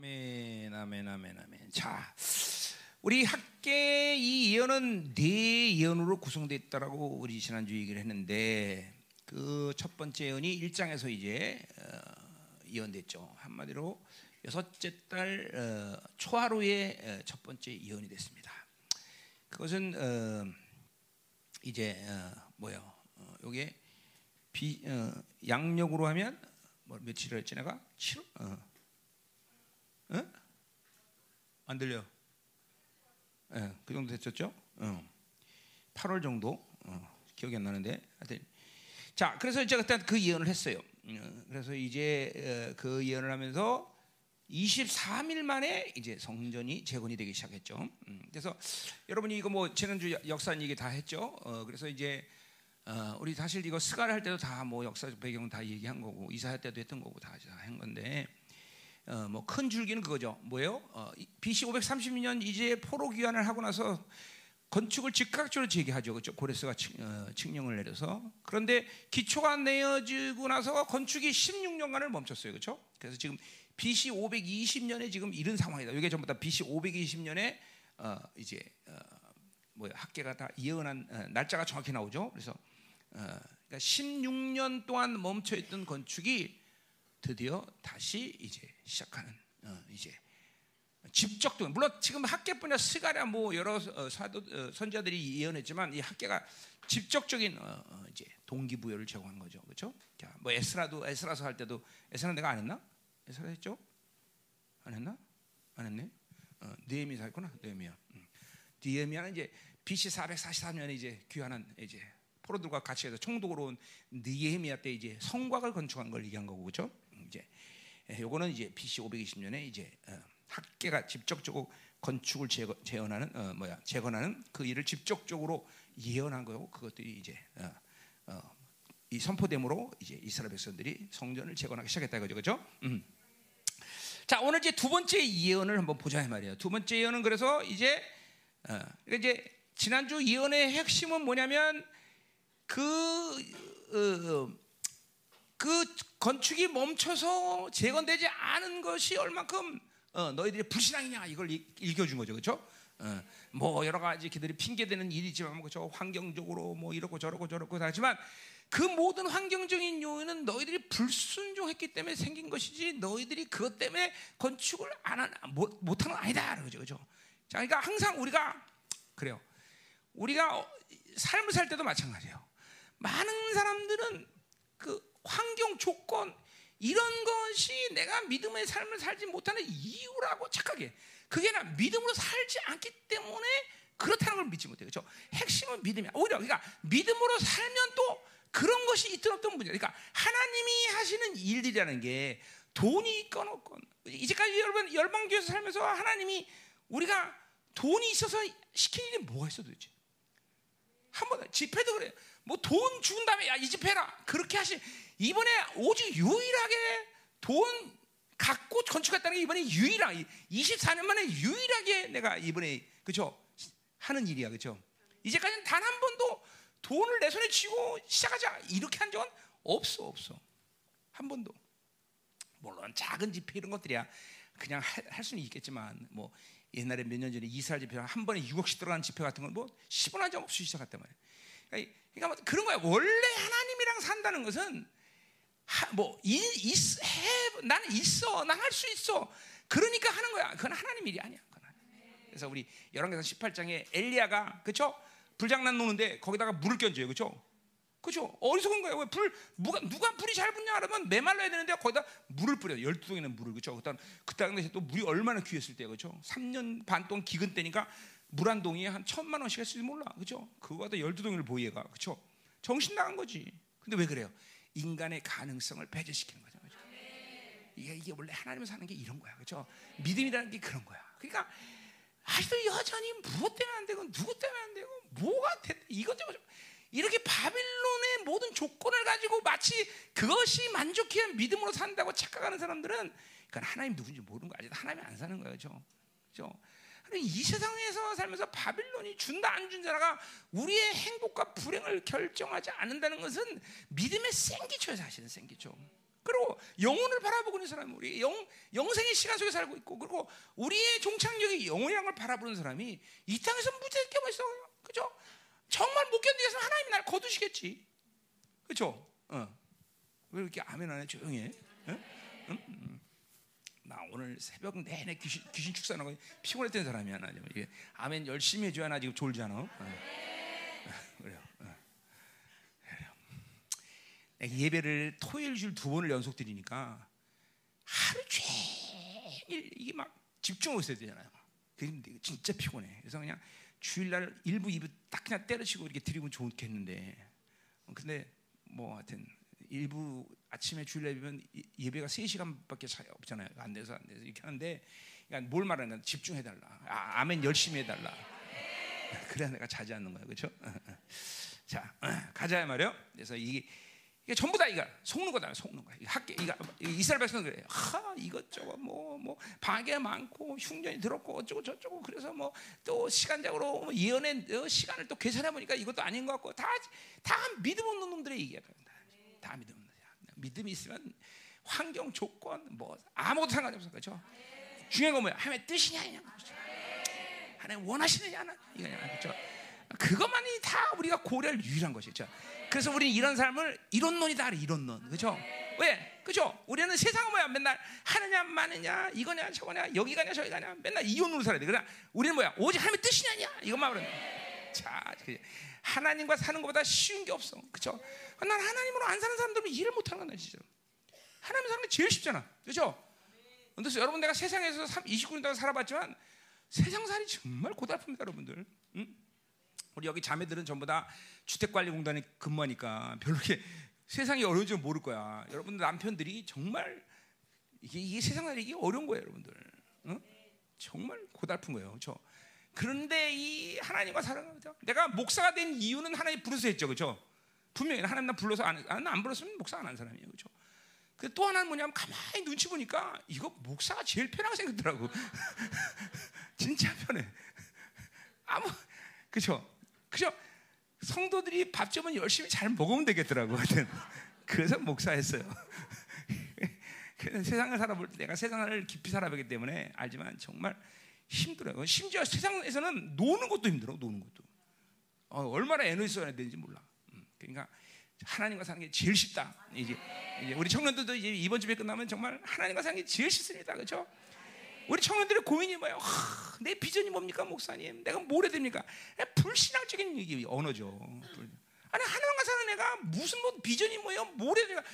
아멘, 아멘, 아멘, 아멘. 자, 우리 학계 이 예언은 네 예언으로 구성되어 있다라고 우리 지난주 얘기를 했는데 그 첫 번째 예언이 1장에서 이제 어, 예언됐죠. 한마디로 여섯째 달 어, 초하루의 어, 첫 번째 예언이 됐습니다. 그것은 어, 이제 어, 뭐요? 어, 양력으로 하면 뭐 며칠을 했지 내가 7 어. 어? 안 들려? 예, 그 정도 됐었죠? 어. 8월 정도 어, 기억이 안 나는데 하여튼 자 그래서 제가 그때 그 예언을 했어요. 어, 그래서 이제 어, 그 예언을 하면서 23일 만에 이제 성전이 재건이 되기 시작했죠. 음, 그래서 여러분이 이거 뭐 지난주 역사 얘기 다 했죠. 어, 그래서 이제 어, 우리 사실 이거 스가를 할 때도 다 뭐 역사적 배경 다 얘기한 거고 이사할 때도 했던 거고 다 한 건데 어, 뭐큰 줄기는 그거죠. 뭐예요? 어, BC 530년 이제 포로 귀환을 하고 나서 건축을 즉각적으로 재개하죠. 그렇죠? 고레스가 칙, 어, 칙령을 내려서 그런데 기초가 내어지고 나서 건축이 16년간을 멈췄어요. 그렇죠? 그래서 지금 BC 520년에 지금 이런 상황이다. 이게 전부 다 BC 520년에 어, 이제 어, 뭐야 학계가 다 예언한 어, 날짜가 정확히 나오죠. 그래서 어, 그러니까 16년 동안 멈춰 있던 건축이 드디어 다시 이제 시작하는 어, 이제 집적도 물론 지금 학계뿐이나 스가랴 뭐 여러 어, 사도 어, 선자들이 예언했지만 이 학계가 직접적인 어, 어, 이제 동기부여를 제공한 거죠, 그렇죠? 자, 뭐 에스라도 에스라서 할 때도 에스라 내가 안 했나? 에스라 했죠? 안 했나? 안 했네. 어, 느헤미야 했구나, 느헤미야. 음. 느헤미야는 이제 BC 443년에 이제 귀환한 이제 포로들과 같이 해서 총독으로 온 느헤미야 때 이제 성곽을 건축한 걸 얘기한 거고 그렇죠? 이제 요거는 이제 BC 520년에 이제 어, 학계가 직접적으로 건축을 재건, 재현하는 어, 뭐야 재건하는 그 일을 직접적으로 예언한 거고 그것들이 이제 어, 어, 이 선포됨으로 이제 이스라엘 백성들이 성전을 재건하기 시작했다 이거죠, 그렇죠? 음. 자 오늘 이제 두 번째 예언을 한번 보자 이 말이에요. 두 번째 예언은 그래서 이제 어, 그러니까 이제 지난주 예언의 핵심은 뭐냐면 그 어, 그 건축이 멈춰서 재건되지 않은 것이 얼만큼 어, 너희들이 불신앙이냐 이걸 읽어준 거죠, 그렇죠? 어, 뭐 여러 가지 그들이 핑계대는 일이지만 그렇죠? 환경적으로 뭐 이러고 저러고 저러고 하지만 그 모든 환경적인 요인은 너희들이 불순종했기 때문에 생긴 것이지 너희들이 그것 때문에 건축을 안 한, 못, 못하는 건 아니다, 그죠? 자, 그러니까 항상 우리가 그래요. 우리가 삶을 살 때도 마찬가지예요. 많은 사람들은 그 환경 조건 이런 것이 내가 믿음의 삶을 살지 못하는 이유라고 착각해. 그게 나 믿음으로 살지 않기 때문에 그렇다는 걸 믿지 못해. 그렇죠? 핵심은 믿음이야. 오히려 그러니까 믿음으로 살면 또 그런 것이 있든 없든 문제. 그러니까 하나님이 하시는 일들이라는 게 돈이 있건 없건 이제까지 여러분 열방교에서 살면서 하나님이 우리가 돈이 있어서 시킨 일이 뭐가 있어 도대체? 한번 집회도 그래요. 뭐 돈 준 다음에 야 이 집회라 그렇게 하시. 이번에 오직 유일하게 돈 갖고 건축했다는 게 이번에 유일하게 24년 만에 유일하게 내가 이번에 그죠 하는 일이야 그죠. 이제까지는 단 한 번도 돈을 내 손에 쥐고 시작하자 이렇게 한 적은 없어 없어 한 번도. 물론 작은 집회 이런 것들이야 그냥 할, 할 수는 있겠지만 뭐 옛날에 몇 년 전에 이스라엘 집회 한 번에 6억씩 들어가는 집회 같은 건 뭐 10원 한장 없이 시작했단 말이야. 그러니까, 그러니까 뭐 그런 거야. 원래 하나님이랑 산다는 것은 하, 뭐 이, 있, 해, 나는 있어, 난 할 수 있어. 그러니까 하는 거야. 그건 하나님 일이 아니야. 그래서 우리 열왕기상 18장에 엘리야가 그렇죠? 불장난 노는데 거기다가 물을 껴줘요, 그렇죠? 그죠? 어리석은 거예요. 왜 불, 누가, 누가 불이 잘 붙냐 그러면 메말라야 되는데 거기다 물을 뿌려요. 열두 동에는 물을. 그죠? 그때, 그때 당시에 또 물이 얼마나 귀했을 때요. 그죠? 3년 반 동안 기근 때니까 물 한 동이에 한 천만 원씩 했을지 몰라. 그죠? 그거보다 열두 동을 보이가. 그죠? 정신 나간 거지. 근데 왜 그래요? 인간의 가능성을 배제시키는 거죠. 그죠? 이게, 이게 원래 하나님 사는 게 이런 거야. 그죠? 믿음이라는 게 그런 거야. 그러니까 아직도 여전히 무엇 때문에 안 되고 누구 때문에 안 되고 뭐가 됐다. 이것저것 이렇게 바빌론의 모든 조건을 가지고 마치 그것이 만족해야 믿음으로 산다고 착각하는 사람들은 그건 하나님 누군지 모르는 거 아직 하나님이 안 사는 거예요, 그렇죠? 그렇죠? 이 세상에서 살면서 바빌론이 준다 안 준다가 우리의 행복과 불행을 결정하지 않는다는 것은 믿음의 생기초예요, 사실은 생기초. 그리고 영혼을 바라보고 있는 사람, 우리 영 영생의 시간 속에 살고 있고, 그리고 우리의 종착역이 영혼이라는 걸 바라보는 사람이 이 땅에서 무죄할 게뭐 있어, 그죠? 정말 못 견디겠어 하나님이 날 거두시겠지, 그죠? 어. 왜 이렇게 아멘 안 해 조용해? 어? 응? 응. 나 오늘 새벽 내내 귀신, 귀신 축사하고 피곤했던 사람이야 나 지금 이게 아멘 열심히 해줘야 나 지금 졸잖아. 어. 어. 그래요. 예배를 토요일 줄두 번을 연속 드리니까 하루 종일 이게 막 집중하고 있어야 되잖아요. 그런데 진짜 피곤해. 그래서 그냥 주일날 일부 이부 딱 그냥 때려치고 이렇게 드리면 좋겠는데 근데 뭐 하여튼 일부 아침에 주일 예배면 예배가 3시간밖에 차이 없잖아요. 안 돼서 안 돼서 이렇게 하는데 그러니까 뭘 말하냐 집중해 달라. 아, 아멘 열심히 해 달라. 그래야 내가 자지 않는 거야. 그렇죠? 자, 가자 말이요. 그래서 이게 이게 전부 다 이거 속는 거다. 속는 거야. 학계 이거 이스라엘 백성은 그래. 하 이것저것 뭐뭐 방해 많고 흉년이 들었고 어쩌고 저쩌고 그래서 뭐 또 시간적으로 뭐 예언의 어, 시간을 또 계산해 보니까 이것도 아닌 것 같고 다 다 믿음 없는 놈들의 얘기야. 다 믿음. 믿음이 있으면 환경 조건 뭐 아무것도 상관이 없어. 그렇죠? 중요한 건 뭐야? 하나님의 뜻이냐 아니냐. 그렇죠? 하나님 원하시느냐 이거냐. 그렇죠? 그것만이 다 우리가 고려할 유일한 것이죠. 그래서 우리는 이런 삶을 이론론이다 이론론. 그렇죠? 왜? 그죠? 우리는 세상은 뭐야? 맨날 하느냐 마느냐 이거냐 저거냐 여기 가냐 저기 가냐 맨날 이론으로 살아야 돼. 그러나 우리는 뭐야? 오직 하나님의 뜻이냐냐 이것만 그러는 자, 하나님과 사는 것보다 쉬운 게 없어. 그렇죠? 난 하나님으로 안 사는 사람들은 이해를 못 하는 거야, 진짜. 하나님 사는 게 제일 쉽잖아. 그렇죠? 그래서 여러분 내가 세상에서 29년 동안 살아봤지만 세상 살이 정말 고달픕니다, 여러분들. 응? 우리 여기 자매들은 전부 다 주택관리공단에 근무하니까 별로 이렇게 세상이 어려운지 모를 거야. 여러분 남편들이 정말 이게, 이게 세상 살이 이게 어려운 거예요, 여러분들. 응? 정말 고달픈 거예요, 그렇죠? 그런데 이 하나님과 사랑하죠. 내가 목사가 된 이유는 하나님 부르서 했죠, 그렇죠? 분명히 하나님 나 불러서 안, 안 불렀으면 목사 안 한 사람이에요, 그렇죠? 또 하나는 뭐냐면 가만히 눈치 보니까 이거 목사가 제일 편하게 생겼더라고. 진짜 편해. 아무 그죠? 그죠? 성도들이 밥좀 열심히 잘 먹으면 되겠더라고. 그래서 목사했어요. 세상을 살아볼 때 내가 세상을 깊이 살아보기 때문에 알지만 정말 힘들어요. 심지어 세상에서는 노는 것도 힘들어. 노는 것도. 어, 얼마나 에너지 써야 되는지 몰라. 음, 그러니까 하나님과 사는 게 제일 쉽다. 이제, 이제 우리 청년들도 이제 이번 주에 끝나면 정말 하나님과 사는 게 제일 쉽습니다. 그렇죠? 우리 청년들의 고민이 뭐예요? 하, 내 비전이 뭡니까, 목사님? 내가 뭘 해야 됩니까? 불신앙적인 얘기, 언어죠. 아니 하나님과 사는 애가 무슨 뭐 비전이 뭐예요? 뭘 해야 됩니까?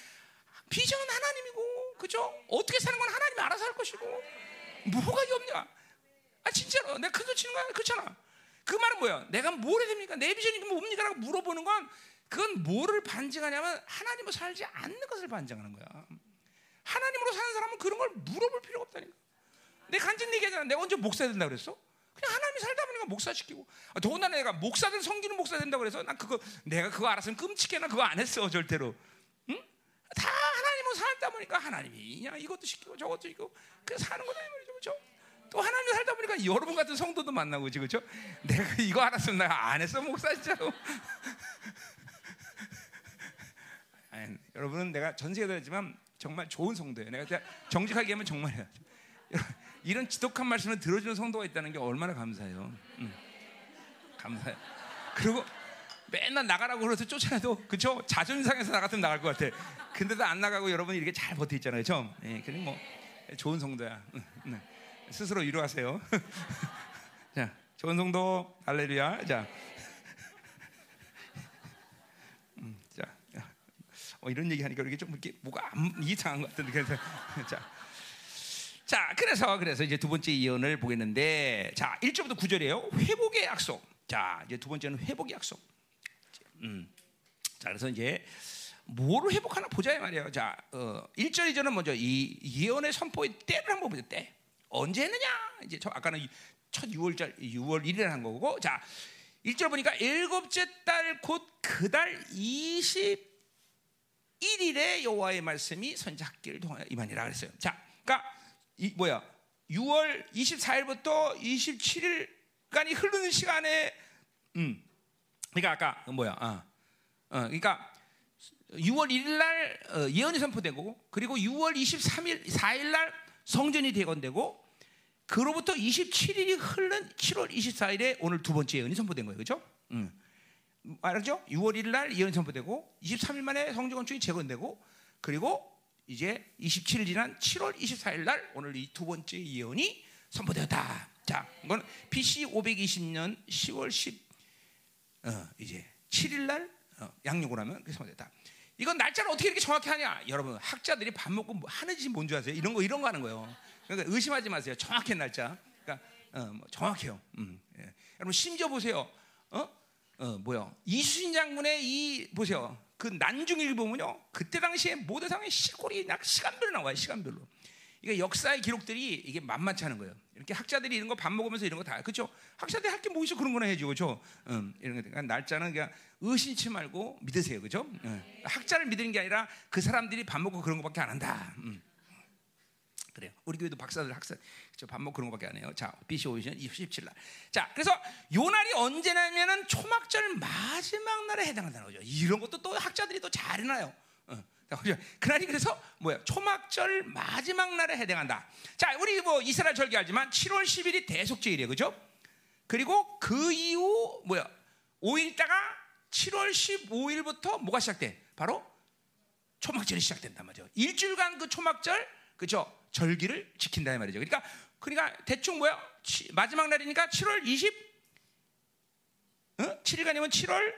비전은 하나님이고, 그죠? 어떻게 사는 건 하나님이 알아서 할 것이고, 뭐가 없냐? 아 진짜로 내가 큰소 치는 거야, 그렇잖아. 그 말은 뭐야? 내가 뭘 해야 됩니까? 내 비전이 뭡니까? 라고 물어보는 건 그건 뭐를 반증하냐면 하나님으로 살지 않는 것을 반증하는 거야. 하나님으로 사는 사람은 그런 걸 물어볼 필요가 없다니까. 내 간증 얘기하잖아. 내가 언제 목사 된다 그랬어? 그냥 하나님이 살다 보니까 목사 시키고. 아, 더군다나 내가 목사든 성기는 목사 된다 그래서 난 그거 내가 그거 알았으면 끔찍해 나 그거 안 했어 절대로. 응? 다 하나님으로 살다 보니까 하나님이 야 이것도 시키고 저것도 시키고 그 사는 거다 이 말이죠, 그렇죠? 또 하나님 살다 보니까 여러분 같은 성도도 만나고 그렇죠? 내가 이거 알았으면 내가 안 했어 목사 진짜로. 아니, 여러분은 내가 전 세계에 다녔지만 정말 좋은 성도예요. 내가 정직하게 하면 정말이야. 이런 지독한 말씀을 들어주는 성도가 있다는 게 얼마나 감사해요. 응. 감사해요. 그리고 맨날 나가라고 그래서 쫓아내도 그쵸? 자존상에서 나 같으면 나갈 것 같아. 근데도 안 나가고 여러분이 이렇게 잘 버텨 있잖아요, 그죠? 예, 그냥 뭐 좋은 성도야. 응, 응. 스스로 위로하세요. 자, 좋은 성도 할렐루야. 자, 음, 자, 어, 이런 얘기 하니까 이렇게 좀 이렇게 뭐가 이상한 것 같은데 그래서 자. 자, 그래서 그래서 이제 두 번째 예언을 보겠는데, 자, 1절부터 9절이에요. 회복의 약속. 자, 이제 두 번째는 회복의 약속. 음. 자, 그래서 이제 뭐를 회복하나 보자 말이에요. 자, 어, 1절 2절은 먼저 이 예언의 선포의 때를 한번 보자. 때. 언제 했느냐? 이제 저 아까는 첫 6월절 6월 1일에 한 거고. 자, 1절 보니까 일곱째 달 곧 그 달 21일에 여호와의 말씀이 선지학기를 통하여 임하니라 그랬어요. 자, 그러니까 이 뭐야? 6월 24일부터 27일까지 흐르는 시간에 음. 그러니까 아까 뭐야? 어. 어, 그러니까 6월 1일 날 어, 예언이 선포되고 그리고 6월 23일 4일 날 성전이 대건되고 그로부터 27일이 흐른 7월 24일에 오늘 두 번째 예언이 선포된 거예요. 그렇죠? 음. 알았죠? 6월 1일 날 예언이 선포되고 23일 만에 성전 건축이 재건되고 그리고 이제 27일 지난 7월 24일 날 오늘 이 두 번째 예언이 선포되었다. 자, 이건 BC 520년 10월 10 어, 이제 7일 날 어, 양육을 하면 그게 선포됐다. 이건 날짜를 어떻게 이렇게 정확히 하냐? 여러분 학자들이 밥 먹고 뭐 하는 짓이 뭔지 아세요? 이런 거 이런 거 하는 거예요. 그러니까 의심하지 마세요. 정확한 날짜. 그러니까 어, 뭐 정확해요. 음, 예. 여러분 심지어 보세요. 어? 어 뭐야? 이수신 장군의 이 보세요. 그 난중일 보면요. 그때 당시에 모든 상황의 시골이 약 시간별로 나와요. 시간별로. 이게 역사의 기록들이 이게 만만치 않은 거예요. 이렇게 학자들이 이런 거 밥 먹으면서 이런 거 다 그렇죠. 학자들이 할 게 뭐 있어 그런 거나 해주고 그렇죠. 음, 이런 거 그러니까 날짜는 그냥 의심치 말고 믿으세요, 그렇죠? 음. 학자를 믿는 게 아니라 그 사람들이 밥 먹고 그런 거밖에 안 한다. 음. 그래요. 우리 교회도 박사들 학사 그렇죠. 밥 먹고 그런 거밖에 안 해요. 자, BC 오시는 27일 날. 자, 그래서 요 날이 언제냐면은 초막절 마지막 날에 해당한다는 거죠. 이런 것도 또 학자들이 또 잘 해놔요. 어. 그날이 그래서 뭐야? 초막절 마지막 날에 해당한다. 자, 우리 뭐 이스라엘 절기 알지만 7월 10일이 대속제일이에요. 그죠? 그리고 그 이후 뭐야? 5일 있다가 7월 15일부터 뭐가 시작돼? 바로 초막절이 시작된단 말이죠. 일주일간 그 초막절 그죠? 절기를 지킨다 이 말이죠. 그러니까 그러니까 대충 뭐야? 치, 마지막 날이니까 7월 20 어? 7일간이면 7월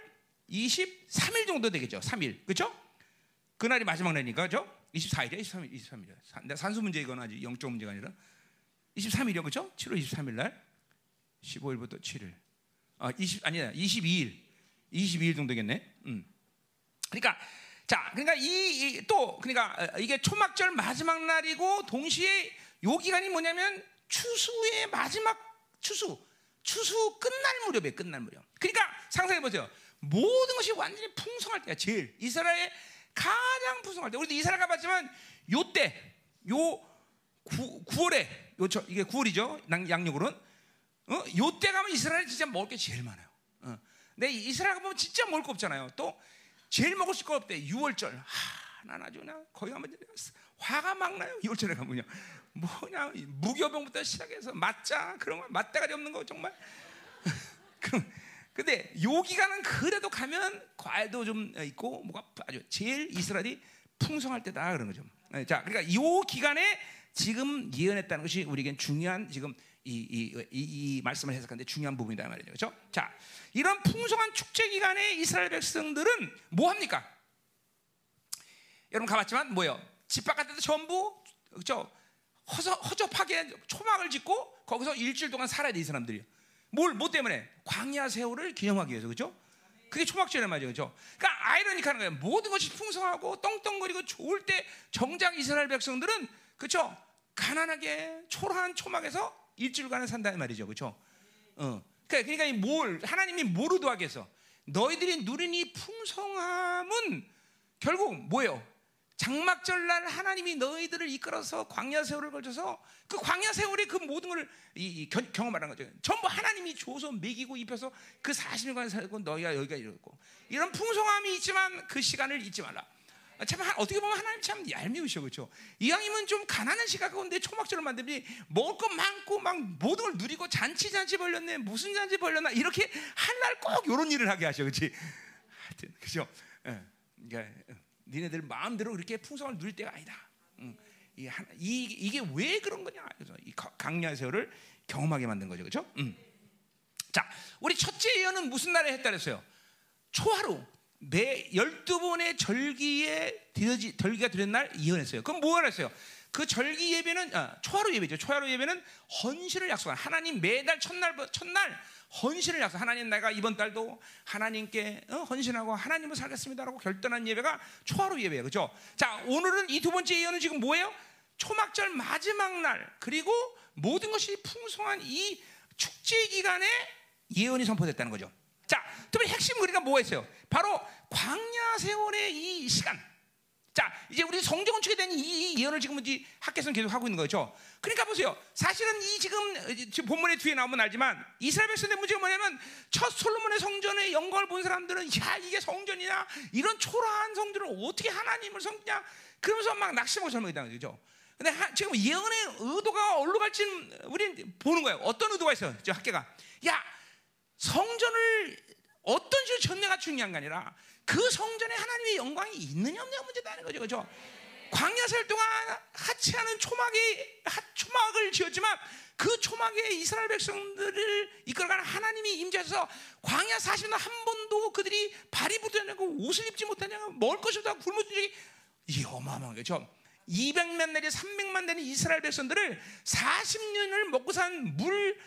23일 정도 되겠죠. 3일. 그렇죠? 그날이 마지막 날이니까 그죠? 24일이야. 23일. 23일이야. 산수 문제 이건 아직 영적 문제가 아니라 23일이요. 그렇죠? 7월 23일 날 15일부터 7일. 아, 20 아니야. 22일. 22일 정도 되겠네. 음. 그러니까 자, 그러니까 이또 그러니까 어, 이게 초막절 마지막 날이고 동시에 요 기간이 뭐냐면 추수의 마지막 추수, 추수 끝날 무렵에 끝날 무렵. 그러니까 상상해 보세요. 모든 것이 완전히 풍성할 때야. 제일 이스라엘 가장 풍성할 때. 우리도 이스라엘 가봤지만 요 때, 요 9, 9월에 요 저, 이게 9월이죠. 양력으로는 어? 요 때 가면 이스라엘 진짜 먹을 게 제일 많아요. 어. 근데 이스라엘 가보면 진짜 먹을 거 없잖아요. 또 제일 먹을 거 없대. 6월절. 하, 난 아주 그냥 거기 가면 화가 막 나요. 6월절에 가면요. 뭐냐 무교병부터 시작해서 맞자 그런 거 맞다가리 없는 거 정말. 그럼 근데 요 기간은 그래도 가면 과일도 좀 있고 뭐가 아주 제일 이스라엘이 풍성할 때다 그런 거죠. 네, 자, 그러니까 요 기간에 지금 예언했다는 것이 우리에겐 중요한 지금 이, 이, 이, 이 말씀을 해석하는데 중요한 부분이다 말이죠. 그렇죠? 자, 이런 풍성한 축제 기간에 이스라엘 백성들은 뭐 합니까? 여러분 가봤지만 뭐요? 집 바깥에도 전부 그렇죠? 허접하게 초막을 짓고 거기서 일주일 동안 살아야 돼 이 사람들이. 뭘, 뭐 때문에? 광야 세월을 기념하기 위해서 그렇죠? 그게 초막절이란 말이죠. 그렇죠? 그러니까 아이러니하는 거예요. 모든 것이 풍성하고 똥똥거리고 좋을 때 정작 이스라엘 백성들은 그렇죠? 가난하게 초라한 초막에서 일주일간을 산다는 말이죠. 그렇죠? 어. 그러니까, 그러니까 뭘 하나님이 뭐로 도하겠어? 너희들이 누린 이 풍성함은 결국 뭐예요? 장막절 날 하나님이 너희들을 이끌어서 광야 세월을 걸쳐서 그 광야 세월의 그 모든 걸 이, 이 경험하는 거죠. 전부 하나님이 줘서 먹이고 입혀서 그 40일간 살고 너희가 여기가 이렇고 이런 풍성함이 있지만 그 시간을 잊지 말라. 참 어떻게 보면 하나님 참 얄미우셔 그렇죠. 이왕이면 좀 가난한 시각 가운데 초막절을 만들니 먹을 것 많고 막 모든 걸 누리고 잔치 잔치 벌렸네 무슨 잔치 벌렸나 이렇게 할날꼭 이런 일을 하게 하셔 그렇지. 하여튼 그죠. 예. 그러니까 니네들 마음대로 이렇게 풍성을 누릴 때가 아니다. 응. 이, 이, 이 게 왜 그런 거냐? 그래서 이 강야 세월을 경험하게 만든 거죠, 그렇죠? 응. 자, 우리 첫째 예언은 무슨 날에 했다 그랬어요? 초하루 매 열두 번의 절기에 드려지 절기가 드린 날 예언했어요. 그럼 뭐가 했어요? 그 절기 예배는 아, 초하루 예배죠. 초하루 예배는 헌신을 약속한 하나님 매달 첫날 첫날 헌신을 약속. 하나님 내가 이번 달도 하나님께 어, 헌신하고 하나님을 살겠습니다라고 결단한 예배가 초하루 예배예요. 그렇죠? 자, 오늘은 이 두 번째 예언은 지금 뭐예요? 초막절 마지막 날 그리고 모든 것이 풍성한 이 축제 기간에 예언이 선포됐다는 거죠. 자, 특별히 핵심 우리가 뭐가 있어요? 바로 광야 세월의 이 시간. 자, 이제 우리 성전 건축에 대한 이, 이 예언을 지금 이 학계에서는 계속 하고 있는 거죠. 그러니까 보세요. 사실은 이 지금 지금 본문의 뒤에 나오면 알지만 이스라엘 백성의 문제가 뭐냐면 첫 솔로몬의 성전의 영광을 본 사람들은 야 이게 성전이냐 이런 초라한 성전을 어떻게 하나님을 섬기냐 그러면서 막 낙심하고 설명했다는 거죠. 근데 하, 지금 예언의 의도가 어디로 갈지는 우리는 보는 거예요. 어떤 의도가 있어요? 저 학계가 야 성전을 어떤 식으로 전내가 중요한 게 아니라 그 성전에 하나님의 영광이 있느냐 없느냐 문제다는 거죠. 그죠? 광야설 동안 하치하는 초막에 초막을 지었지만 그 초막에 이스라엘 백성들을 이끌어가는 하나님이 임재해서 광야 40년 한 번도 그들이 발이 붙지 않고 옷을 입지 못하냐고 먹을 것이 없다 굶어 준 적이 이 어마어마한 거죠. 200만 내지 300만 되는 이스라엘 백성들을 40년을 먹고 산 물,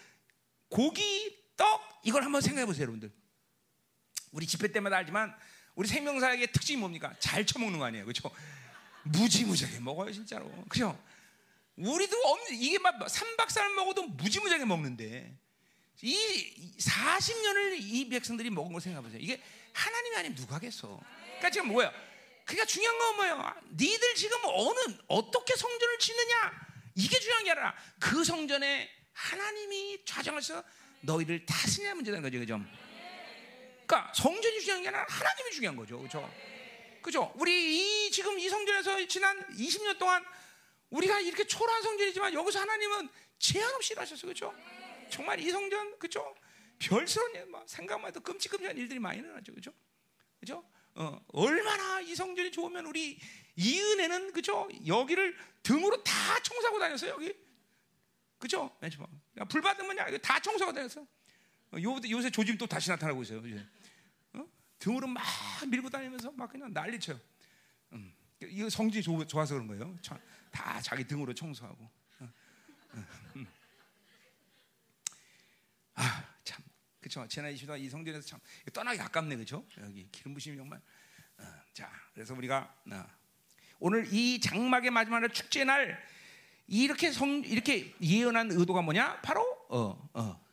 고기, 떡 이걸 한번 생각해 보세요, 여러분들. 우리 집회 때마다 알지만 우리 생명사역의 특징이 뭡니까? 잘 처먹는 거 아니에요, 그렇죠? 무지무지하게 먹어요, 진짜로. 그죠? 우리도 없는 이게 막 3박 4일 먹어도 무지무지하게 먹는데 이 40년을 이 백성들이 먹은 걸 생각해 보세요. 이게 하나님이 아니면 누가 하겠어? 그러니까 지금 뭐야? 그러니까 중요한 건 뭐예요? 니들 지금 어느 어떻게 성전을 짓느냐? 이게 중요한 게 아니라 그 성전에 하나님이 좌정해서 너희를 다스냐 문제라는 거죠, 그죠? 그러니까 성전이 중요한 게 아니라 하나님이 중요한 거죠, 그렇죠? 그죠? 우리 이 지금 이 성전에서 지난 20년 동안 우리가 이렇게 초라한 성전이지만 여기서 하나님은 제한 없이 일하셨어요, 그렇죠? 정말 이 성전, 그렇죠? 별스러운 일, 막 생각만 해도 끔찍끔찍한 일들이 많이 일어나죠, 그렇죠? 그렇죠? 어, 얼마나 이 성전이 좋으면 우리 이 은혜는 그죠? 여기를 등으로 다 청소하고 다녔어요 여기, 그죠? 불 받으면 다 청소하고 다녔어. 어, 요, 요새 조짐 또 다시 나타나고 있어요. 이제. 어? 등으로 막 밀고 다니면서 막 그냥 난리쳐요. 음. 이거 성질이 좋, 아서 그런 거예요. 다 자기 등으로 청소하고. 어. 음. 아, 참. 그렇죠. 지난 20년 이 성전에서 참 떠나기 아깝네, 그렇죠? 여기 기름 부심이 정말. 어, 자, 그래서 우리가 어, 오늘 이 장막의 마지막 날 축제 날 이렇게 성 이렇게 예언한 의도가 뭐냐? 바로 어, 어,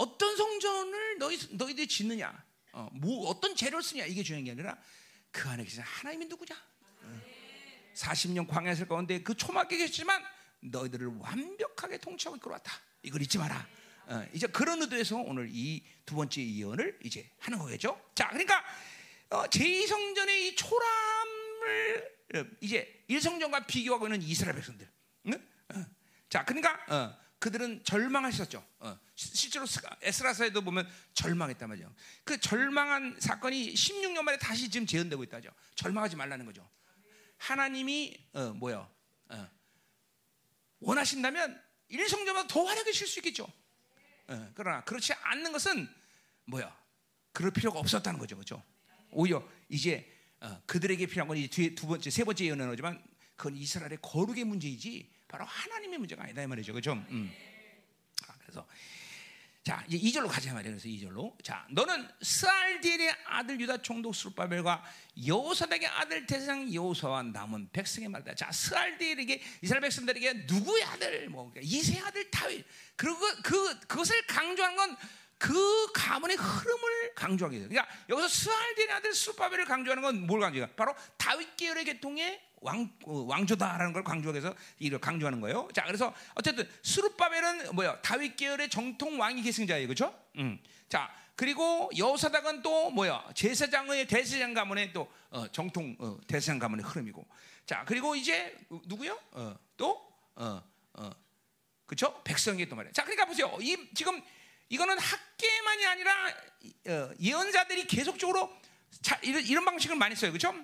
어, 어떤 성전을 너희 너희들이 짓느냐? 어, 뭐 어떤 재료를 쓰냐 이게 중요한 게 아니라 그 안에 계신 하나님이 누구냐? 어, 40년 광야에 가운데 그 초막에 계시지만 너희들을 완벽하게 통치하고 이끌어왔다. 이걸 잊지 마라. 어, 이제 그런 의도에서 오늘 이 두 번째 예언을 이제 하는 거겠죠. 자, 그러니까 어, 제2성전의 이 초람을 어, 이제 1성전과 비교하고 있는 이스라엘 백성들. 응? 어. 자, 그러니까 어, 그들은 절망하셨죠. 어, 실제로 에스라서에도 보면 절망했단 말이에요. 그 절망한 사건이 16년 만에 다시 지금 재현되고 있다죠. 절망하지 말라는 거죠. 하나님이 뭐요? 원하신다면 1성전보다 더 활약하실 수 있겠죠. 예, 그러나 그렇지 않는 것은 뭐야? 그럴 필요가 없었다는 거죠, 그렇죠? 오히려 이제 어, 그들에게 필요한 건 뒤에 두 번째, 세 번째 예언은 오지만 그건 이스라엘의 거룩의 문제이지 바로 하나님의 문제가 아니다 이 말이죠, 그렇죠? 음. 아, 그래서 자 이제 2절로 가자 말이에요. 그래서 2절로 자 너는 스알디엘의 아들 유다 총독 수르바벨과 여호사닥의 아들 대상 여호사와 남은 백성의 말다. 자 스알디엘에게 이스라엘 백성들에게 누구의 아들 뭐 그러니까 이세 아들 다윗 그리고 그 그것을 강조하는 건그 가문의 흐름을 강조하게 돼요. 그러니까 여기서 스알디엘의 아들 수르바벨을 강조하는 건 뭘 강조해요? 바로 다윗 계열의 계통의 왕, 어, 왕조다라는 걸 강조해서 하 이걸 강조하는 거예요. 자, 그래서 어쨌든 수르바벨은 뭐야? 다윗 계열의 정통 왕위 계승자예요. 그렇죠? 음. 자, 그리고 여호사닥은 또 뭐야? 제사장의 대세장 가문의 또 어, 정통 어, 대세장 가문의 흐름이고. 자, 그리고 이제 누구요? 어, 또 어, 어. 그렇죠? 백성이 또 말이야. 자, 그러니까 보세요. 이 지금 이거는 학계만이 아니라 어, 예언자들이 계속적으로 자, 이런, 이런 방식을 많이 써요. 그렇죠?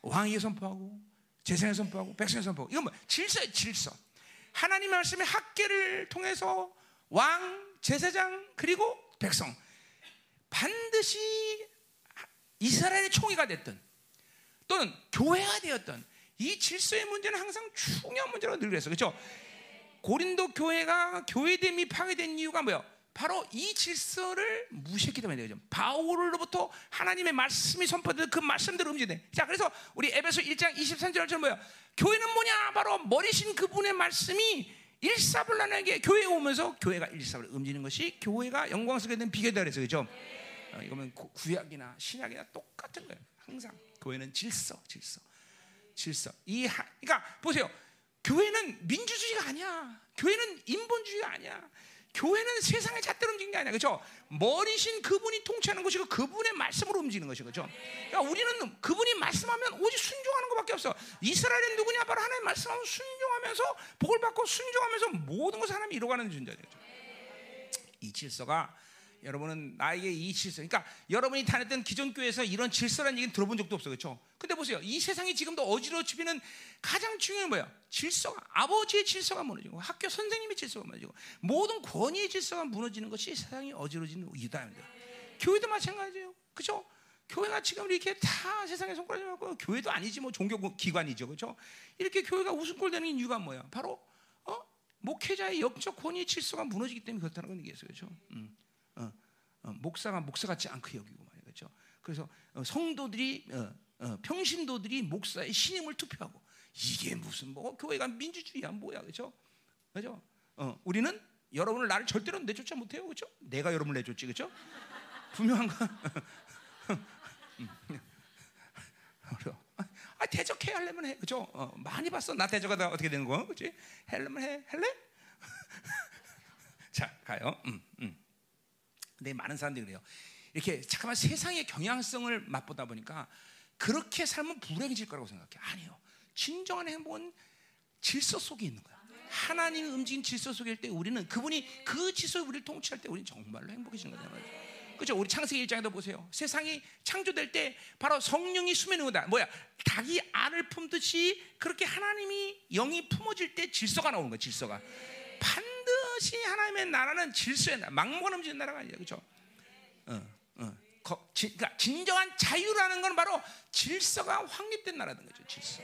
왕이 선포하고 재생의 선포하고 백성의 선포. 이건 뭐 질서의 질서. 하나님 말씀의 학계를 통해서 왕, 제사장 그리고 백성 반드시 이스라엘의 총회가 됐든 또는 교회가 되었던 이 질서의 문제는 항상 중요한 문제로 늘 그랬어. 그렇죠? 고린도 교회가 교회됨이 파괴된 이유가 뭐야? 바로 이 질서를 무시했기 때문에 되죠. 바울로부터 하나님의 말씀이 선포된 그 말씀대로 움직이네. 자, 그래서 우리 에베소 1장 23절처럼 뭐야? 교회는 뭐냐? 바로 머리신 그분의 말씀이 일사불란하게 교회에 오면서 교회가 일사불 움직이는 것이 교회가 영광스럽게 된 비결이다 그래서 그죠? 어, 이거면 구약이나 신약이나 똑같은 거예요. 항상 교회는 질서, 질서, 질서. 이 하, 그러니까 보세요. 교회는 민주주의가 아니야. 교회는 인본주의가 아니야. 교회는 세상의 잣대로 움직이는 게 아니야. 그죠? 머리신 그분이 통치하는 것이고 그분의 말씀으로 움직이는 것이죠. 그죠? 그러니까 우리는 그분이 말씀하면 오직 순종하는 것밖에 없어. 이스라엘은 누구냐? 바로 하나님 말씀하면 순종하면서 복을 받고 순종하면서 모든 것을 하나님이 이루어가는 존재죠. 이 질서가 여러분은 나에게 이 질서, 그러니까 여러분이 다녔던 기존 교회에서 이런 질서라는 얘기는 들어본 적도 없어, 그렇죠? 근데 보세요, 이 세상이 지금도 어지러워지는 가장 중요한 뭐야? 질서가 아버지의 질서가 무너지고 학교 선생님의 질서가 무너지고 모든 권위의 질서가 무너지는 것이 세상이 어지러지는 이유다. 교회도 마찬가지예요, 그렇죠? 교회가 지금 이렇게 다 세상에 손가락을 잡고 교회도 아니지 뭐 종교 기관이죠, 그렇죠? 이렇게 교회가 우스꼴되는 이유가 뭐야? 바로 어? 목회자의 영적 권위의 질서가 무너지기 때문에 그렇다는 건 얘기했어요, 그렇죠? 음. 어, 어, 목사가 목사 같지 않고 여기고 말이죠. 그렇죠? 그래서 어, 성도들이 어, 어, 평신도들이 목사의 신임을 투표하고 이게 무슨 뭐 교회가 민주주의야 뭐야 그렇죠? 그렇죠? 어, 우리는 여러분을 나를 절대로 내쫓지 못해요 그렇죠? 내가 여러분을 내쫓지 그렇죠? 분명한 거. 아, 대적해 하려면 해 그죠? 어, 많이 봤어 나 대적하다 어떻게 되는 거 그렇지? 하려면 해 할래? 자 가요. 음, 음. 근데 많은 사람들이 그래요. 이렇게 잠깐만 세상의 경향성을 맛보다 보니까 그렇게 살면 불행해질 거라고 생각해. 아니요. 진정한 행복은 질서 속에 있는 거야. 하나님이 움직인 질서 속일 때 우리는 그분이 그 질서에 우리를 통치할 때 우리는 정말로 행복해지는 거다 그죠? 우리 창세기 1장에도 보세요. 세상이 창조될 때 바로 성령이 수면에 오다. 뭐야? 닭이 알을 품듯이 그렇게 하나님이 영이 품어질 때 질서가 나오는 거야. 질서가. 반 드시 하나님의 나라는 질서의 나라, 막무가 넘치는 나라가 아니야. 그죠? 어, 어. 거, 지, 그러니까 진정한 자유라는 건 바로 질서가 확립된 나라는 거죠. 질서.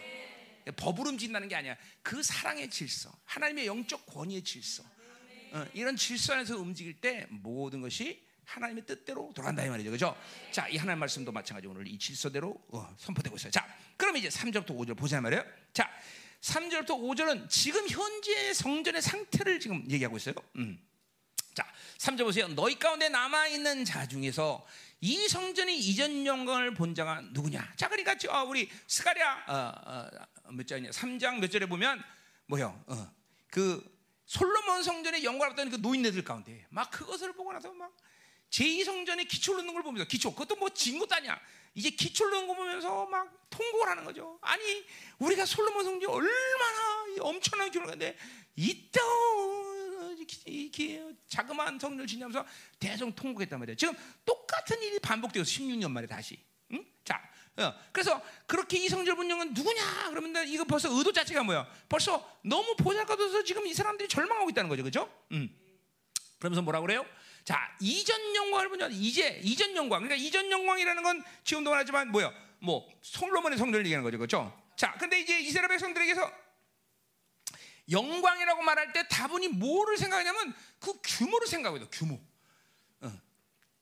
법을 움직인다는 게 아니야. 그 사랑의 질서, 하나님의 영적 권위의 질서. 어, 이런 질서 안에서 움직일 때 모든 것이 하나님의 뜻대로 돌아간다 이 말이죠. 그죠? 자, 이 하나님 말씀도 마찬가지 오늘 이 질서대로 어, 선포되고 있어요. 자, 그럼 이제 3절부터 5절 보자 말이에요. 자, 3절부터 5절은 지금 현재 성전의 상태를 지금 얘기하고 있어요. 음. 자, 3절 보세요. 너희 가운데 남아 있는 자 중에서 이 성전이 이전 영광을 본 자가 누구냐? 자, 그러니까 어, 우리 스가랴 어, 어, 몇 절이냐? 3장 몇 절에 보면 뭐요? 어, 그 솔로몬 성전의 영광을 봤던 그 노인네들 가운데 막 그것을 보고 나서 막 제2성전에 기초를 넣는 걸 보면서 기초 그것도 뭐 진 것도 아니야. 이제 거 보면서 막 통곡을 하는 거죠. 아니 우리가 솔로몬 성전 얼마나 엄청난 했는데 이따 이렇게 자그마한 성전을 지냐면서 대성 통곡했단 말이야. 지금 똑같은 일이 반복되어 16년 만에 다시. 응? 자, 어, 그래서 그렇게 이성절 분명은 누구냐? 그러면 이거 벌써 의도 자체가 뭐야? 벌써 너무 보잘것없어서 지금 이 사람들이 절망하고 있다는 거죠, 그렇죠? 음. 그러면서 뭐라 그래요? 자, 이전 영광을 보냐? 이제 이전 영광. 그러니까 이전 영광이라는 건 지금도 말하지만 뭐야? 뭐 솔로몬의 성전을 얘기하는 거죠, 그렇죠? 자, 근데 이제 이스라엘 백성들에게서 영광이라고 말할 때 다분히 뭐를 생각하냐면 그 규모를 생각해요. 규모. 어.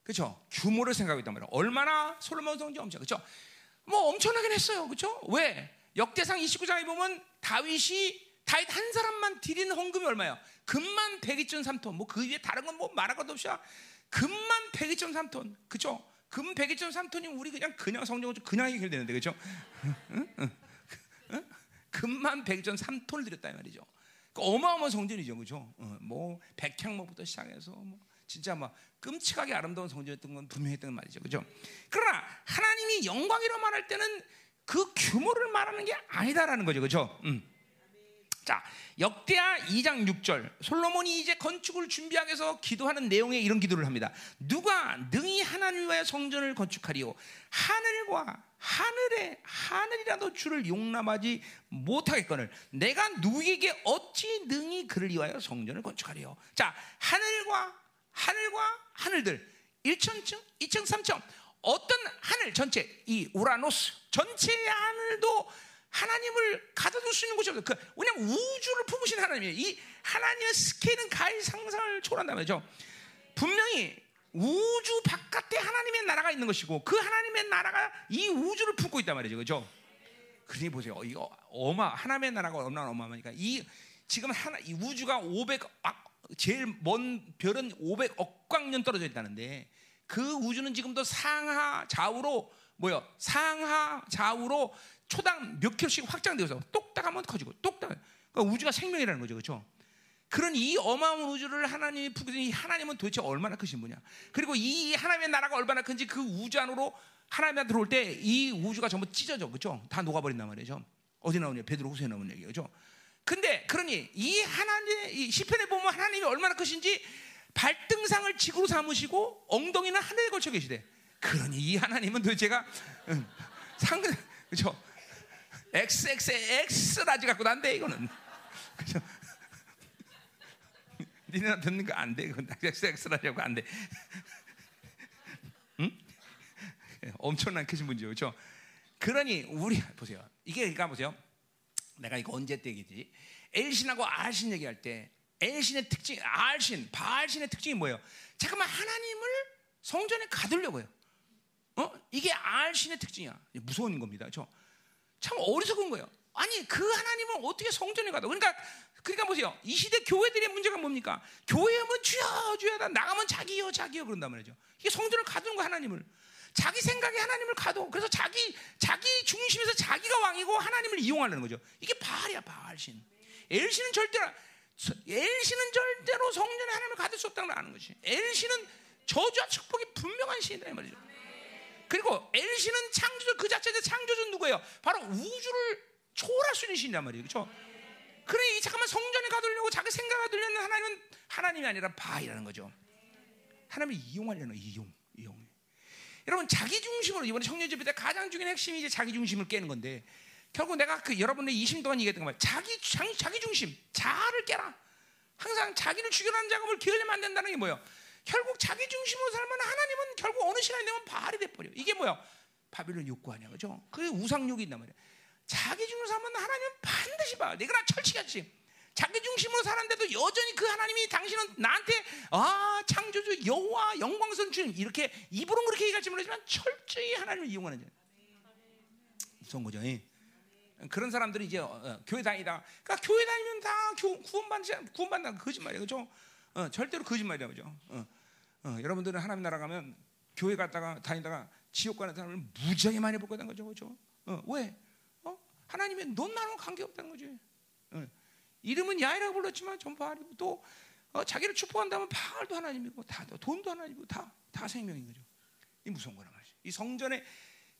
그렇죠? 규모를 생각하고 있단 말이에요. 얼마나 솔로몬 성전 엄청 그렇죠? 뭐 엄청나긴 했어요. 그렇죠? 왜? 역대상 29장에 보면 다윗이 다윗 한 사람만 드리는 헌금이 얼마예요? 금만 102.3톤. 뭐 그 위에 다른 건 뭐 말할 것도 없이 금만 102.3톤. 그렇죠? 금 102.3톤이면 우리 그냥 그냥 좀 그냥 해결되는데? 응? 금만 102.3톤을 드렸다 이 말이죠. 그 어마어마한 성전이죠, 그렇죠? 어, 뭐 백향목부터 시작해서 뭐 진짜 막 끔찍하게 아름다운 성전이었던 건 분명했던 말이죠, 그렇죠? 그러나 하나님이 영광이라고 말할 때는 그 규모를 말하는 게 아니다라는 거죠, 그렇죠? 음. 자, 역대하 2장 6절. 솔로몬이 이제 건축을 준비하기 위해서 기도하는 내용에 이런 기도를 합니다. 누가 능히 하나님 위하여 성전을 건축하리요? 하늘과 하늘에 하늘이라도 주를 용납하지 못하겠거늘 내가 누구에게 어찌 능히 그를 위하여 성전을 건축하리요? 자, 하늘과 하늘과 하늘들 1천층, 2층, 3층 어떤 하늘 전체 이 우라노스 전체의 하늘도 하나님을 가둬둘 수 있는 곳이 없어요. 그, 왜냐면 우주를 품으신 하나님이에요. 이 하나님의 스케일은 가히 상상을 초월한단 말이죠. 분명히 우주 바깥에 하나님의 나라가 있는 것이고 그 하나님의 나라가 이 우주를 품고 있단 말이죠. 그죠? 그러니 보세요. 이거 어마 하나님의 나라가 얼마나 어마어마하니까 이 지금 하나 이 우주가 500 아, 제일 먼 별은 500억 광년 떨어져 있다는데 그 우주는 지금도 상하 좌우로 뭐요 상하 좌우로 초당 몇 킬로씩 확장되어서 똑딱하면 커지고 똑딱. 그러니까 우주가 생명이라는 거죠, 그렇죠? 그런 이 어마어마한 우주를 하나님이 부르신 하나님은 도대체 얼마나 크신 분이야. 그리고 이 하나님의 나라가 얼마나 큰지 그 우주 안으로 하나님이 들어올 때 이 우주가 전부 찢어져, 그렇죠? 다 녹아버린단 말이죠. 어디 나오냐? 베드로 후서에 나오는 얘기죠. 그렇죠? 근데 그러니 이 하나님 이 시편에 보면 하나님이 얼마나 크신지 발등상을 지구로 삼으시고 엉덩이는 하늘에 걸쳐 계시대. 그러니 이 하나님은 도대체가 응, 상 그렇죠? XX의 X라지 갖고 난데 이거는 그렇죠? 니네나 듣는 거 안 돼. 이건 XX라고 안 돼. 응? 엄청난 크신 분이죠, 그렇죠? 그러니 우리 보세요. 이게 그러니까 보세요. 내가 이거 언제 때 얘기지? 엘신하고 알신 얘기할 때 엘신의 특징, 알신, 바알신의 특징이 뭐예요? 잠깐만 하나님을 성전에 가두려고요. 어? 이게 알신의 특징이야. 무서운 겁니다. 저 참 어리석은 거예요. 아니 그 하나님을 어떻게 성전에 가둬? 그러니까 그러니까 보세요. 이 시대 교회들의 문제가 뭡니까? 교회하면 주여 주여다 나가면 자기요 자기요 그런단 말이죠. 이게 성전을 가두는 거 하나님을. 자기 생각에 하나님을 가도 그래서 자기 자기 중심에서 자기가 왕이고 하나님을 이용하려는 거죠. 이게 바알이야 바알신. 엘신은 절대로 엘신은 절대로 성전에 하나님을 가둘 수 없다는 걸 아는 것이. 엘신은 저주와 축복이 분명한 신이다 이 말이죠. 그리고 엘신은 창조주 그 자체의 창조주는 누구예요? 바로 우주를 초월할 수 있는 신이란 말이에요. 그렇죠? 그러니 잠깐만 성전에 가두려고 자기 생각을 가두려는 하나님은 하나님이 아니라 바알이라는 거죠. 하나님을 이용하려는 이용, 이용. 여러분 자기 중심으로 이번에 청년 집회 때 가장 중요한 핵심이 이제 자기 중심을 깨는 건데 결국 내가 그 여러분의 20년 동안 얘기했던 거 자기 자기, 자기 중심 자아를 깨라. 항상 자기를 죽여라는 작업을 기울이면 안 된다는 게 뭐예요? 결국 자기 중심으로 살면 하나님은 결국 어느 시간이 되면 바알이 돼버려. 이게 뭐야? 바빌론 욕구 아니야, 그죠? 그 우상욕이 있단 말이야. 자기 중심으로 살면 하나님은 반드시 봐. 내가 철칙하지. 자기 중심으로 살았는데도 여전히 그 하나님이 당신은 나한테 아 창조주 여호와 영광선 주님 이렇게 입으로 그렇게 얘기할지 모르지만 철저히 하나님을 이용하는 자. 무서운 거죠. 그런 사람들이 이제 어, 어, 교회 다니다. 그러니까 교회 다니면 다 구원받지 구원받는 거짓말이에요, 그죠? 어, 절대로 거짓말이야, 그죠? 어, 어, 여러분들은 하나님 나라 가면 교회 갔다가 다니다가 지옥 가는 사람을 무지하게 많이 볼 거다는 거죠, 그죠? 어, 왜? 어? 넌 나랑 관계 없다는 거지. 어. 이름은 야이라고 불렀지만 전 바알이고 또 어, 자기를 축복한다면 바알도 하나님이고 다 돈도 하나님이고 다 다 생명인 거죠. 이 무서운 거란 말이지. 이 성전에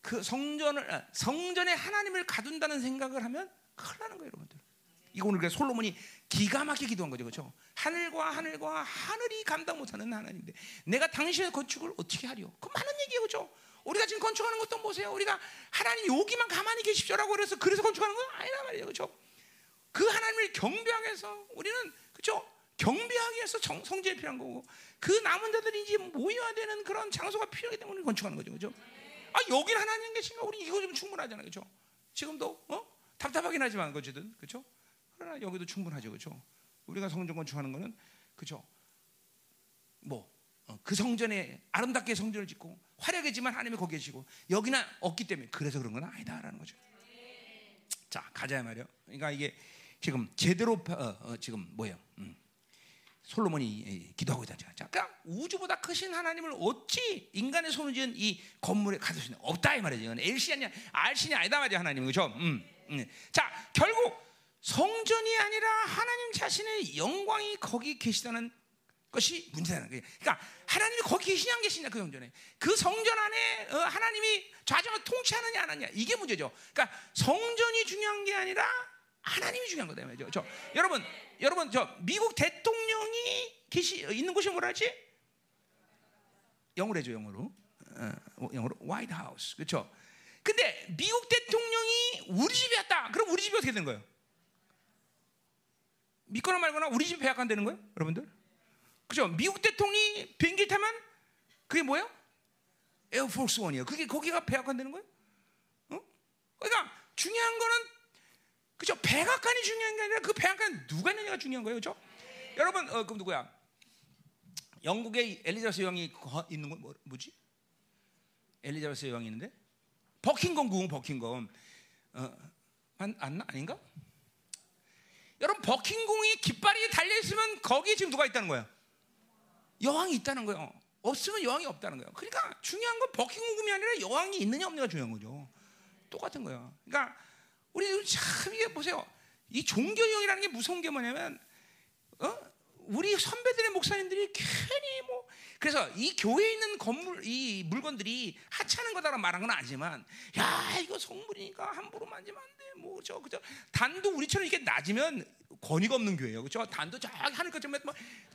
그 성전을 아, 성전에 하나님을 가둔다는 생각을 하면 큰일 나는 거예요, 여러분들. 이거 오늘 그 솔로몬이 기가 막히게 기도한 거죠, 그렇죠? 하늘과 하늘과 하늘이 감당 못하는 하나님인데 내가 당신의 건축을 어떻게 하리요? 그 많은 얘기예요, 그렇죠? 우리가 지금 건축하는 것도 보세요. 우리가 하나님 여기만 가만히 계십시오라고 그래서 그래서 건축하는 건 아니란 말이에요, 그렇죠? 그 하나님을 경배하기 위해서 우리는 그렇죠? 경배하기 위해서 정, 성전이 필요한 거고 그 남은 자들이 이제 모여야 되는 그런 장소가 필요하기 때문에 건축하는 거죠, 그렇죠? 아 여기 하나님 계시면 우리 이거 좀 충분하잖아요, 그렇죠? 지금도 어? 답답하긴 하지만 거지든 그렇죠? 그러나 여기도 충분하죠, 그렇죠? 우리가 성전 건축하는 거는 그렇죠? 뭐. 어, 그 성전에 아름답게 성전을 짓고 화려하지만 하나님이 거기 계시고 여기는 없기 때문에 그래서 그런 건 아니다라는 거죠. 자 가자 말이요. 그러니까 이게 지금 제대로 어, 어, 지금 뭐예요? 음. 솔로몬이 기도하고 있다. 자, 그러니까 우주보다 크신 하나님을 어찌 인간의 손을 지은 이 건물에 가둘 수 없다 이 말이죠. 아니야, 알신이 아니다 말이야 하나님 그죠? 음, 음. 자, 결국 성전이 아니라 하나님 자신의 영광이 거기 계시다는 것이 문제라는 거예요. 그러니까 하나님이 거기 계시냐 안 계시냐 그 성전에 그 성전 안에 어, 하나님이 좌정을 통치하느냐 안 하느냐 이게 문제죠. 그러니까 성전이 중요한 게 아니라 하나님이 중요한 거다 말이죠. 저, 여러분, 여러분 저 미국 대통령이 계시 있는 곳이 뭐라지? 영어로 해줘 영어로. 어, 영어로 화이트 하우스. 그렇죠? 근데 미국 대통령이 우리 집에 왔다. 그럼 우리 집이 어떻게 되는 거예요? 믿거나 말거나 우리 집에 배약한 되는 거예요? 여러분들? 그죠? 미국 대통령이 비행기 타면 그게 뭐예요? 에어포스 원이에요. 그게 거기가 배약한 되는 거예요? 어? 그러니까 중요한 거는 그죠? 백악관이 중요한 게 아니라 그 백악관 누가 있느냐가 중요한 거예요, 그죠? 여러분, 어, 그럼 누구야? 영국의 엘리자베스 여왕이 있는 건 뭐, 뭐지? 엘리자베스 여왕이 있는데 버킹검 궁 버킹검 어, 안, 안 아닌가? 여러분 버킹궁이 깃발이 달려 있으면 거기에 지금 누가 있다는 거야? 여왕이 있다는 거예요. 없으면 여왕이 없다는 거예요. 그러니까 중요한 건 버킹 궁금이 아니라 여왕이 있느냐 없느냐가 중요한 거죠. 똑같은 거예요. 그러니까 우리 참 이게 보세요. 이 종교형이라는 게 무서운 게 뭐냐면 어? 우리 선배들의 목사님들이 괜히 뭐 그래서 이 교회에 있는 건물 이 물건들이 하찮은 거다라고 말한 건 아니지만 야 이거 성물이니까 함부로 만지면 안 돼. 뭐 저 그저 단도 우리처럼 이렇게 낮으면 권위가 없는 교회예요. 그렇죠? 단도 저기 하늘까지 막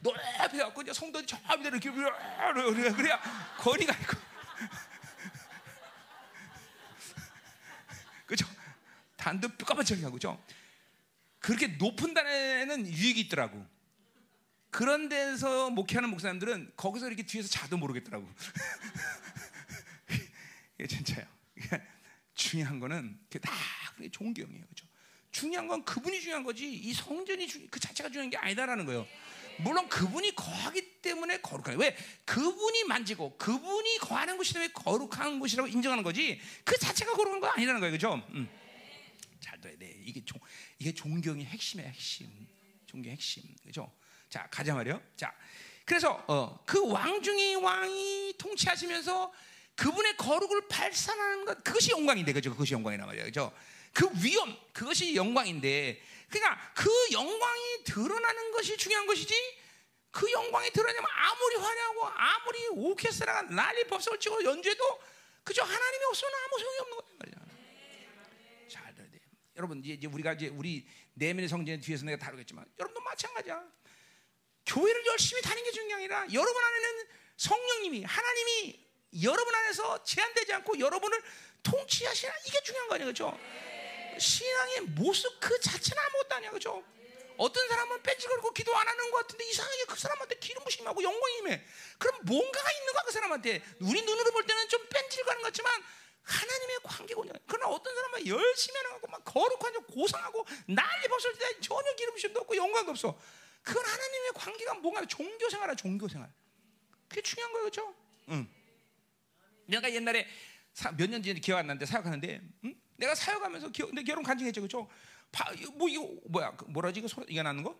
높이 갖고 성도들이 저 밑에 이렇게 그래야 그래야 권위가 있고 그렇죠? 단도 뼈까만하게 하고 그렇죠? 그렇게 높은 단에는 유익이 있더라고. 그런 데서 목회하는 목사님들은 거기서 이렇게 뒤에서 자도 모르겠더라고. 이게 진짜요. 중요한 거는 다 종교형이에요. 그죠? 중요한 건 그분이 중요한 거지 이 성전이 주, 그 자체가 중요한 게 아니다라는 거예요. 물론 그분이 거하기 때문에 거룩한 왜 그분이 만지고 그분이 거하는 곳이 때문에 거룩한 곳이라고 인정하는 거지 그 자체가 거룩한 거 아니라는 거예요. 그죠? 음. 잘 둬야 돼. 이게 종 이게 종경의 핵심이야, 핵심. 종경의 핵심. 그죠? 자, 가자 말이요. 자, 그래서 어, 그 왕중의 왕이 통치하시면서 그분의 거룩을 발산하는 것 그것이 영광인데 그죠? 그것이 영광이란 말이에요. 그죠? 그 위엄 그것이 영광인데 그러니까 그 영광이 드러나는 것이 중요한 것이지 그 영광이 드러나면 아무리 화려하고 아무리 오케스트라가 난리 법석을 치고 연주해도 그저 하나님이 없으면 아무 소용이 없는 거란 말이야. 잘 들어야 돼. 여러분 이제 우리가 이제 우리 내면의 성전 뒤에서 내가 다루겠지만 여러분도 마찬가지야. 교회를 열심히 다니는 게 중요한 게 아니라 여러분 안에는 성령님이 하나님이 여러분 안에서 제한되지 않고 여러분을 통치하시나 이게 중요한 거 아니에요, 그렇죠? 신앙의 모습 그 자체는 아무것도 아니야, 그렇죠? 어떤 사람은 뺀질거리고 기도 안 하는 것 같은데 이상하게 그 사람한테 기름 부심하고 영광이 임해. 그럼 뭔가가 있는 거야 그 사람한테. 우리 눈으로 볼 때는 좀 뺀질거리는 것 같지만 하나님의 관계군요. 그러나 어떤 사람은 열심히 하는 거막 거룩하고 고상하고 난리 벗을 때 전혀 기름 부심도 없고 영광도 없어. 그건 하나님의 관계가 뭔가 종교 생활이야, 종교 생활. 그게 중요한 거예요, 그렇죠? 응. 내가 옛날에 몇 년 전에 기억 안 나는데 사역하는데, 응? 내가 사역하면서 기억, 내 결혼 간증했죠, 그렇죠? 뭐 이거 뭐야, 그 뭐라지 이거 소, 이거 나는 거?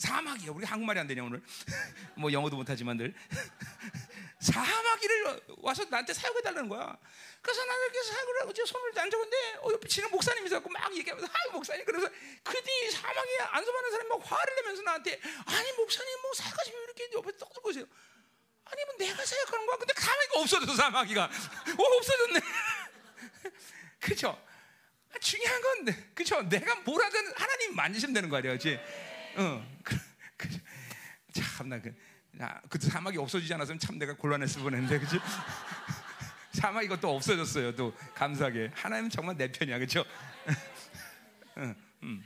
사마귀야. 우리 한국말이 안 되냐 오늘? 뭐 영어도 못하지만들 사마귀를 와서 나한테 사역해 달라는 거야. 그래서 나는 이렇게 사역을 하고 손을 앉았는데 어, 옆에 지는 목사님이 있었고 막 얘기하면서 아 목사님 그래서 그뒤 사마귀 안수받는 사람이 막 화를 내면서 나한테 아니 목사님 뭐 사역하시면 이렇게 옆에 떠들고 계세요. 아니 뭐 내가 사역하는 거야. 근데 가만히 없어졌어 사마귀가. 어 없어졌네. 그렇죠. 중요한 건 그렇죠. 내가 뭘 하든 하나님 만지시면 되는 거 아니야, 그렇지? 어, 그, 그, 참나 그, 야, 그때 사막이 없어지지 않았으면 참 내가 곤란했을 뻔했는데, 그렇지? 사막 이것도 없어졌어요. 또 감사하게 하나님 정말 내 편이야, 그렇죠? 응, 응.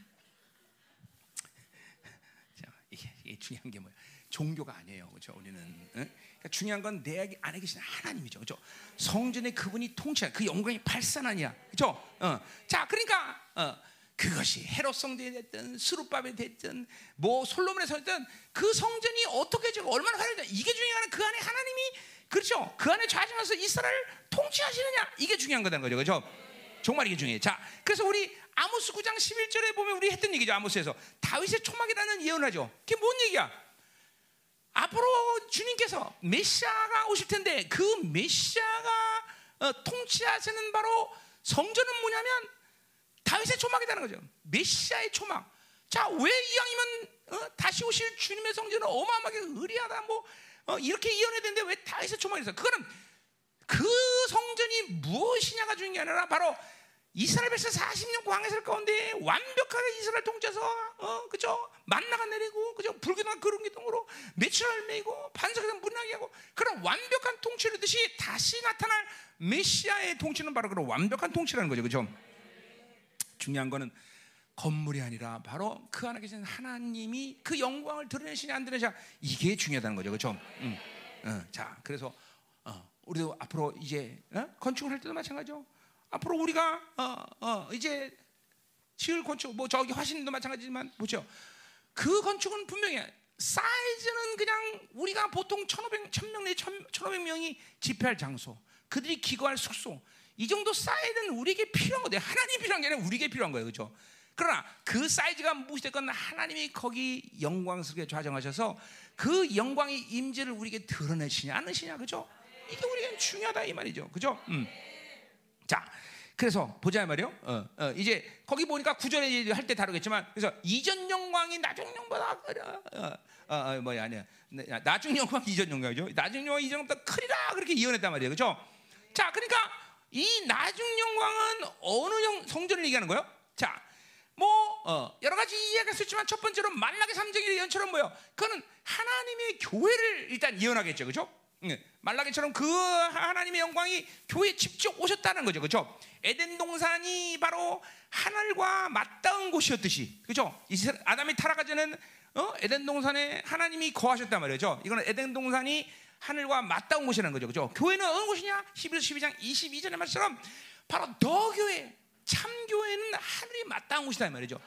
자, 이게, 이게 중요한 게 뭐야? 종교가 아니에요, 그렇죠? 우리는 응? 그러니까 중요한 건 내 안에 계신 하나님이죠, 그렇죠? 성전에 그분이 통치한 그 영광이 발산하냐, 그렇죠? 어. 자, 그러니까 어, 그것이 헤롯 성전이 됐든 스룹밥이 됐든 뭐 솔로몬의 성전이든 그 성전이 어떻게 지금 얼마나 화려해 이게 중요한 그 안에 하나님이 그렇죠? 그 안에 좌정해서 이스라엘 통치하시느냐 이게 중요한 거다는 거죠, 그렇죠? 정말 이게 중요해. 자, 그래서 우리 아모스 9장 11절에 보면 우리 했던 얘기죠. 아모스에서 다윗의 초막이라는 예언을 하죠. 그게 뭔 얘기야? 앞으로 주님께서 메시아가 오실 텐데 그 메시아가 어, 통치하시는 바로 성전은 뭐냐면 다윗의 초막이라는 거죠. 메시아의 초막. 자, 왜 이왕이면 어, 다시 오실 주님의 성전은 어마어마하게 의리하다 뭐 어, 이렇게 예언해야 되는데 왜 다윗의 초막이었어? 그거는 그 성전이 무엇이냐가 중요한 게 아니라 바로 이스라엘 백성 40년 광야설 가운데 완벽하게 이스라엘 통째서 어 그죠 만나가 내리고 그죠 불기둥 그런 기둥으로 매출을 메고 반석에서 문나게 하고 그런 완벽한 통치를 듯이 다시 나타날 메시아의 통치는 바로 그런 완벽한 통치라는 거죠 그죠 중요한 거는 건물이 아니라 바로 그 안에 계신 하나님이 그 영광을 드러내시냐 안 드러내시냐 이게 중요하다는 거죠 그죠 음. 어, 자 그래서 어, 우리도 앞으로 이제 어? 건축을 할 때도 마찬가지죠 앞으로 우리가 어, 어, 이제 지을 건축 뭐 저기 화신도 마찬가지지만 보죠. 그 건축은 분명히 사이즈는 그냥 우리가 보통 1,500, 1,000명 내 1,500명이 집회할 장소, 그들이 기거할 숙소 이 정도 사이즈는 우리에게 필요한 거예요. 하나님 필요한 게 아니라 우리에게 필요한 거예요, 그렇죠? 그러나 그 사이즈가 무엇이 됐건 하나님이 거기 영광스럽게 좌정하셔서 그 영광의 임재를 우리에게 드러내시냐 않으시냐 그죠? 이게 우리에게 중요하다 이 말이죠. 그죠? 음. 자, 그래서 보자 말이요. 어, 어, 이제 거기 보니까 구절에 할 때 다루겠지만 그래서 이전 영광이 나중 영광보다 어, 어, 어, 뭐야 아니야. 나중 영광 이전 영광이죠. 나중 영광 이전 영광보다 크리라 그렇게 이언했단 말이에요. 그죠? 자, 그러니까 이 나중 영광은 어느 영, 성전을 얘기하는 거예요? 자, 뭐 어, 여러 가지 이해가 있지만 첫 번째로 말라기 삼정의 예언처럼 뭐요? 그거는 하나님의 교회를 일단 예언하겠죠, 그죠? 말라기처럼 그 하나님의 영광이 교회에 직접 오셨다는 거죠. 그렇죠? 에덴 동산이 바로 하늘과 맞닿은 곳이었듯이. 그렇죠? 아담이 타락하기 전에는 어? 에덴 동산에 하나님이 거하셨단 말이죠. 이거는 에덴 동산이 하늘과 맞닿은 곳이라는 거죠. 그렇죠? 교회는 어느 곳이냐? 11서 12장 22절의 말처럼 바로 너 교회, 참 교회는 하늘이 맞닿은 곳이다 말이죠.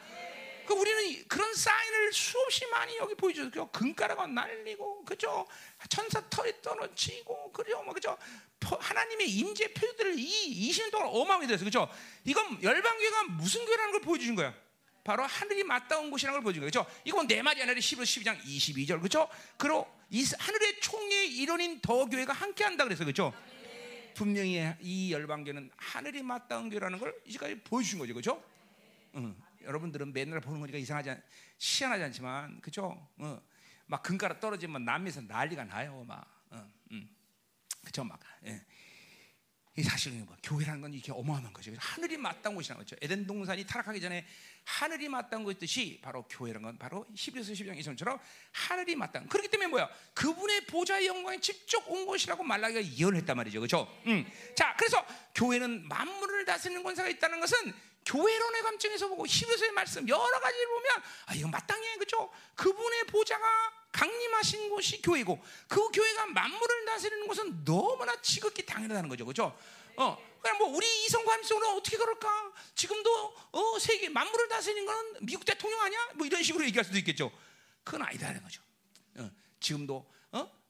그 우리는 그런 사인을 수없이 많이 여기 보여줘요. 그 금가루가 날리고, 그죠? 천사 털이 떨어지고, 그죠? 뭐 그죠? 하나님의 임재 표들을 이 20년 동안 어마어마하게 됐어, 그죠? 이건 열방교회가 무슨 교회라는 걸 보여주신 거야. 바로 하늘이 맞닿은 곳이라는 걸 보여준 거죠. 이건 내 말이 아니라 11, 12장 22절, 그죠? 그리고 이 하늘의 총의 일원인 더 교회가 함께 한다 그래서, 그죠? 분명히 이 열방교는 하늘이 맞닿은 교회라는 걸 이제까지 보여주신 거죠, 그죠? 응. 여러분들은 맨날 보는 거니까 이상하지 않, 희한하지 않지만 그죠? 어, 막 금가루 떨어지면 남미에서 난리가 나요, 막. 어, 음. 그죠, 막. 예. 이 사실은 뭐 교회라는 건 이렇게 어마어마한 거죠. 하늘이 맞닿은 곳이라는 거죠. 에덴 동산이 타락하기 전에 하늘이 맞닿은 곳이듯이 바로 교회라는 건 바로 11에서 12장 이성처럼 하늘이 맞닿은. 그렇기 때문에 뭐야? 그분의 보좌의 영광이 직접 온 것이라고 말라기가 예언했단 말이죠. 그렇죠? 음. 자, 그래서 교회는 만물을 다스리는 권세가 있다는 것은 교회론의 감정에서 보고 히브리서의 말씀 여러 가지를 보면 아 이건 마땅해 그죠? 그분의 보좌가 강림하신 곳이 교회고 그 교회가 만물을 다스리는 것은 너무나 지극히 당연하다는 거죠, 그죠? 어, 그냥 뭐 우리 이성과 함성으로 어떻게 그럴까? 지금도 어 세계 만물을 다스리는 거는 미국 대통령 아니야? 뭐 이런 식으로 얘기할 수도 있겠죠. 그건 아니다는 거죠. 어, 지금도 어?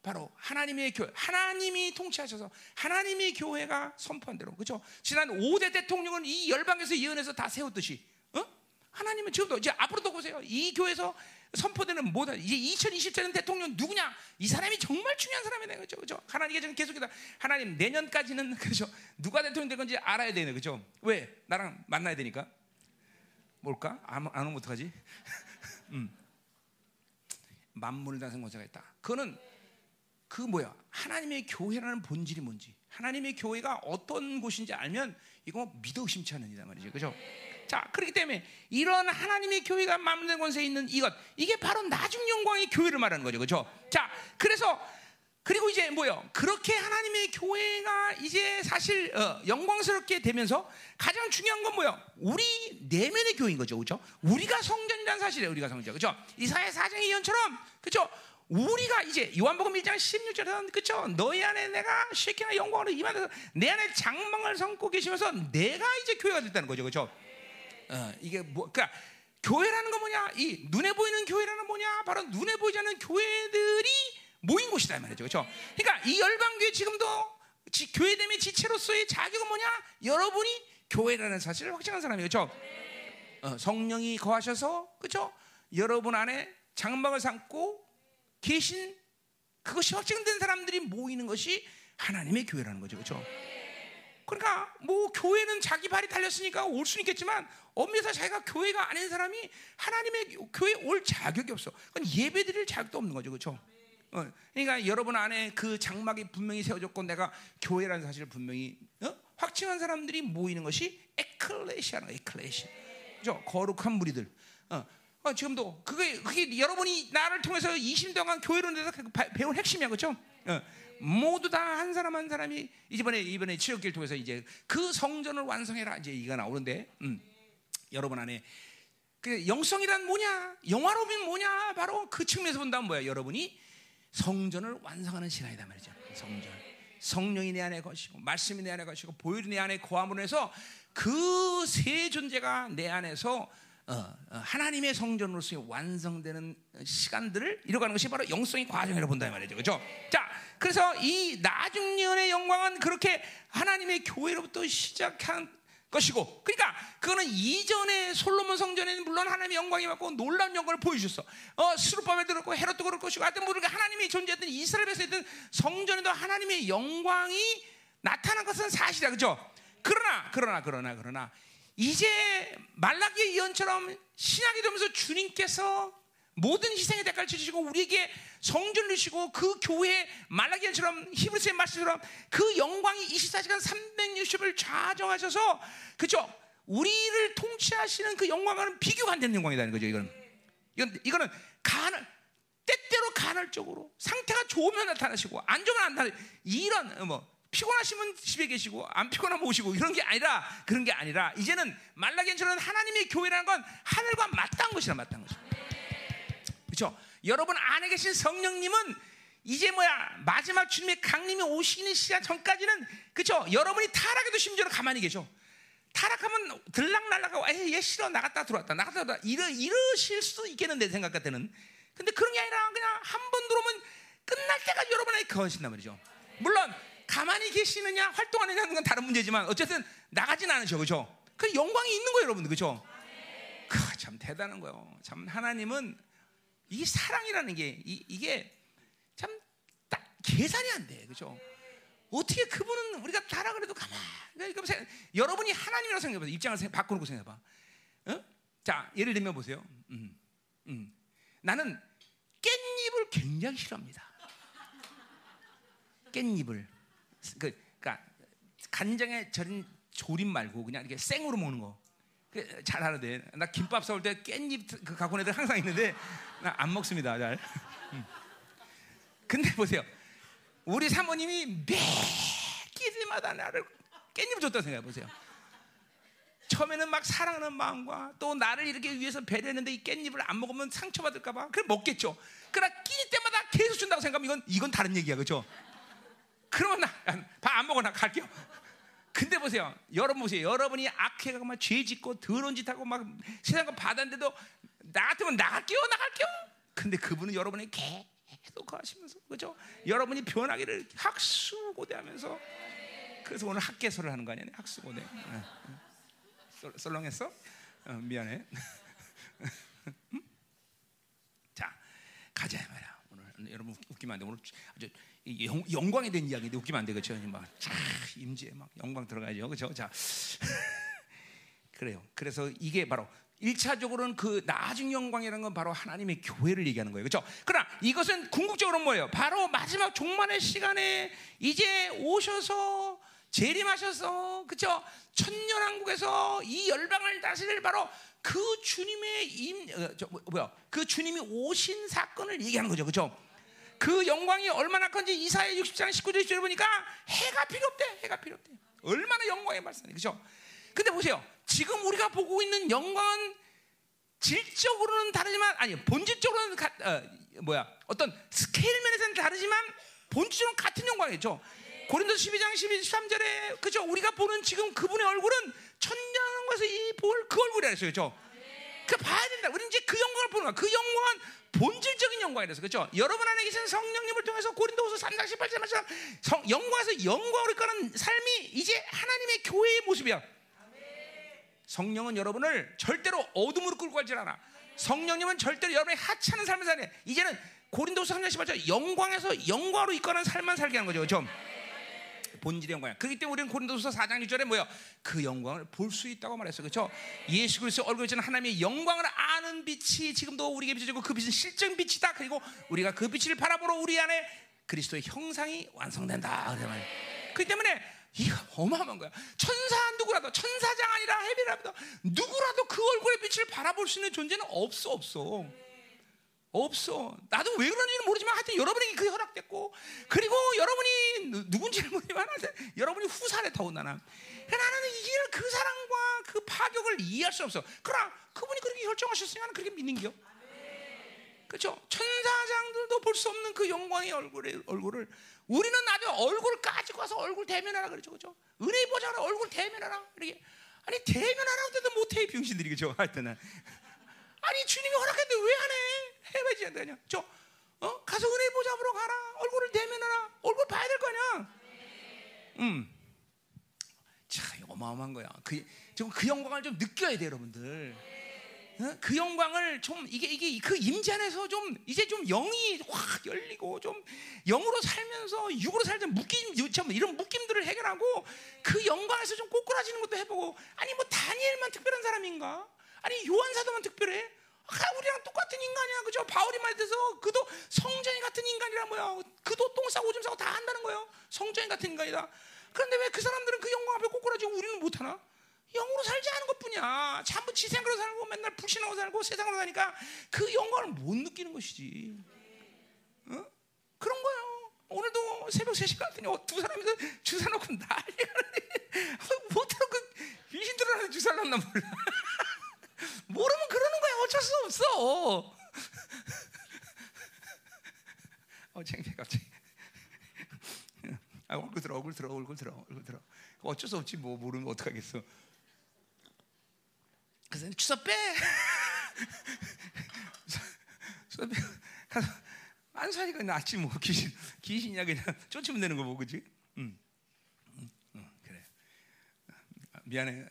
바로 하나님의 교회, 하나님이 통치하셔서 하나님의 교회가 선포한 대로, 그죠? 지난 5대 대통령은 이 열방에서 예언해서 다 세웠듯이, 어? 하나님은 지금도 이제 앞으로도 보세요. 이 교회에서 선포되는 모든 이제 2020년는 대통령 누구냐? 이 사람이 정말 중요한 사람이네, 그죠? 그죠? 하나님께 지금 계속해서 하나님 내년까지는 그죠? 누가 대통령 될 건지 알아야 되네, 그죠? 왜? 나랑 만나야 되니까. 뭘까? 안, 안 오면 어떡하지? 음. 만물을 다스리는 권세가 있다. 그거는 그 뭐야? 하나님의 교회라는 본질이 뭔지, 하나님의 교회가 어떤 곳인지 알면 이거 믿어 의심치 않는 이다 말이죠. 그죠? 자, 그렇기 때문에 이런 하나님의 교회가 만든 권세에 있는 이것, 이게 바로 나중 영광의 교회를 말하는 거죠. 그죠? 자, 그래서 그리고 이제 뭐요? 그렇게 하나님의 교회가 이제 사실 어, 영광스럽게 되면서 가장 중요한 건 뭐요? 우리 내면의 교회인 거죠, 그죠? 우리가 성전이라는 사실이에요, 우리가 성전, 그죠? 이사야 사장의 예언처럼, 그죠? 우리가 이제 요한복음 1장 16절에 그쵸? 너희 안에 내가 쉐키나 영광으로 임하면서 내 안에 장망을 삼고 계시면서 내가 이제 교회가 됐다는 거죠. 그죠 어, 이게 뭐 그러니까 교회라는 건 뭐냐? 이 눈에 보이는 교회라는 뭐냐? 바로 눈에 보이지 않는 교회들이 모인 곳이다 말이죠. 그죠 그러니까 이 열방 교회 지금도 지, 교회됨의 지체로서의 자격은 뭐냐? 여러분이 교회라는 사실을 확증한 사람이에요. 어, 성령이 거하셔서 그죠 여러분 안에 장막을 삼고 계신 그것이 확증된 사람들이 모이는 것이 하나님의 교회라는 거죠. 그렇죠? 그러니까 뭐 교회는 자기 발이 달렸으니까 올 수는 있겠지만 엄밀해서 자기가 교회가 아닌 사람이 하나님의 교회에 올 자격이 없어. 그건 예배 드릴 자격도 없는 거죠. 그렇죠? 어, 그러니까 여러분 안에 그 장막이 분명히 세워졌고 내가 교회라는 사실을 분명히 어? 확증한 사람들이 모이는 것이 에클레시아는 에클레시아. 그죠? 거룩한 무리들. 어, 어, 지금도. 그게, 그게 여러분이 나를 통해서 20년 동안 교회로 내서 그 배운 핵심이야, 그렇죠? 어, 모두 다 한 사람 한 사람이 이번에 이번에 치료기를 통해서 이제 그 성전을 완성해라. 이제 이가 나오는데, 음, 여러분 안에 그 영성이란 뭐냐, 영화로움이 뭐냐, 바로 그 측면에서 본다면 뭐야, 여러분이 성전을 완성하는 시간이다 말이죠. 성전. 성령이 내 안에 거시고 말씀이 내 안에 거시고 보혈이 내 안에 거함으로 해서 그 세 존재가 내 안에서 하나님의 성전으로서 완성되는 시간들을 이뤄가는 것이 바로 영성의 과정이라고 본다 말이죠. 그렇죠? 자, 그래서 이 나중년의 영광은 그렇게 하나님의 교회로부터 시작한 것이고, 그러니까 그거는 이전에 솔로몬 성전에는 물론 하나님의 영광이 받고 놀라운 영광을 보여주셨어. 어, 스루바벨도 그렇고 헤롯도 그럴 것이고, 하여튼 모르게 하나님이 존재했던 이스라엘에서 있던 성전에도 하나님의 영광이 나타난 것은 사실이야, 그죠? 그러나, 그러나, 그러나, 그러나 이제 말라기의 예언처럼 신약이 되면서 주님께서 모든 희생의 대가를 치시고 우리에게 성전을 주시고 그 교회 말라기처럼 히브리스의 말씀처럼 그 영광이 24시간 360을 좌정하셔서 그죠? 우리를 통치하시는 그 영광과는 비교가 안 되는 영광이라는 거죠. 이거는 이건 이거는 간을 때때로 간헐적으로 상태가 좋으면 나타나시고 안 좋으면 안 나타나 이런 뭐 피곤하시면 집에 계시고 안 피곤하면 오시고 이런 게 아니라 그런 게 아니라 이제는 말라기처럼 하나님의 교회라는 건 하늘과 맞닿은 것이라 맞닿은 거죠. 그렇죠? 여러분 안에 계신 성령님은 이제 뭐야 마지막 주님의 강림이 오시는 시간 전까지는 그렇죠? 여러분이 타락해도 심지어는 가만히 계셔. 타락하면 들락날락하고 에이 얘 싫어 나갔다 들어왔다 나갔다 들어왔다 이러 이러실 수도 있겠는데 생각 같에는 근데 그런 게 아니라 그냥 한 번 들어오면 끝날 때까지 여러분에게 거하신단 말이죠. 물론 가만히 계시느냐 활동하느냐는 건 다른 문제지만 어쨌든 나가진 않으셔 그죠? 그 영광이 있는 거예요 여러분들 그죠? 참 대단한 거예요. 참 하나님은 이 사랑이라는 게 이, 게참 계산이 안 돼, 그죠? 어떻게 그분은 우리가 다라 그래도 가만. 그러니까 여러분이 하나님이라고 생각해봐. 입장을 바꾸고 생각해 봐. 어? 자, 예를 들면 보세요. 음, 음. 나는 깻잎을 굉장히 싫어합니다. 깻잎을. 그, 그러니까 간장에 절인 조림 말고 그냥 이렇게 생으로 먹는 거. 그, 잘 하는데 나 김밥 사올 때 깻잎 그 갖고 온 애들 항상 있는데 나 안 먹습니다 잘. 음. 근데 보세요 우리 사모님이 매 끼리마다 나를 깻잎 줬다 생각해 보세요. 처음에는 막 사랑하는 마음과 또 나를 이렇게 위해서 배려했는데 이 깻잎을 안 먹으면 상처받을까봐 그래 먹겠죠. 그러나 끼니 때마다 계속 준다고 생각하면 이건 이건 다른 얘기야 그렇죠? 그러면 나밥 안 먹어 나 갈게요. 근데 보세요. 여러분 보세요. 여러분이 악해가 막죄 짓고 더러운 짓 하고 막 세상 거 받았는데도 나 같으면 나갈게요, 나갈게요. 근데 그분은 여러분이 계속 하시면서 그죠? 여러분이 변하기를 학수고대하면서 그래서 오늘 학계서를 하는 거 아니야? 학수고대. 네. 썰렁했어? 어, 미안해. 자, 가자 말이야. 오늘 여러분 웃기면 안 돼. 오늘 아주 영, 광에 대한 이야기인데 웃기면 안 되겠죠. 막 임지에 막 영광 들어가죠. 그렇죠? 자. 그래요. 그래서 이게 바로 1차적으로는 그 나중 영광이라는 건 바로 하나님의 교회를 얘기하는 거예요. 그렇죠? 그러나 이것은 궁극적으로 뭐예요? 바로 마지막 종말의 시간에 이제 오셔서 재림하셔서 그렇죠? 천년 왕국에서 이 열방을 다스릴 바로 그 주님의 임 어, 저, 뭐야? 그 주님이 오신 사건을 얘기하는 거죠. 그렇죠? 그 영광이 얼마나 큰지 이사야 60장 19절에 줄 보니까 해가 필요 없대. 해가 필요 없대. 얼마나 영광의 말씀이 그죠? 근데 보세요. 지금 우리가 보고 있는 영광은 질적으로는 다르지만 아니 본질적으로는 가, 어, 뭐야 어떤 스케일 면에서는 다르지만 본질적으로 같은 영광이죠. 고린도 12장 12, 13절에 그죠? 우리가 보는 지금 그분의 얼굴은 천년왕국에서 이 볼 그 얼굴이라 했어요. 그죠? 그 봐야 된다. 우리 이제 그 영광을 보는 거야. 그 영광은 본질적인 영광이라서 그렇죠? 여러분 안에 계신 성령님을 통해서 고린도후서 3장 18절 말씀 성 영광에서 영광으로 이끄는 삶이 이제 하나님의 교회의 모습이야. 성령은 여러분을 절대로 어둠으로 끌고 가지 않아. 성령님은 절대로 여러분의 하찮은 삶을 사네. 이제는 고린도서 3장 18절 영광에서 영광으로 이끄는 삶만 살게 하는 거죠. 그렇죠? 본질의 영광이야. 그렇기 때문에 우리는 고린도서 4장 6절에 뭐요? 그 영광을 볼 수 있다고 말했어요. 그렇죠? 예수 그리스도 얼굴에 있는 하나님의 영광을 아는 빛이 지금도 우리에게 비춰지고 그 빛은 실증 빛이다. 그리고 우리가 그 빛을 바라보러 우리 안에 그리스도의 형상이 완성된다. 그렇기 때문에 이거 어마어마한 거야. 천사 누구라도 천사장 아니라 헤비라도 누구라도 그 얼굴의 빛을 바라볼 수 있는 존재는 없어 없어. 없어. 나도 왜 그런지는 모르지만 하여튼 여러분에게 그 허락됐고 그리고 여러분이 누군지는 모르지만 하여튼 여러분이 후사래 더군다나. 그러니까 나는 이길 그 사랑과 그 파격을 이해할 수 없어. 그러나 그분이 그렇게 결정하셨으니 나는 그렇게 믿는 겨. 그렇죠? 천사장들도 볼 수 없는 그 영광의 얼굴을, 얼굴을 우리는 나중에 얼굴 까지고 와서 얼굴 대면하라 그러죠, 그렇죠? 은혜 보자라 얼굴 대면하라 이렇게 아니 대면하라고 해도 못해 병신들이 그죠? 하여튼은 아니 주님이 허락했는데 왜 안 해? 해봐야지 안 되냐? 저 어? 가서 은혜 보자 보러 가라. 얼굴을 대면하라. 얼굴 봐야 될거 아니야. 음. 참 어마어마한 거야. 그, 좀그 영광을 좀 느껴야 돼, 여러분들. 어? 그 영광을 좀 이게 이게 그 임재 안에서 좀 이제 좀 영이 확 열리고 좀 영으로 살면서 육으로 살때 묶임 참 이런 묶임들을 해결하고 그 영광에서 좀 꼬꾸라지는 것도 해보고 아니 뭐 다니엘만 특별한 사람인가? 아니 요한 사도만 특별해? 아, 우리랑 똑같은 인간이야, 그죠? 바울이 말해서 그도 성전이 같은 인간이라 뭐야? 그도 똥 싸고 오줌 싸고 다 한다는 거예요. 성전이 같은 인간이다. 그런데 왜 그 사람들은 그 영광 앞에 꼬꾸라지고 우리는 못 하나? 영으로 살지 않은 것뿐이야. 전부 지생으로 살고 맨날 불신하고 살고 세상으로 사니까 그 영광을 못 느끼는 것이지. 어? 그런 거예요. 오늘도 새벽 3시 갔더니 어, 두 사람이 주사 놓고 난리가 못하고 그 귀신 들어가는 주사를 놨나 몰라. 모르면 그러는 거야. 어쩔 수 없어. 어, 창피해 갑자기. 아, 얼굴 들어, 얼굴 들어, 얼굴 들어, 얼굴 들어. 어쩔 수 없지 뭐 모르면 어떡하겠어. 그래서 주사 빼. 주사 빼. 가서 안 사니까 낫지 뭐 귀신 귀신이야 그냥 쫓으면 되는 거뭐 그지? 응. 응, 응, 그래. 미안해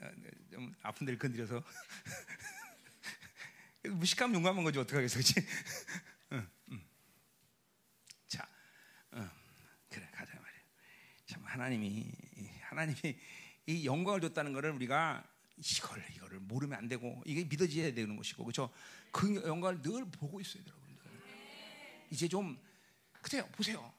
좀 아픈 데를 건드려서 무식하면 용감한 거지 어떡하겠어 그치? 자, 응. 그래 가자 말이야. 참 하나님이 하나님이 이 영광을 줬다는 것을 우리가 이걸 이거를 모르면 안 되고 이게 믿어져야 되는 것이고 그렇죠. 그 영광을 늘 보고 있어야 돼요, 여러분들. 이제 좀 그래요. 보세요.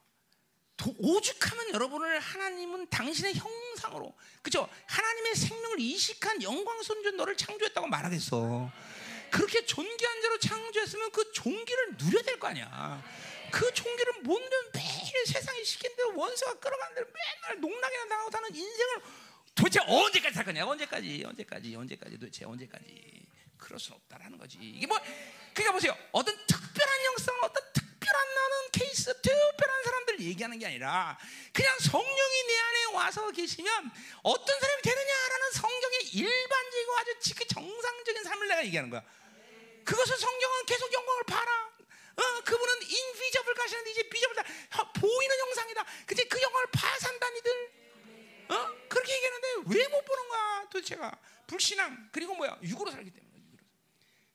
오죽하면 여러분을 하나님은 당신의 형상으로 그죠? 하나님의 생명을 이식한 영광 손전 너를 창조했다고 말하겠어. 그렇게 존귀한 자로 창조했으면 그 종기를 누려야 될 거 아니야. 그 종기를 못 누면 매일 세상에 시킨 대로 원수가 끌어가는 대로 맨날 농락이나 당하고 사는 인생을 도대체 언제까지 살 거냐? 언제까지? 언제까지? 언제까지? 도대체 언제까지? 그럴 수 없다라는 거지. 이게 뭐 그러니까 보세요. 어떤 특별한 영성, 어떤 특별한 나는 케이스, 특별한 사람들 얘기하는 게 아니라 그냥 성령이 내 안에 와서 계시면 어떤 사람이 되느냐라는 성경의 일반적이고 아주 지극히 정상적인 삶을 내가 얘기하는 거야. 그것을 성경은 계속 영광을 봐라. 어, 그분은 인비저블 가시는데 이제 비저블 보이는 영상이다. 근데 그 영광을 봐 산다 니들. 어? 그렇게 얘기하는데 왜 못 보는 거야 도대체가 불신앙 그리고 뭐야 육으로 살기 때문에 육으로.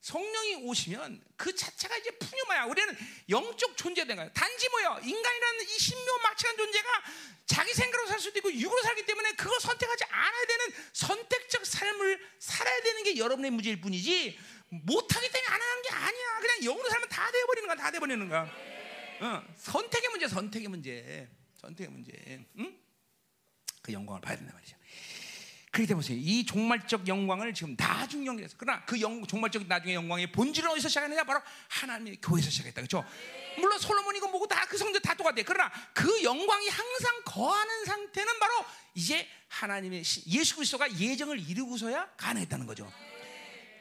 성령이 오시면 그 자체가 이제 푸뉴마야 우리는 영적 존재된 거야 단지 뭐야 인간이라는 이 신묘 막측한 존재가 자기 생각으로 살 수도 있고 육으로 살기 때문에 그걸 선택하지 않아야 되는 선택적 삶을 살아야 되는 게 여러분의 문제일 뿐이지 못하기 때문에 안 하는 게 아니야 그냥 영으로 살면 다 돼버리는 거야 다 돼버리는 거야 어, 선택의 문제 선택의 문제 선택의 문제 응? 그 영광을 봐야 된단 말이죠. 그렇기 때문에 보세요. 이 종말적 영광을 지금 나중 영광에서 그러나 그 영, 종말적 나중의 영광의 본질은 어디서 시작했느냐 바로 하나님의 교회에서 시작했다. 그렇죠? 물론 솔로몬이고 뭐고 다 그 성도 다 똑같아. 그러나 그 영광이 항상 거하는 상태는 바로 이제 하나님의 예수 그리스도가 예정을 이루고서야 가능했다는 거죠.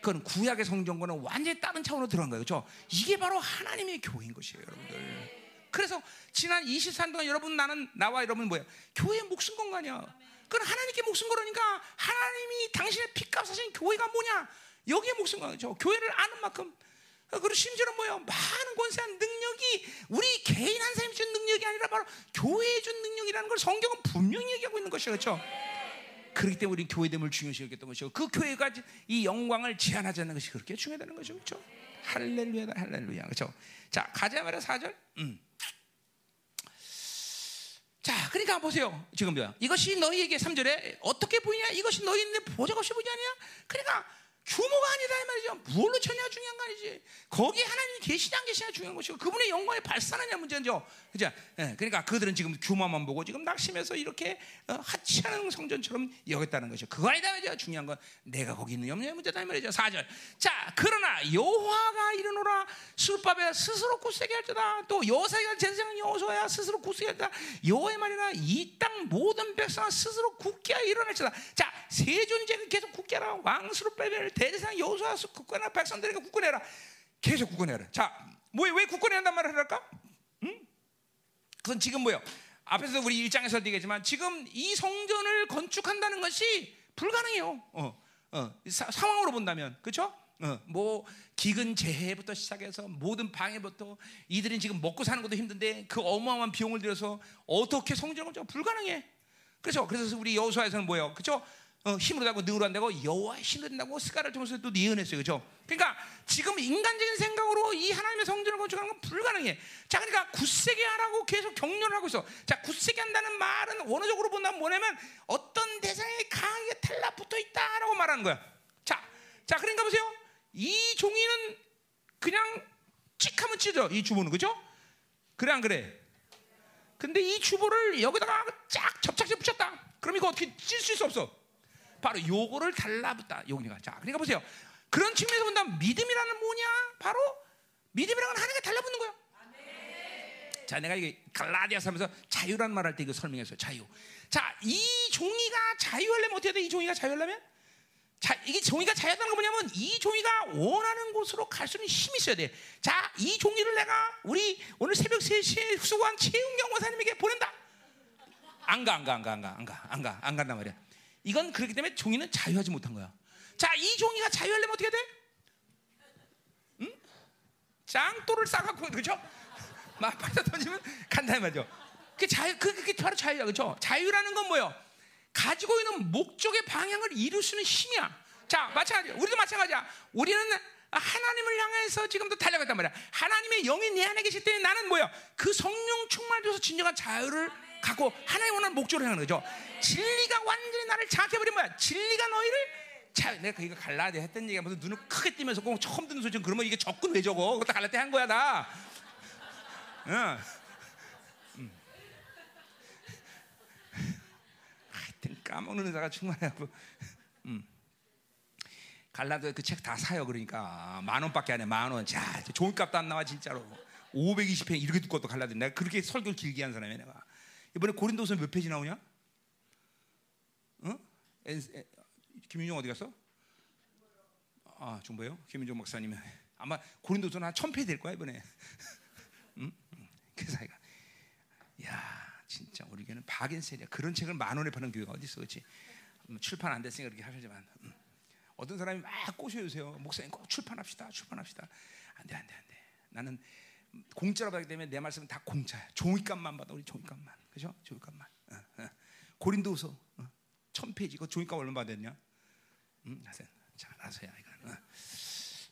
그건 구약의 성경과는 완전히 다른 차원으로 들어간 거예요. 그렇죠? 이게 바로 하나님의 교회인 것이에요, 여러분들. 그래서 지난 24년 동안 여러분 나는 나와 여러분 뭐야? 교회 목숨 건 거 아니야. 그건 하나님께 목숨 걸으니까 하나님이 당신의 피값 사신 교회가 뭐냐? 여기에 목숨 거죠. 교회를 아는 만큼 그리고 심지어는 뭐예요? 많은 권세한 능력이 우리 개인 한 사람이 준 능력이 아니라 바로 교회에 준 능력이라는 걸 성경은 분명히 얘기하고 있는 것이죠. 그렇죠? 그렇기 때문에 우리 교회됨을 중요시 여겼던 것이고 그 교회가 이 영광을 제한하지 않는 것이 그렇게 중요하다는 거죠. 그렇죠? 할렐루야 할렐루야. 그렇죠? 자, 가자 말이야 4절. 음. 자, 그러니까 보세요. 지금 뭐야? 이것이 너희에게 3절에 어떻게 보이냐? 이것이 너희의 보좌 없이 보이지 않냐? 그러니까 규모가 아니다 이 말이죠. 무엇로 쳐냐 중요한 거 아니지. 거기 하나님이 계시냐 안 계시냐 중요한 것이고 그분의 영광에 발산하냐 문제죠. 그죠? 예, 그러니까 그들은 지금 규모만 보고 지금 낙심해서 이렇게 어, 하찮은 성전처럼 여겼다는 것이죠. 그거 아니다 말이죠. 중요한 건 내가 거기 있는 염려의 문제다 이 말이죠. 4절. 자, 그러나 여호와가 이르노라 술밥에 스스로 굳세게 할지다. 또 여호사가 제사장 여호수아야 스스로 굳세게 할지다. 여호와의 말이나 이땅 모든 백성은 스스로 굳게 일어날지다. 자, 세 존재는 계속 굳게 하라. 왕수로 빼면 대제사장 여호수아 굳건하 백성들에게 굳건해라. 계속 굳건해라. 자, 뭐왜 한단 말을 할까? 응? 그건 지금 뭐요? 앞에서 우리 일장에서 얘기했지만 지금 이 성전을 건축한다는 것이 불가능해요. 어, 어, 사, 상황으로 본다면, 그렇죠? 어, 뭐 기근 재해부터 시작해서 모든 방해부터 이들은 지금 먹고 사는 것도 힘든데 그 어마어마한 비용을 들여서 어떻게 성전을 건축 불가능해. 그렇죠? 그래서 우리 여호수아에서는 뭐예요? 그렇죠? 어, 힘으로 다고 능으로 한다고 여호와의 신으로 된다고 스가를 통해서 또 예언했어요. 그죠? 그러니까 지금 인간적인 생각으로 이 하나님의 성전을 건축하는 건 불가능해. 자, 그러니까 굳세게 하라고 계속 격려를 하고 있어. 자, 굳세게 한다는 말은 원어적으로 본다면 뭐냐면 어떤 대상에 강하게 달라붙어 있다라고 말하는 거야. 자, 자, 그러니까 보세요. 이 종이는 그냥 찍 하면 찢어. 이 주보는 그죠? 그래 안 그래? 근데 이 주보를 여기다가 쫙 접착제 붙였다. 그럼 이거 어떻게 찢을 수 없어? 바로 요거를 달라붙다. 요거니까. 자, 그러니까 보세요. 그런 측면에서 본다면 믿음이라는 뭐냐? 바로 믿음이라는 건 하나님과 달라붙는 거야. 자, 내가 이게 갈라디아서 하면서 자유라는 말할 때 이거 설명했어요. 자유. 자, 이 종이가 자유하려면 어떻게 돼? 이 종이가 자유하려면? 자, 이게 종이가 자유하다는 건 뭐냐면 이 종이가 원하는 곳으로 갈 수 있는 힘이 있어야 돼. 자, 이 종이를 내가 우리 오늘 새벽 3시에 수고한 최은경 원사님에게 보낸다. 안 가, 안 가, 안 가, 안 가, 안 가, 안 가, 안 간단 말이야. 이건 그렇기 때문에 종이는 자유하지 못한 거야. 자, 이 종이가 자유하려면 어떻게 돼? 응? 짱돌을 싸갖고 그죠? 막 받아 던지면 간단히 말이죠. 그 자유, 그, 그게 바로 자유야, 그죠? 자유라는 건 뭐요? 가지고 있는 목적의 방향을 이룰 수 있는 힘이야. 자, 마찬가지. 우리도 마찬가지야. 우리는 하나님을 향해서 지금도 달려갔단 말이야. 하나님의 영이 내 안에 계실 때 나는 뭐야? 그 성령 충만돼서 진정한 자유를 갖고 하나님 원하는 목적을 향하는 거죠. 진리가 완전히 나를 장악해버리면 뭐야? 진리가 너희를 자, 내가 이거 갈라야 돼 했던 얘기가 무슨 눈을 크게 뜨면서 꼭 처음 듣는 소리 그러면 이게 적군 왜 적어? 그것도 갈라 때한 거야 나. 응. 음. 하여튼 까먹는 의사가 충만해갖고. 음. 갈라도 그책 다 사요 그러니까 만 원밖에 안 해 만 원. 자, 좋은 값도 안 나와 진짜로. 520편 이렇게 듣고 또 갈라도 내가 그렇게 설교를 길게 한 사람이야 내가. 이번에 고린도서 몇 페이지 나오냐? 어? 김윤종 어디 갔어? 아, 중보요? 김윤종 목사님. 아마 고린도서는 한 천페이지 될 거야 이번에. 응? 그 사이가. 야, 진짜 우리 교회는 박인셀이야. 그런 책을 만 원에 파는 교회가 어디 있어, 그렇지? 음, 출판 안 됐으니까 그렇게 하시지만. 음. 어떤 사람이 막 꼬셔주세요. 목사님 꼭 출판합시다, 출판합시다. 안 돼, 안 돼, 안 돼. 나는 공짜로 받기 때문에 내 말씀은 다 공짜야. 종이값만 받아, 우리 종이값만. 그죠? 종이값만. 어, 어. 고린도서 어. 천 페이지 이거 종이값 얼마 받았냐? 음, 자, 나서야 이거. 어.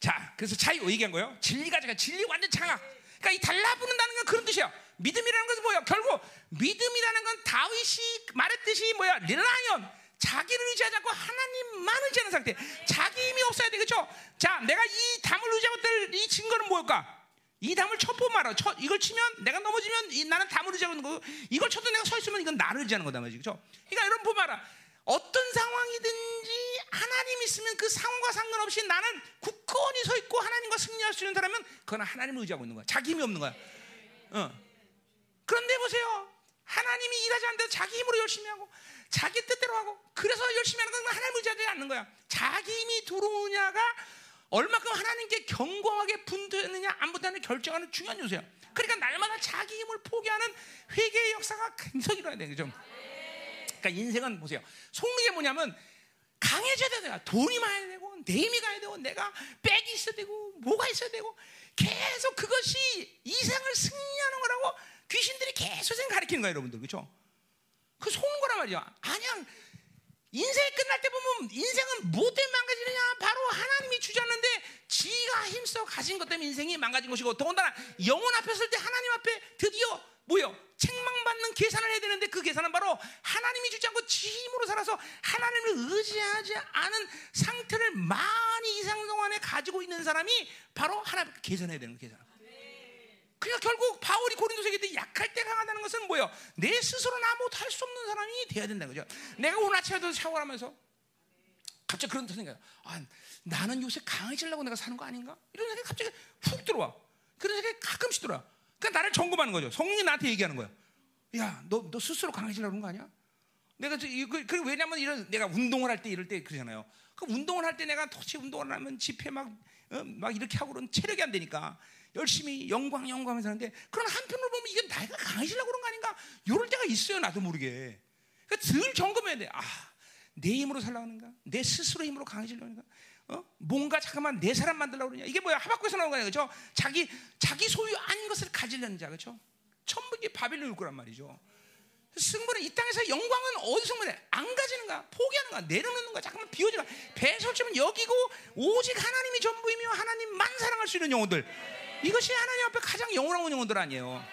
자, 그래서 차이 얘기한 거예요. 진리가 제가 진리 완전 장악. 그러니까 이 달라붙는다는 건 그런 뜻이야. 믿음이라는 것은 뭐야? 결국 믿음이라는 건 다윗이 말했듯이 뭐야? 릴라이언. 자기를 의지하지 않고 하나님만 의지하는 상태. 자기 힘이 없어야 돼, 그렇죠? 자, 내가 이 담을 의지하고 이 증거는 뭘까? 이 담을 쳐보 말아. 쳐, 이걸 치면 내가 넘어지면 이, 나는 담을 의지하고 있는 거고 이걸 쳐도 내가 서 있으면 이건 나를 의지하는 거다 말이죠. 그렇죠? 그러니까 여러분 보봐라. 어떤 상황이든지 하나님 있으면 그 상황과 상관없이 나는 굳건히 서 있고 하나님과 승리할 수 있는 사람은 그건 하나님을 의지하고 있는 거야. 자기 힘이 없는 거야. 어. 그런데 보세요. 하나님이 일하지 않는데 자기 힘으로 열심히 하고 자기 뜻대로 하고 그래서 열심히 하는 건 하나님을 의지하지 않는 거야. 자기 힘이 들어오냐가 얼마큼 하나님께 경고하게 분투했느냐 안 분투하는 결정하는 중요한 요소야. 그러니까 날마다 자기 힘을 포기하는 회개의 역사가 계속 일어나야 되는 거죠. 그러니까 인생은 보세요. 속는 게 뭐냐면 강해져야 돼. 돈이 많아야 되고 내 힘이 가야 되고 내가 백이 있어야 되고 뭐가 있어야 되고 계속 그것이 이생을 승리하는 거라고 귀신들이 계속 가르치는 거예요, 여러분들. 그렇죠? 그 속는 거란 말이야. 아니야. 인생이 끝날 때 보면 인생은 뭐 때문에 망가지느냐? 바로 하나님이 주셨는데 지가 힘써 가진 것 때문에 인생이 망가진 것이고 더군다나 영혼 앞에 설 때 하나님 앞에 드디어 뭐요? 책망받는 계산을 해야 되는데 그 계산은 바로 하나님이 주지 않고 지 힘으로 살아서 하나님을 의지하지 않은 상태를 많이 이상 동안에 가지고 있는 사람이 바로 하나님 계산해야 되는 계산. 그러니까 결국 바울이 고린도서에 때 약할 때 강하다는 것은 뭐예요? 내 스스로는 아무것도 할수 없는 사람이 돼야 된다 그죠? 내가 오늘 아침에도 샤워하면서 갑자기 그런 생각이 아, 나는 요새 강해지려고 내가 사는 거 아닌가? 이런 생각이 갑자기 훅 들어와. 그런 생각이 가끔씩 들어와. 그러니까 나를 점검하는 거죠. 성령이 나한테 얘기하는 거야. 야, 너, 너 스스로 강해지려고 그런 거 아니야? 내가 그, 그 왜냐면 이런 내가 운동을 할 때 이럴 때 그러잖아요. 그 운동을 할 때 내가 도대체 운동을 하면 집회 막, 어, 막 이렇게 하고 그러면 체력이 안 되니까 열심히 영광 영광하면서 하는데 그런 한편으로 보면 이게 내가 강해지려고 그런 거 아닌가? 이럴 때가 있어요. 나도 모르게. 그러니까 늘 점검해야 돼. 아, 내 힘으로 살려고 하는가? 내 스스로 힘으로 강해지려고 하는가? 어? 뭔가 잠깐만 내 사람 만들려고 그러냐? 이게 뭐야? 하박국에서 나온 거야. 그죠? 자기 자기 소유 아닌 것을 가지려는 자. 그죠? 전부 이게 바빌론일 거란 말이죠. 승분은 이 땅에서 영광은 어디 승분해? 안 가지는가? 포기하는가? 내려놓는가? 잠깐만 비워지가. 배설점은 여기고 오직 하나님이 전부이며 하나님만 사랑할 수 있는 영혼들. 이것이 하나님 앞에 가장 영원한 영혼들 아니에요.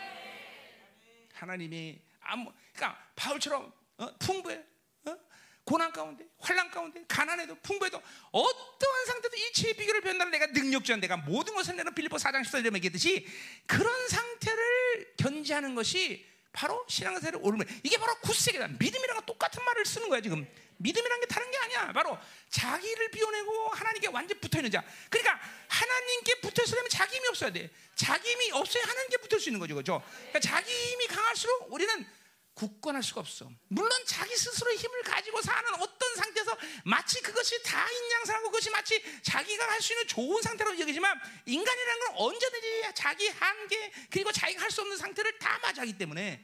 하나님이 아무 그러니까 바울처럼 어? 풍부해. 어? 고난 가운데, 환란 가운데, 가난해도 풍부해도 어떠한 상태도 일체의 비결을 변하는 내가 능력자인 내가 모든 것을 내가 빌리포 4장 14절에 얘기했듯이 그런 상태를 견지하는 것이 바로 신앙생활을 오르는 이게 바로 구세계다. 믿음이랑 똑같은 말을 쓰는 거야 지금. 믿음이란 게 다른 게 아니야. 바로 자기를 비워내고 하나님께 완전 붙어 있는 자. 그러니까 하나님께 붙어 있으려면 자기 힘이 없어야 돼. 자기 힘이 없어야 하나님께 붙을 수 있는 거죠, 그렇죠? 그러니까 자기 힘이 강할수록 우리는 굳건할 수가 없어. 물론 자기 스스로의 힘을 가지고 사는 어떤 상태에서 마치 그것이 다 인양사하고 그것이 마치 자기가 할 수 있는 좋은 상태로 여기지만 인간이라는 건 언제든지 자기 한계 그리고 자기가 할 수 없는 상태를 다 맞이하기 때문에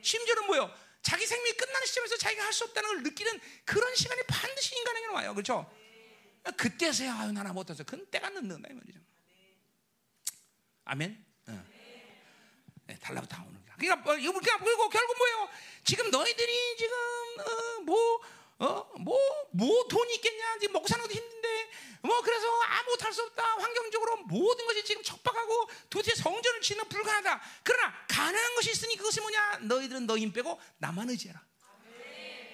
심지어는 뭐요? 자기 생명이 끝나는 시점에서 자기가 할 수 없다는 걸 느끼는 그런 시간이 반드시 인간에게는 와요. 그렇죠? 그때서야 아유 나나 못해서 그건 때가 늦는다 이 말이죠. 아멘. 어. 네, 달라붙어 오는 거야. 그러니까 이거 그러니까 결국 뭐예요? 지금 너희들이 지금 어, 뭐 어, 뭐, 뭐 돈이 있겠냐? 지금 먹고 사는 것도 힘든데, 뭐, 그래서 아무것도 할수 없다. 환경적으로 모든 것이 지금 척박하고 도대체 성전을 짓는 불가능하다. 그러나 가능한 것이 있으니 그것이 뭐냐? 너희들은 너희 힘 빼고 나만 의지해라.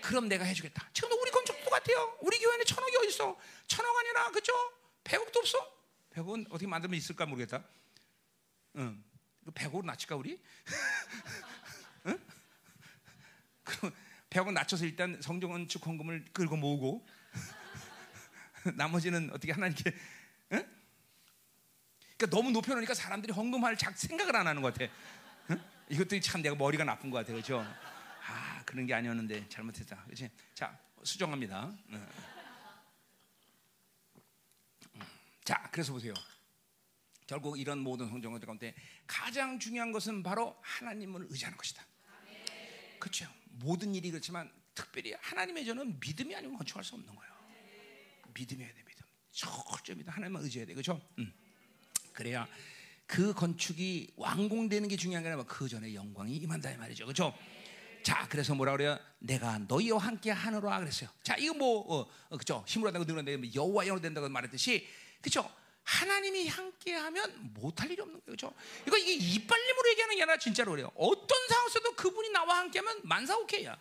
그럼 내가 해주겠다. 지금도 우리 건축 똑같아요. 우리 교회는 천억이 어디 있어? 천억 아니라, 그죠? 백억도 없어? 백억은 어떻게 만들면 있을까 모르겠다. 응. 백억으로 낮출까, 우리? 응? 그럼 100억 낮춰서 일단 성정원축 헌금을 끌고 모으고 나머지는 어떻게 하나님께 응? 그러니까 너무 높여놓으니까 사람들이 헌금할 작 생각을 안 하는 것 같아. 응? 이것도 참 내가 머리가 나쁜 것 같아, 그렇죠? 아 그런 게 아니었는데 잘못했다, 그렇지? 자 수정합니다. 응. 자 그래서 보세요. 결국 이런 모든 성정원들 가운데 가장 중요한 것은 바로 하나님을 의지하는 것이다. 그렇죠. 모든 일이 그렇지만 특별히 하나님의 저는 믿음이 아니면 건축할 수 없는 거예요. 믿음이어야 돼, 믿음. 철저히 믿음. 하나님만 의지해야 돼, 그렇죠? 음. 그래야 그 건축이 완공되는 게 중요한 게 아니라 그 전에 영광이 임한다 이 말이죠, 그렇죠? 자, 그래서 뭐라 그래요? 내가 너희와 함께 하노라 그랬어요. 자, 이거 뭐, 어, 어, 그죠? 힘으로 한다고 늘어난다, 여호와 영으로 된다고 말했듯이, 그죠? 하나님이 함께하면 못할 일이 없는 거죠. 이거 이게 이빨림으로 얘기하는 게 아니라 진짜로 그래요. 어떤 상황에서도 그분이 나와 함께하면 만사 오케이야.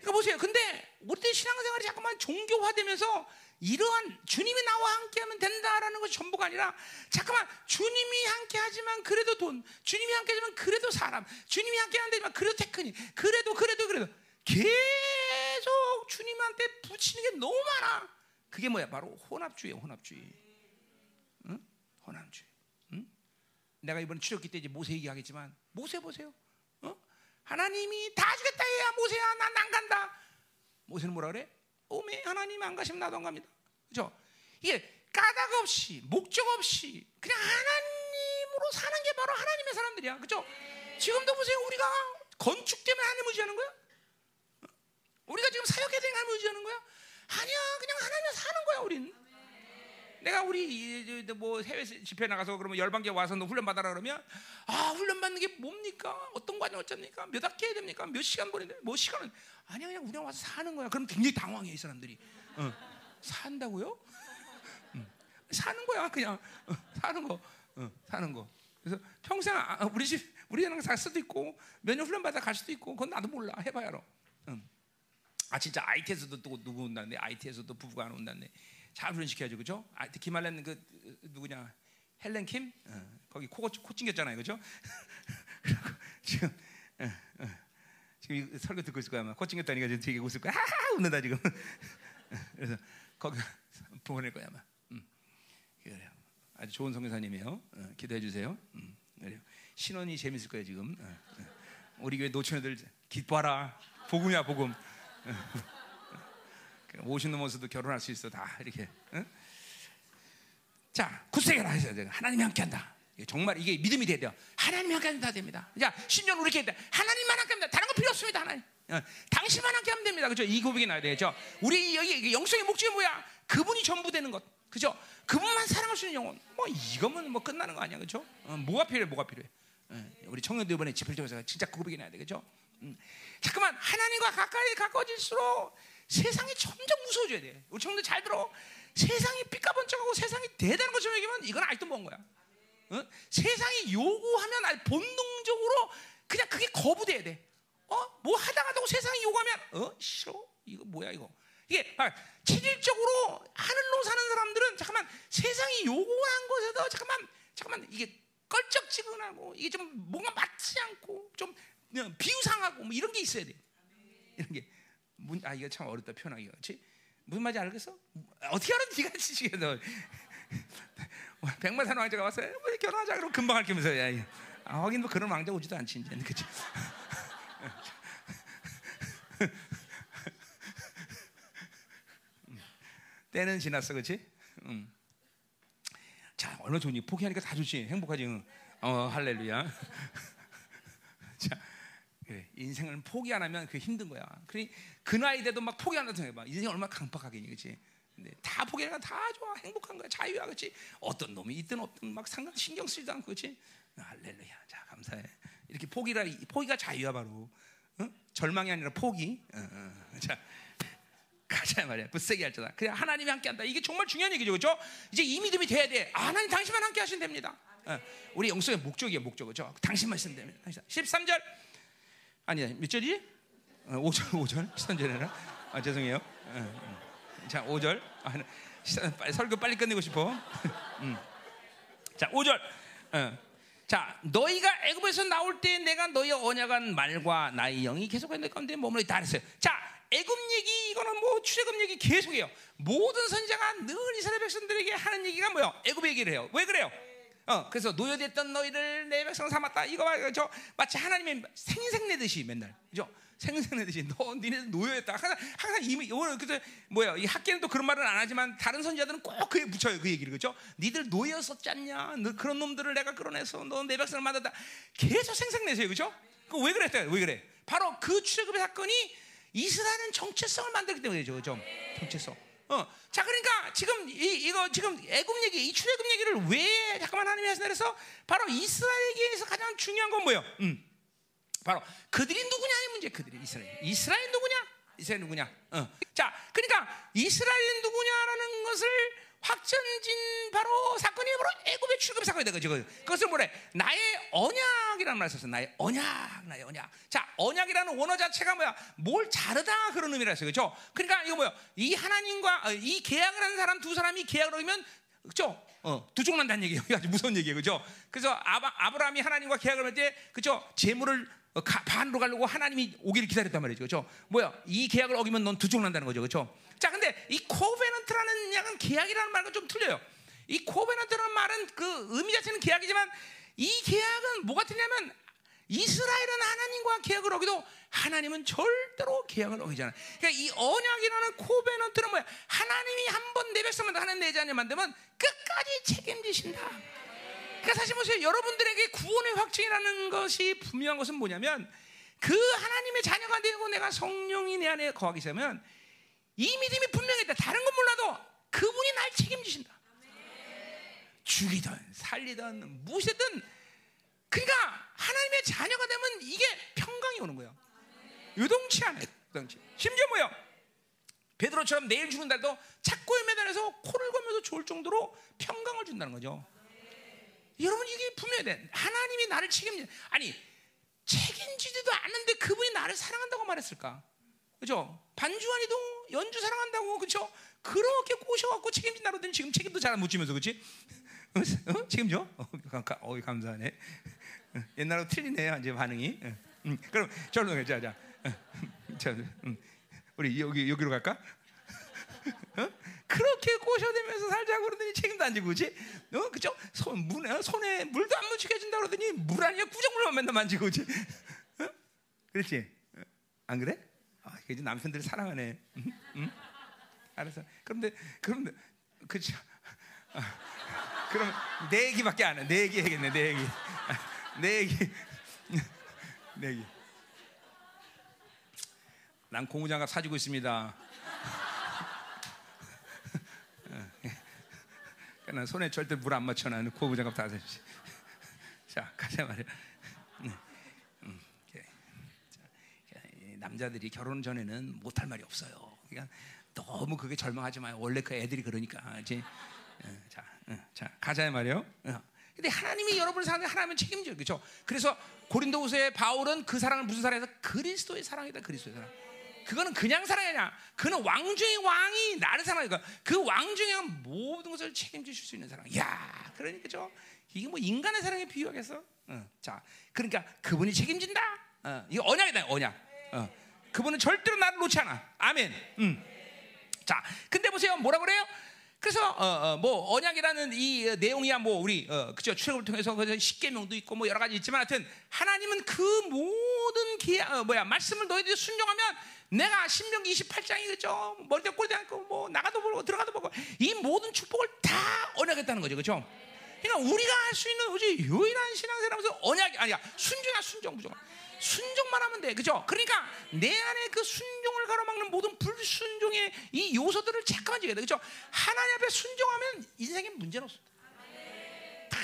그러니까 보세요. 근데 우리들 신앙생활이 자꾸만 종교화되면서 이러한 주님이 나와 함께하면 된다라는 것이 전부가 아니라 잠깐만 주님이 함께하지만 그래도 돈, 주님이 함께하지만 그래도 사람, 주님이 함께하는데만 그래도 테크닉, 그래도 그래도 그래도 계속 주님한테 붙이는 게 너무 많아. 그게 뭐야? 바로 혼합주의예요, 혼합주의. 호남주의. 응? 내가 이번 출애굽기 때 이제 모세 얘기하겠지만 모세 보세요. 어? 하나님이 다 주겠다 해야 모세야 난 안 간다. 모세는 뭐라 그래? 오메 하나님 안 가시면 나도 안 갑니다. 그죠? 이게 까닭 없이 목적 없이 그냥 하나님으로 사는 게 바로 하나님의 사람들이야. 그죠? 지금도 보세요. 우리가 건축 때문에 하나님 의지하는 거야? 어? 우리가 지금 사역해야 되는 하나님 의지하는 거야? 아니야. 그냥 하나님 사는 거야, 우리는. 내가 우리 뭐 해외 집회 나가서 그러면 열방계 와서 너 훈련 받아라 그러면 아 훈련 받는 게 뭡니까? 어떤 과정 어쩝니까? 몇 학기 해야 됩니까? 몇 시간 보내야 돼? 뭐 시간은 아니야 그냥 우리 와서 사는 거야. 그럼 굉장히 당황해 이 사람들이. 어. 산다고요? 응. 사는 거야 그냥 어, 사는 거 어, 사는 거. 그래서 평생 아, 우리 집 우리 애랑 살 수도 있고 몇 년 훈련 받아 갈 수도 있고 그건 나도 몰라 해봐야 알아. 응. 아 진짜 IT에서도 또 누구 온다는데 IT에서도 부부가 안 온다는데 잘 훈련시켜야죠, 그죠? 아, 김말렌 그 누구냐 헬렌 킴 어, 거기 코, 코 찡겼잖아요, 그죠? 지금 어, 어. 지금 설교 듣고 있을 거야, 아마 코 찡겼다니까 지금 되게 웃을 거야, 하하 웃는다 지금. 그래서 거기 보낼 거야 아마. 음. 그래요. 아주 좋은 성교사님이에요. 어, 기도해 주세요. 음, 그래요. 신혼이 재밌을 거예요 지금. 어, 어. 우리 교회 노처녀들 기뻐하라. 복음이야 복음. 오시는 모습도 결혼할 수 있어 다 이렇게. 응? 자, 굳세게라 해서 하나님이 함께한다. 정말 이게 믿음이 돼야 돼요. 하나님이 함께한다 됩니다. 자, 신년 우리 이렇게 하나님만 함께합니다. 다른 거 필요 없습니다. 하나님. 어, 당신만 함께 하면 됩니다. 그죠? 이 고백이 나야 되죠. 우리 여기 영성의 목적이 뭐야? 그분이 전부 되는 것. 그죠? 그분만 사랑할 수 있는 영혼. 뭐 이거면 뭐 끝나는 거 아니야, 그죠? 어, 뭐가 필요해? 뭐가 필요해? 어, 우리 청년들 이번에 집회적에서 진짜 그 고백이 나야 돼, 그죠? 음. 잠깐만 하나님과 가까이 가까워질수록 세상이 점점 무서워져야 돼. 우리 청도 잘 들어. 세상이 삐까번쩍하고 세상이 대단한 것처럼 얘기하면 이건 아직도 뭔 거야. 어? 세상이 요구하면 아 본능적으로 그냥 그게 거부돼야 돼. 어? 뭐 하다가도 세상이 요구하면 어 싫어 이거 뭐야 이거 이게 아, 체질적으로 하늘로 사는 사람들은 잠깐만 세상이 요구한 것에도 잠깐만 잠깐만 이게 껄쩍지근하고 이게 좀 뭔가 맞지 않고 좀 비유상하고 뭐 이런 게 있어야 돼. 이런 게. 문, 아 이거 참 어렵다 표현하기가 그렇지? 무슨 말인지 알겠어? 어떻게 알아? 네가 지시게 너 백마산 왕자가 왔어요. 뭐 결혼하자 그러면 금방 할게면서 야, 아, 하긴 뭐 그런 왕자 오지도 않지 이제 그렇지? 때는 지났어, 그렇지? 음. 자, 얼마나 좋니? 포기하니까 다 좋지. 행복하지. 응. 어, 할렐루야. 자, 그래. 인생을 포기 안 하면 그 힘든 거야. 그러니 그 나이 돼도 막 포기 안 해도 봐. 인생 얼마나 강팍하겠니, 그렇지? 근데 다 포기하니까 다 좋아, 행복한 거야, 자유야, 그렇지? 어떤 놈이 있든 없든 막 상관 신경 쓰지도 않고, 그렇지? 할렐루야, 자 감사해. 이렇게 포기라, 포기가 자유야 바로. 어? 절망이 아니라 포기. 어, 어. 자. 가자 말이야. 붙세게 할자다. 그래 하나님이 함께한다. 이게 정말 중요한 얘기죠, 그렇죠? 이제 이 믿음이 돼야 돼. 아, 하나님 당신만 함께 하시면 됩니다. 어, 우리 영성의 목적이에요, 목적, 그렇죠? 당신만 있으면 됩니다. 13절 아니야, 몇 절이지? 어, 5절, 5절. 13절이라. 아, 죄송해요. 어, 어. 자, 5절. 아, 빨리, 설교 빨리 끝내고 싶어. 음. 자, 5절. 어. 자, 너희가 애굽에서 나올 때 내가 너희 언약한 말과 나의 영이 계속해 내 가운데 머물러 있다 그랬어요. 자, 애굽 얘기 이거는 뭐 출애굽 얘기 계속해요. 모든 선지자가 늘 이스라엘 백성들에게 하는 얘기가 뭐요? 애굽 얘기를 해요. 왜 그래요? 어, 그래서 노예됐던 너희를 내 백성 삼았다. 이거 저 마치 하나님의 생생내듯이 맨날, 그죠? 생생내듯이 너 니네 노예였다. 항상 항상 이미 오늘 그래서 뭐야 이 학계는 또 그런 말은 안 하지만 다른 선지자들은 꼭 그에 붙여요 그 얘기를 그죠? 니들 노예였었지 않냐? 너 그런 놈들을 내가 끌어내서 너 내 백성을 만든다. 계속 생생내세요, 그죠? 그왜 그랬대요? 왜 그래? 바로 그 출애굽의 사건이 이스라엘은 정체성을 만들기 때문이죠. 좀 정체성. 어, 자 그러니까 지금 이, 이거 지금 애굽 얘기, 이 출애굽 얘기를 왜 잠깐만 하나님이 하시나 그래서 바로 이스라엘에게서 가장 중요한 건 뭐예요? 음, 바로 그들이 누구냐의 문제. 그들이 이스라엘. 이스라엘 누구냐? 이스라엘 누구냐? 어. 자, 그러니까 이스라엘 누구냐라는 것을 확전진 바로 사건이 바로 애굽의 출급 사건이 되거죠. 그것을 뭐래? 나의 언약이라는 말을 썼어. 나의 언약, 나의 언약. 자, 언약이라는 원어 자체가 뭐야? 뭘 자르다 그런 의미라 했어요. 그렇죠? 그러니까 이거 뭐야? 이 하나님과 어, 이 계약을 하는 사람 두 사람이 계약을 하면 그렇죠? 어, 두 쪽 난다는 얘기예요. 아주 무서운 얘기예요. 그죠? 그래서 아바, 아브라함이 하나님과 계약을 할 때, 그죠? 제물을 어, 반으로 가르고 하나님이 오기를 기다렸단 말이죠. 그죠? 뭐야? 이 계약을 어기면 넌 두쪽 난다는 거죠. 그죠? 자, 근데 이 covenant라는 약간 계약이라는 말과 좀 틀려요. 이 covenant라는 말은 그 의미 자체는 계약이지만 이 계약은 뭐가 틀리냐면 이스라엘은 하나님과 계약을 어겨도 하나님은 절대로 계약을 어기잖아. 그러니까 이 언약이라는 covenant는 뭐야? 하나님이 한 번 내 백성만 하는 내 자녀 만들면 끝까지 책임지신다. 그러니까 사실 보세요. 여러분들에게 구원의 확증이라는 것이 분명한 것은 뭐냐면 그 하나님의 자녀가 되고 내가 성령이 내 안에 거하기 시작하면 이 믿음이 분명했다. 다른 건 몰라도 그분이 날 책임지신다. 죽이든 살리든 무엇이든 그러니까 하나님의 자녀가 되면 이게 평강이 오는 거예요. 요동치 않아요. 요동치. 심지어 뭐요? 베드로처럼 내일 죽는다도 착고에 매달려서 코를 걸면서 좋을 정도로 평강을 준다는 거죠. 여러분 이게 분명해야 돼. 하나님이 나를 책임지 아니 책임지지도 않는데 그분이 나를 사랑한다고 말했을까? 그죠? 반주환이도 연주 사랑한다고 그죠? 그렇게 꼬셔갖고 책임진다 그러더니 지금 책임도 잘 못 지면서 그렇지? 어? 책임져? 어, 어 감사하네. 옛날하고 틀리네 이제 반응이. 음, 그럼 저로 가자, 자, 자, 음, 우리 여기 여기로 갈까? 어? 그렇게 꼬셔대면서 살자고 그러더니 책임도 안 지고 그지? 어, 그죠? 손, 문, 손에 물도 안 묻히게 해준다 그러더니 물 아니야 구정물만 맨날 만지고 그지? 어? 그렇지? 안 그래? 아, 이제 남편들 사랑하네. 응? 응? 알았어. 그런데 그런데 그죠? 아, 그럼 내 얘기밖에 안 해. 내 얘기 해야겠네. 내 얘기. 내 얘기. 내 얘기. 난 고무장갑 사주고 있습니다. 난 손에 절대 물 안 맞춰 나는 고무장갑 다 사주지. 자 가자 말이야. 음, 자, 남자들이 결혼 전에는 못할 말이 없어요. 그러니까 너무 그게 절망하지 마요. 원래 그 애들이 그러니까 이제 어, 자, 어, 자 가자 말이요. 어. 근데 하나님이 여러분을 사는데 하나님은 책임져 그렇죠. 그래서 고린도후서의 바울은 그 사랑을 무슨 사랑에서 그리스도의 사랑이다. 그리스도의 사랑. 그거는 그냥 사랑이 아니야. 그는 왕 중의 왕이 나를 사랑하니까 그 왕 중에 모든 것을 책임져 줄수 있는 사랑. 야, 그러니까 죠 이게 뭐 인간의 사랑에 비유하겠어? 어. 자, 그러니까 그분이 책임진다. 어. 이거 언약이다, 언약. 어. 그분은 절대로 나를 놓지 않아. 아멘. 음. 자, 근데 보세요. 뭐라 그래요? 그래서 어, 어, 뭐 언약이라는 이 내용이야 뭐 우리 어, 그죠 출애굽을 통해서 그 십계명도 있고 뭐 여러 가지 있지만 하여튼 하나님은 그 모든 기 어, 뭐야 말씀을 너희들이 순종하면 내가 신명기 28장이 그죠 머리대 꼬리대 않고 뭐 나가도 보고 들어가도 보고 이 모든 축복을 다 언약했다는 거죠 그죠 그러니까 우리가 할 수 있는 오직 유일한 신앙생활하면서 언약이 아니야 순종이야 순종 무조건 순종만 하면 돼. 그죠? 그러니까 내 안에 그 순종을 가로막는 모든 불순종의 이 요소들을 체크만 지게 돼. 그죠? 하나님 앞에 순종하면 인생에 문제는 없습니다. 다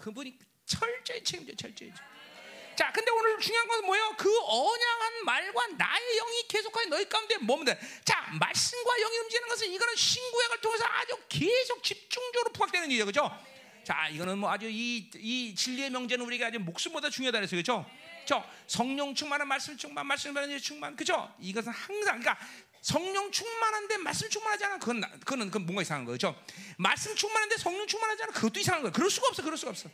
그분이 철저히 책임져, 철저히. 자, 근데 오늘 중요한 건 뭐예요? 그 언양한 말과 나의 영이 계속하여 너희 가운데 머문다. 자, 말씀과 영이 움직이는 것은 이거는 신구약을 통해서 아주 계속 집중적으로 부각되는 일이죠. 그죠? 자, 이거는 뭐 아주 이, 이 진리의 명제는 우리가 아주 목숨보다 중요하다 그랬어요. 그죠? 그죠? 성령 충만한 말씀 충만, 말씀 충만한 충만. 그죠? 이것은 항상, 그러니까 성령 충만한데 말씀 충만하지 않아. 그건, 그건, 그건 뭔가 이상한 거죠. 말씀 충만한데 성령 충만하지 않아. 그것도 이상한 거야. 그럴 수가 없어. 그럴 수가 없어.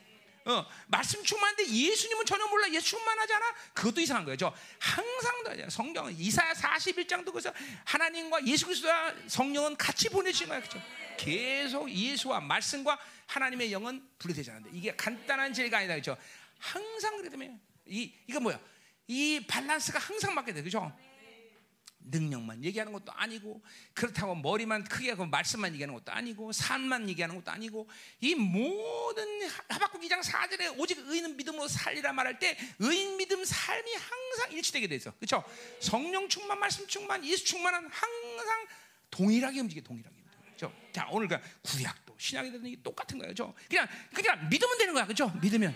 어, 말씀 충만한데 예수님은 전혀 몰라. 예수 충만하지 않아? 그것도 이상한 거죠. 항상 성경은 이사야 41장도 그래서 하나님과 예수 그리스도와 성령은 같이 보내시는 거야. 그죠? 계속 예수와 말씀과 하나님의 영은 않는데 이게 간단한 진리가 아니다. 그죠? 항상 그렇기 때문에 이 이거 뭐야? 이 밸런스가 항상 맞게 돼, 그죠? 능력만 얘기하는 것도 아니고 그렇다고 머리만 크게 하고 말씀만 얘기하는 것도 아니고 삶만 얘기하는 것도 아니고 이 모든 하박국 2장 4절에 오직 의인 믿음으로 살리라 말할 때 의인 믿음 삶이 항상 일치되게 돼 있어. 그렇죠? 성령 충만 말씀 충만 예수 충만은 항상 동일하게 움직여 동일하게. 그렇죠? 자, 오늘 그 구약도 신약이 되는 똑같은 거예요. 그렇죠? 그냥 그냥 믿으면 되는 거야. 그렇죠? 믿으면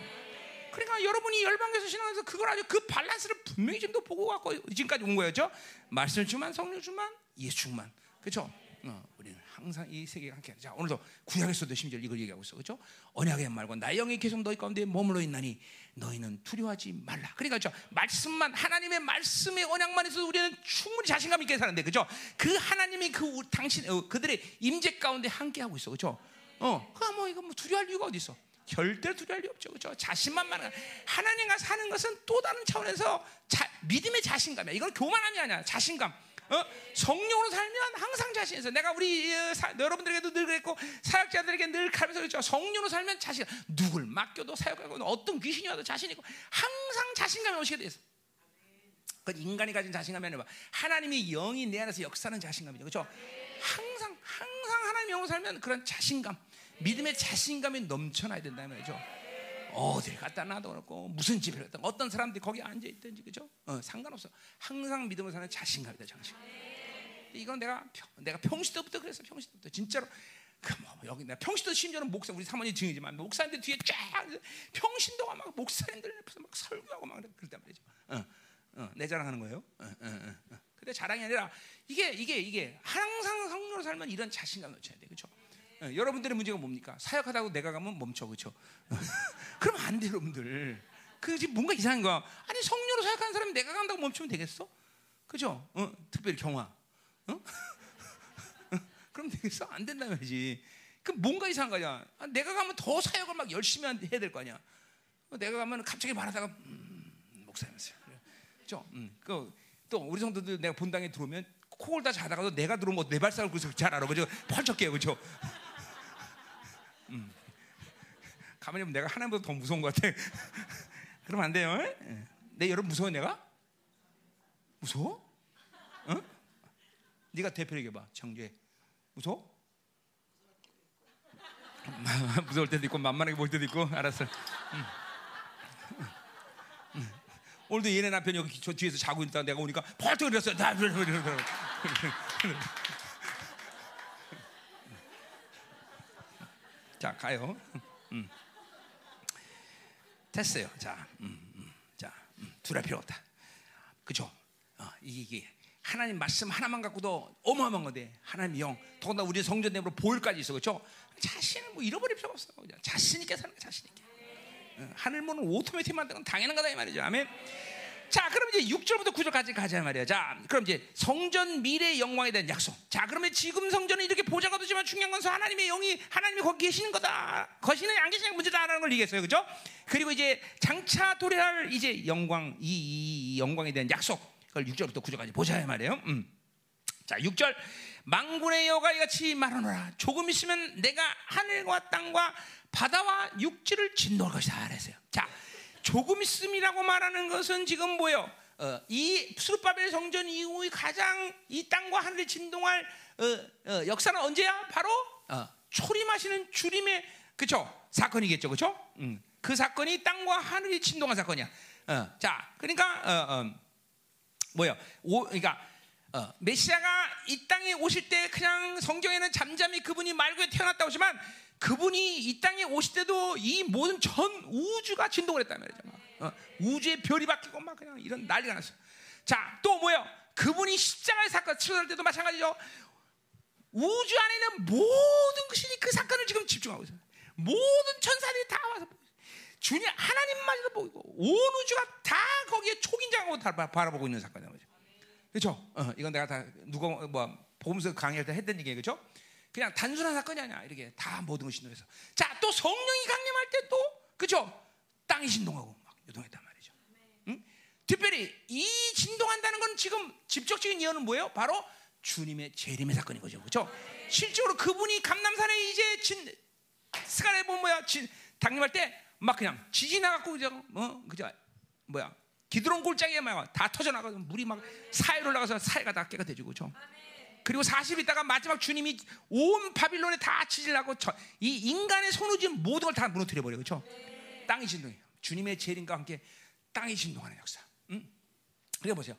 그러니까 여러분이 열방에서 신앙해서 그걸 아주 그 밸런스를 분명히 지금도 보고 갖고 지금까지 온 거였죠. 말씀 주만 성령 주만 예수 주만 그렇죠. 어, 우리는 항상 이 세계가 함께. 자 오늘도 구약에서도 심지어 이걸 얘기하고 있어, 그렇죠? 언약의 말과 나의 영이 계속 너희 가운데 머물러 있나니 너희는 두려워하지 말라. 그러니까 저 말씀만 하나님의 말씀의 언약만 있어도 우리는 충분히 자신감 있게 사는데, 그렇죠? 그 하나님이 그 당신 어, 그들의 임재 가운데 함께 하고 있어, 그렇죠? 어, 그뭐 이거 뭐 두려워할 이유가 어디 있어? 절대로 두려울 리 없죠. 그렇죠? 자신만만 하나님과 사는 것은 또 다른 차원에서 자, 믿음의 자신감이야. 이건 교만함이 아니야. 자신감. 어? 성령으로 살면 항상 자신 있어. 내가 우리 어, 사, 여러분들에게도 늘 그랬고 사역자들에게 늘 가면서 그랬죠. 성령으로 살면 자신 누굴 맡겨도 사역하고 어떤 귀신이 와도 자신 있고 항상 자신감이 오시게 돼 있어. 그 인간이 가진 자신감이 아니라 하나님의 영이 내 안에서 역사하는 자신감이죠. 그렇죠? 항상 항상 하나님의 영으로 살면 그런 자신감 믿음의 자신감이 넘쳐나야 된다는 말이죠. 어디를 갖다 놔도 그렇고 무슨 집에 갔다 어떤 사람들이 거기 앉아 있든지 그죠? 어, 상관없어. 항상 믿음을 사는 자신감이다, 자신. 이건 내가 내가 평시 때부터 그랬어. 평시 때부터 진짜로. 그뭐 여기 내가 평시도 심지어는 목사 우리 사모님 증이지만 목사님들 뒤에 쫙 평신도가 막 목사님들 옆에서 막 설교하고 막 그랬단 말이죠. 어, 어, 내 자랑하는 거예요. 어, 어, 어, 어. 근데 자랑이 아니라 이게 이게 이게 항상 성령으로 살면 이런 자신감 놓쳐야 돼, 그렇죠? 예, 여러분들의 문제가 뭡니까? 사역하다고 내가 가면 멈춰, 그렇죠? 그럼 안 돼, 여러분들. 그 지금 뭔가 이상한 거야. 아니 성녀로 사역하는 사람이 내가 간다고 멈추면 되겠어? 그죠? 어, 특별히 경화. 어? 그럼 되겠어? 안 된다 말이지. 그 뭔가 이상한 거야. 아, 내가 가면 더 사역을 막 열심히 해야 될 거 아니야. 어, 내가 가면 갑자기 말하다가 음, 목사님이세요. 그죠? 음, 그또 우리 성도들 내가 본당에 들어오면 코골 다 자다가도 내가 들어오면 내 발상을 그래서 잘 알아. 그죠? 펄쩍 깨요. 그죠? 음. 가만히 보면 내가 하나님보다 더 무서운 것 같아. 그러면 안 돼요. 예. 내 여러분 무서워 내가? 무서워? 어? 네가 대표 얘기해봐. 정죄. 무서워? 무서울 때도 있고 만만하게 보일 때도 있고 알았어. 음. 음. 오늘도 얘네 남편이 여기 저 뒤에서 자고 있다 내가 오니까 펄쩍 일어났어. 자 가요. 음. 됐어요. 자, 음, 음. 자, 음. 두려울 필요 없다. 그죠? 어, 이게 하나님 말씀 하나만 갖고도 어마어마한 건데 하나님 영 더군다나 우리 성전 내부로 보혈까지 있어 그렇죠? 자신을 뭐 잃어버릴 필요가 없어 그냥 자신 있게 사는 거야 자신 있게 어, 하늘 문은 오토매틱 만드는 건 당연한 거다 이 말이죠 아멘 자 그럼 이제 6절부터 9절까지 가자 말이야 자 그럼 이제 성전 미래 영광에 대한 약속 자 그러면 지금 성전은 이렇게 보좌가 되지만 중요한 건 하나님의 영이 하나님이 거기 계시는 거다 거시는 안 계시는 게 문제다라는 걸 얘기했어요 그죠 그리고 이제 장차 도래할 이제 영광 이, 이, 이 영광에 대한 약속 그걸 6절부터 9절까지 보자 말이에요. 음. 자, 6절. 망군의 여가 이같이 말하노라. 조금 있으면 내가 하늘과 땅과 바다와 육지를 진동할 것이다. 그랬어요. 자, 조금 있음이라고 말하는 것은 지금 뭐요? 어, 이 수르바벨 성전 이후에 가장 이 땅과 하늘이 진동할 어, 어, 역사는 언제야? 바로 어, 초림하시는 주림의 그쵸 사건이겠죠, 그쵸? 음, 그 사건이 땅과 하늘이 진동한 사건이야. 어, 자, 그러니까 어? 오, 그러니까 어, 메시아가 이 땅에 오실 때 그냥 성경에는 잠잠히 그분이 말구에 태어났다고 하지만 그분이 이 땅에 오실 때도 이 모든 전 우주가 진동을 했단 말이죠. 어, 우주의 별이 바뀌고 막 그냥 이런 난리가 났어. 자, 또 뭐야? 그분이 십자가의 사건 치러날 때도 마찬가지죠. 우주 안에 있는 모든 것이 그 사건을 지금 집중하고 있어요. 모든 천사들이 다 와서 주님 하나님마저도 보고 온 우주가 다 거기에 촉인장하고 다 바라보고 있는 사건이야 말이죠. 그렇죠? 어, 이건 내가 다 누가 뭐 보험서 강의할 때 했던 얘기 그렇죠? 그냥 단순한 사건이 아니야. 이렇게 다 모든 것이 신동해서. 자, 또 성령이 강림할 때 또 그렇죠? 땅이 진동하고 막 요동했단 말이죠. 응? 특별히 이 진동한다는 건 지금 직접적인 예언은 뭐예요? 바로 주님의 재림의 사건인 거죠. 그렇죠? 실제로 그분이 감남산에 이제 진 스가랴 보면 뭐야? 진 당림할 때 막 그냥 지진 나갖고 그죠? 뭐 그죠? 뭐야? 기드론 골짜기에 막 다 터져 나가서 물이 막 사해 올라가서 사해가 다 깨가 되죠. 그렇죠? 그리고 40 있다가 마지막 주님이 온 바빌론에 다 지질하고 이 인간의 손으로 모든 걸 다 무너뜨려 버려. 그렇죠? 땅이 진동해요. 주님의 재림과 함께 땅이 진동하는 역사. 음? 그래 보세요.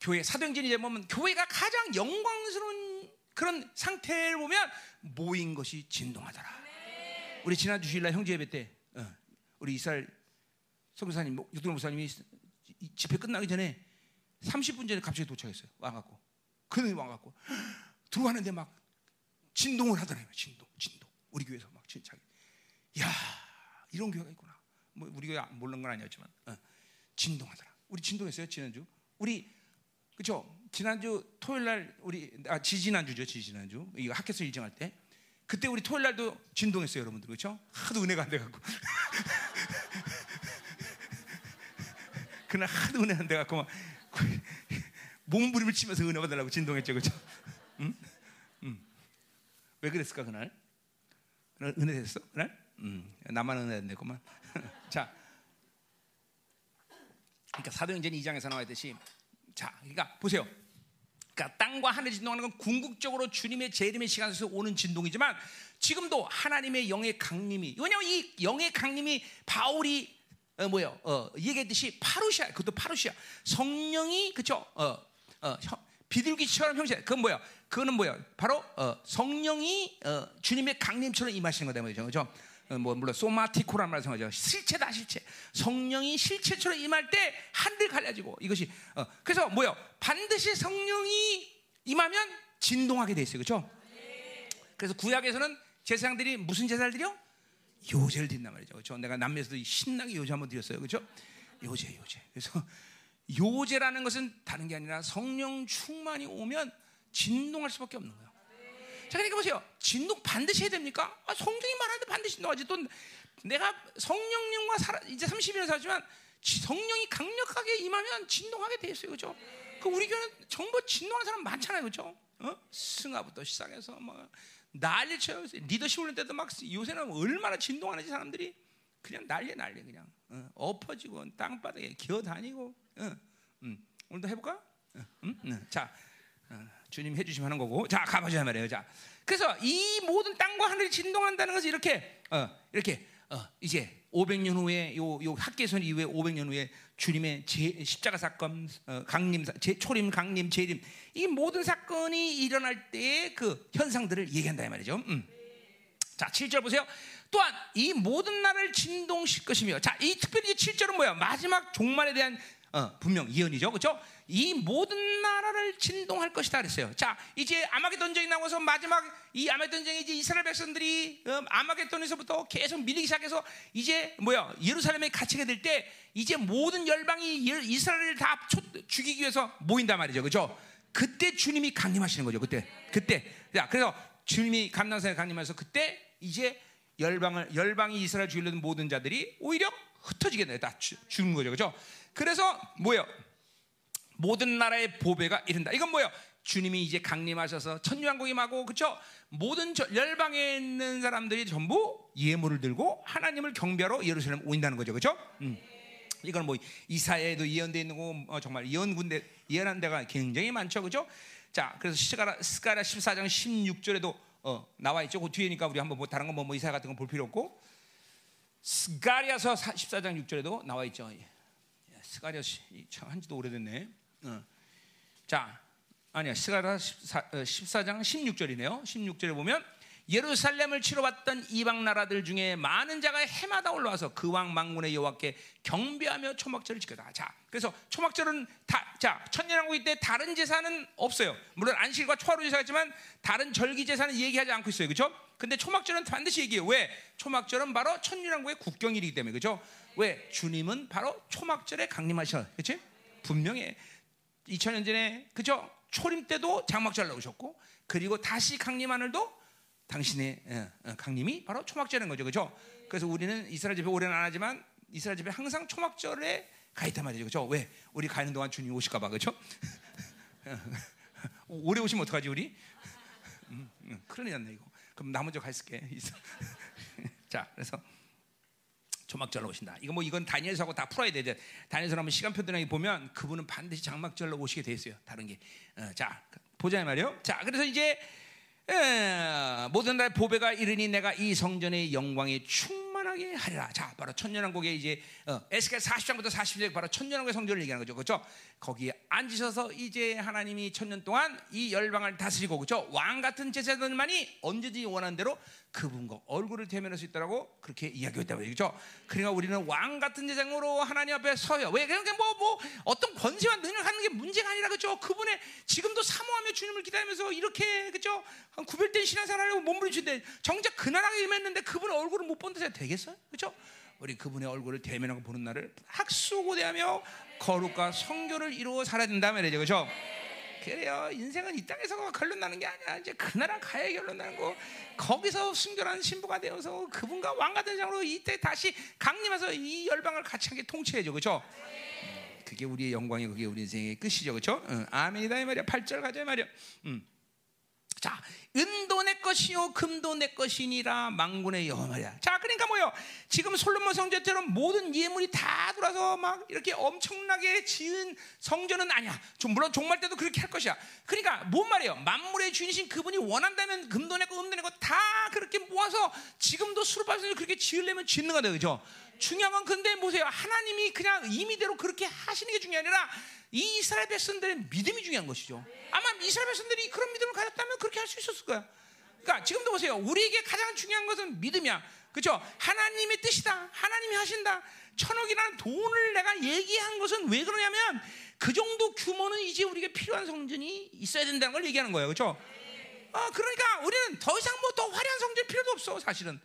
교회 사도행전이 되 보면 교회가 가장 영광스러운 그런 상태를 보면 모인 것이 진동하더라. 우리 지난 주일날 형제 예배 때 어, 우리 이스라엘 성교사님, 육동 목사님이 집회 끝나기 전에 30분 전에 갑자기 도착했어요. 와갖고 그는 와갖고 들어가는데 막 진동을 하더라고요. 진동, 진동. 우리 교회에서 막 진짜. 야 이런 교회가 있구나. 뭐 우리 교회 모르는 건 아니었지만 어, 진동하더라. 우리 진동했어요 지난주. 우리 그죠? 지난주 토요일 날 우리 아 지지난주죠 지지난주 이거 학교에서 일정할 때 그때 우리 토요일 날도 진동했어요 여러분들 그렇죠? 하도 은혜가 안 돼갖고 그날 하도 은혜 안 돼갖고 막 몸부림을 치면서 은혜 받으려고 진동했죠 그렇죠? 응? 응. 왜 그랬을까 그날? 그날 은혜 됐어 그날? 음, 나만 은혜 안 됐구만 자 그러니까 사도행전 2장에서 나와 있듯이 자, 그러니까 보세요. 그러니까 땅과 하늘 진동하는 건 궁극적으로 주님의 재림의 시간 에서 오는 진동이지만 지금도 하나님의 영의 강림이 왜냐하면 이 영의 강림이 바울이 어, 뭐요? 어, 얘기했듯이 파루시아, 그것도 파루시아. 성령이 그죠? 어, 어, 비둘기처럼 형제. 그건 뭐야? 그거는 뭐야? 바로 어, 성령이 어, 주님의 강림처럼 임하시는 거다 말이죠, 그죠? 어, 뭐 물론 소마티코란 말을 생각하죠. 실체다 실체. 성령이 실체처럼 임할 때 한들 갈라지고 이것이 어, 그래서 뭐요? 반드시 성령이 임하면 진동하게 돼 있어요. 그렇죠? 그래서 구약에서는 제사장들이 무슨 제사를 드려? 요제를 드린단 말이죠. 그렇죠? 내가 남미에서도 신나게 요제 한번 드렸어요. 그렇죠? 요제 요제. 그래서 요제라는 것은 다른 게 아니라 성령 충만이 오면 진동할 수밖에 없는 거예요. 자, 그러니까 보세요. 진동 반드시 해야 됩니까? 아, 성경이 말하는데 반드시 진동하지. 또 내가 성령님과 살아, 이제 30년 살지만 성령이 강력하게 임하면 진동하게 돼 있어요. 그죠? 그 우리 교회는 정말 진동하는 사람 많잖아요. 그죠? 어? 승하부터 시작해서 뭐 난리 쳐요. 리더십 올릴 때도 막 요새는 얼마나 진동하는지 사람들이 그냥 난리 난리 그냥 어, 엎어지고 땅바닥에 기어 다니고 어, 음. 오늘도 해볼까? 어, 음? 음. 자 어, 주님 해주시면 하는 거고 자 가보자 말이에요. 자 그래서 이 모든 땅과 하늘이 진동한다는 것은 이렇게 어, 이렇게 어, 이제 500년 후에 요, 요 학계선 이후에 500년 후에 주님의 제, 십자가 사건, 어, 강림, 제, 초림, 강림, 재림 이 모든 사건이 일어날 때의 그 현상들을 얘기한다 이 말이죠. 음. 자, 7절 보세요. 또한 이 모든 날을 진동시킬 것이며 자, 이 특별히 7절은 뭐야? 마지막 종말에 대한 어, 분명 예언이죠, 그렇죠? 이 모든 나라를 진동할 것이다 그랬어요. 자, 이제 아마겟돈 전쟁이 나와서 마지막 이 아마겟돈 전쟁이 이제 이스라엘 백성들이 음, 아마겟돈에서부터 계속 밀리기 시작해서 이제 뭐야 예루살렘에 갇히게 될 때 이제 모든 열방이 이스라엘을 다 죽이기 위해서 모인단 말이죠, 그렇죠? 그때 주님이 강림하시는 거죠, 그때, 그때. 자, 그래서 주님이 감남산에 강림하셔서 그때 이제 열방을 열방이 이스라엘 주려는 모든 자들이 오히려 흩어지게 돼. 다 죽는 거죠. 그죠? 그래서 뭐예요? 모든 나라의 보배가 이른다. 이건 뭐예요? 주님이 이제 강림하셔서 천유왕국임하고 그렇죠? 모든 열방에 있는 사람들이 전부 예물을 들고 하나님을 경배하러 예루살렘 오인다는 거죠. 그렇죠? 음. 이건 뭐 이사야에도 예언되어 있는 거 어, 정말 예언 군대 예언한 데가 굉장히 많죠. 그렇죠? 자, 그래서 스가랴 스가랴 14장 16절에도 어, 나와 있죠. 그 뒤에니까 우리 한번 뭐 다른 거뭐 뭐 이사야 같은 거 볼 필요 없고 스가랴서 14장 6절에도 나와 있죠. 예. 스가랴 한지도 오래됐네. 어. 자, 아니야. 스가랴 14장 16절이네요. 16절에 보면 예루살렘을 치러왔던 이방 나라들 중에 많은 자가 해마다 올라와서 그 왕 만군의 여호와께 경배하며 초막절을 지켰다. 자, 그래서 초막절은 다, 자 천년왕국일 때 다른 제사는 없어요. 물론 안식일과 초하루 제사였지만 다른 절기 제사는 얘기하지 않고 있어요, 그렇죠? 근데 초막절은 반드시 얘기해요. 왜? 초막절은 바로 천년왕국의 국경일이기 때문에, 그렇죠? 왜? 주님은 바로 초막절에 강림하셔, 그렇지? 분명히 2000년 전에, 그렇죠? 초림 때도 장막절 나오셨고, 그리고 다시 강림하늘도 당신의 예, 어, 강림이 바로 초막절인 거죠, 그렇죠? 그래서 우리는 이스라엘 집회 오래는 안 하지만 이스라엘 집회 항상 초막절에 가 있단 말이죠, 그렇죠? 왜? 우리 가는 동안 주님 오실까봐, 그렇죠? 오래 오시면 어떡하지 우리? 음, 음, 큰일 났네 이거. 그럼 나 먼저 가 있을게. 자, 그래서 초막절로 오신다. 이거 뭐 이건 다니엘서하고 다 풀어야 되죠. 다니엘서 한번 시간표 등에 보면 그분은 반드시 장막절로 오시게 돼 있어요. 다른 게. 어, 자, 보자 말이요. 자, 그래서 이제 에, 모든 날 보배가 이르니 내가 이 성전의 영광에 충만하게 하리라. 자, 바로 천년왕국의 이제 어, 에스겔 40장부터 40장 바로 천년왕국의 성전을 얘기하는 거죠. 그렇죠? 거기에 앉으셔서 이제 하나님이 천년 동안 이 열방을 다스리고 그렇죠? 왕 같은 제사들만이 언제든지 원하는 대로 그분과 얼굴을 대면할 수 있다라고 그렇게 이야기했다고 그렇죠? 그러니까 우리는 왕 같은 제장으로 하나님 앞에 서요. 왜? 그러니까 뭐, 뭐 어떤 권세와 능력 하는 게 문제가 아니라 그렇죠? 그분의 지금도 사모하며 주님을 기다리면서 이렇게 그렇죠? 구별된 신앙생활을 몸부림치는데 정작 그 나라에 임했는데 그분의 얼굴을 못 본다고 되겠어요? 그렇죠? 우리 그분의 얼굴을 대면하고 보는 날을 학수고대하며 거룩과 성교를 이루어 살아야 된다 말이죠. 그렇죠? 그래요. 인생은 이 땅에서 결론 나는 게 아니야. 이제 그 나라 가야 결론 나는 거. 거기서 순결한 신부가 되어서 그분과 왕과 대장으로 이때 다시 강림해서 이 열방을 같이 하게 통치해줘. 그렇죠? 그게 우리의 영광이 그게 우리 인생의 끝이죠. 그렇죠? 응. 아멘이다 이 말이야. 8절 가자 이 말이야. 응. 자, 은도 내 것이요 금도 내 것이니라 망군의 여호와 말이야. 자, 그러니까 뭐요? 지금 솔로몬 성전처럼 모든 예물이 다 돌아서 막 이렇게 엄청나게 지은 성전은 아니야. 좀 물론 종말 때도 그렇게 할 것이야. 그러니까 뭔 말이에요? 만물의 주인이신 그분이 원한다면 금도 내 거, 금도 내거다 그렇게 모아서 지금도 수르바에서 그렇게 지으려면 짓는 거다, 그죠? 중요한 건 근데 보세요. 하나님이 그냥 임의대로 그렇게 하시는 게 아니라 이 이스라엘 백성들의 믿음이 중요한 것이죠. 아마 이스라엘 백성들이 그런 믿음을 가졌다면 그렇게 할 수 있었을 거야. 그러니까 지금도 보세요. 우리에게 가장 중요한 것은 믿음이야. 그렇죠? 하나님의 뜻이다. 하나님이 하신다. 천억이라는 돈을 내가 얘기한 것은 왜 그러냐면 그 정도 규모는 이제 우리에게 필요한 성전이 있어야 된다는 걸 얘기하는 거예요. 그렇죠? 어, 그러니까 우리는 더 이상 뭐 더 화려한 성전 필요도 없어, 사실은.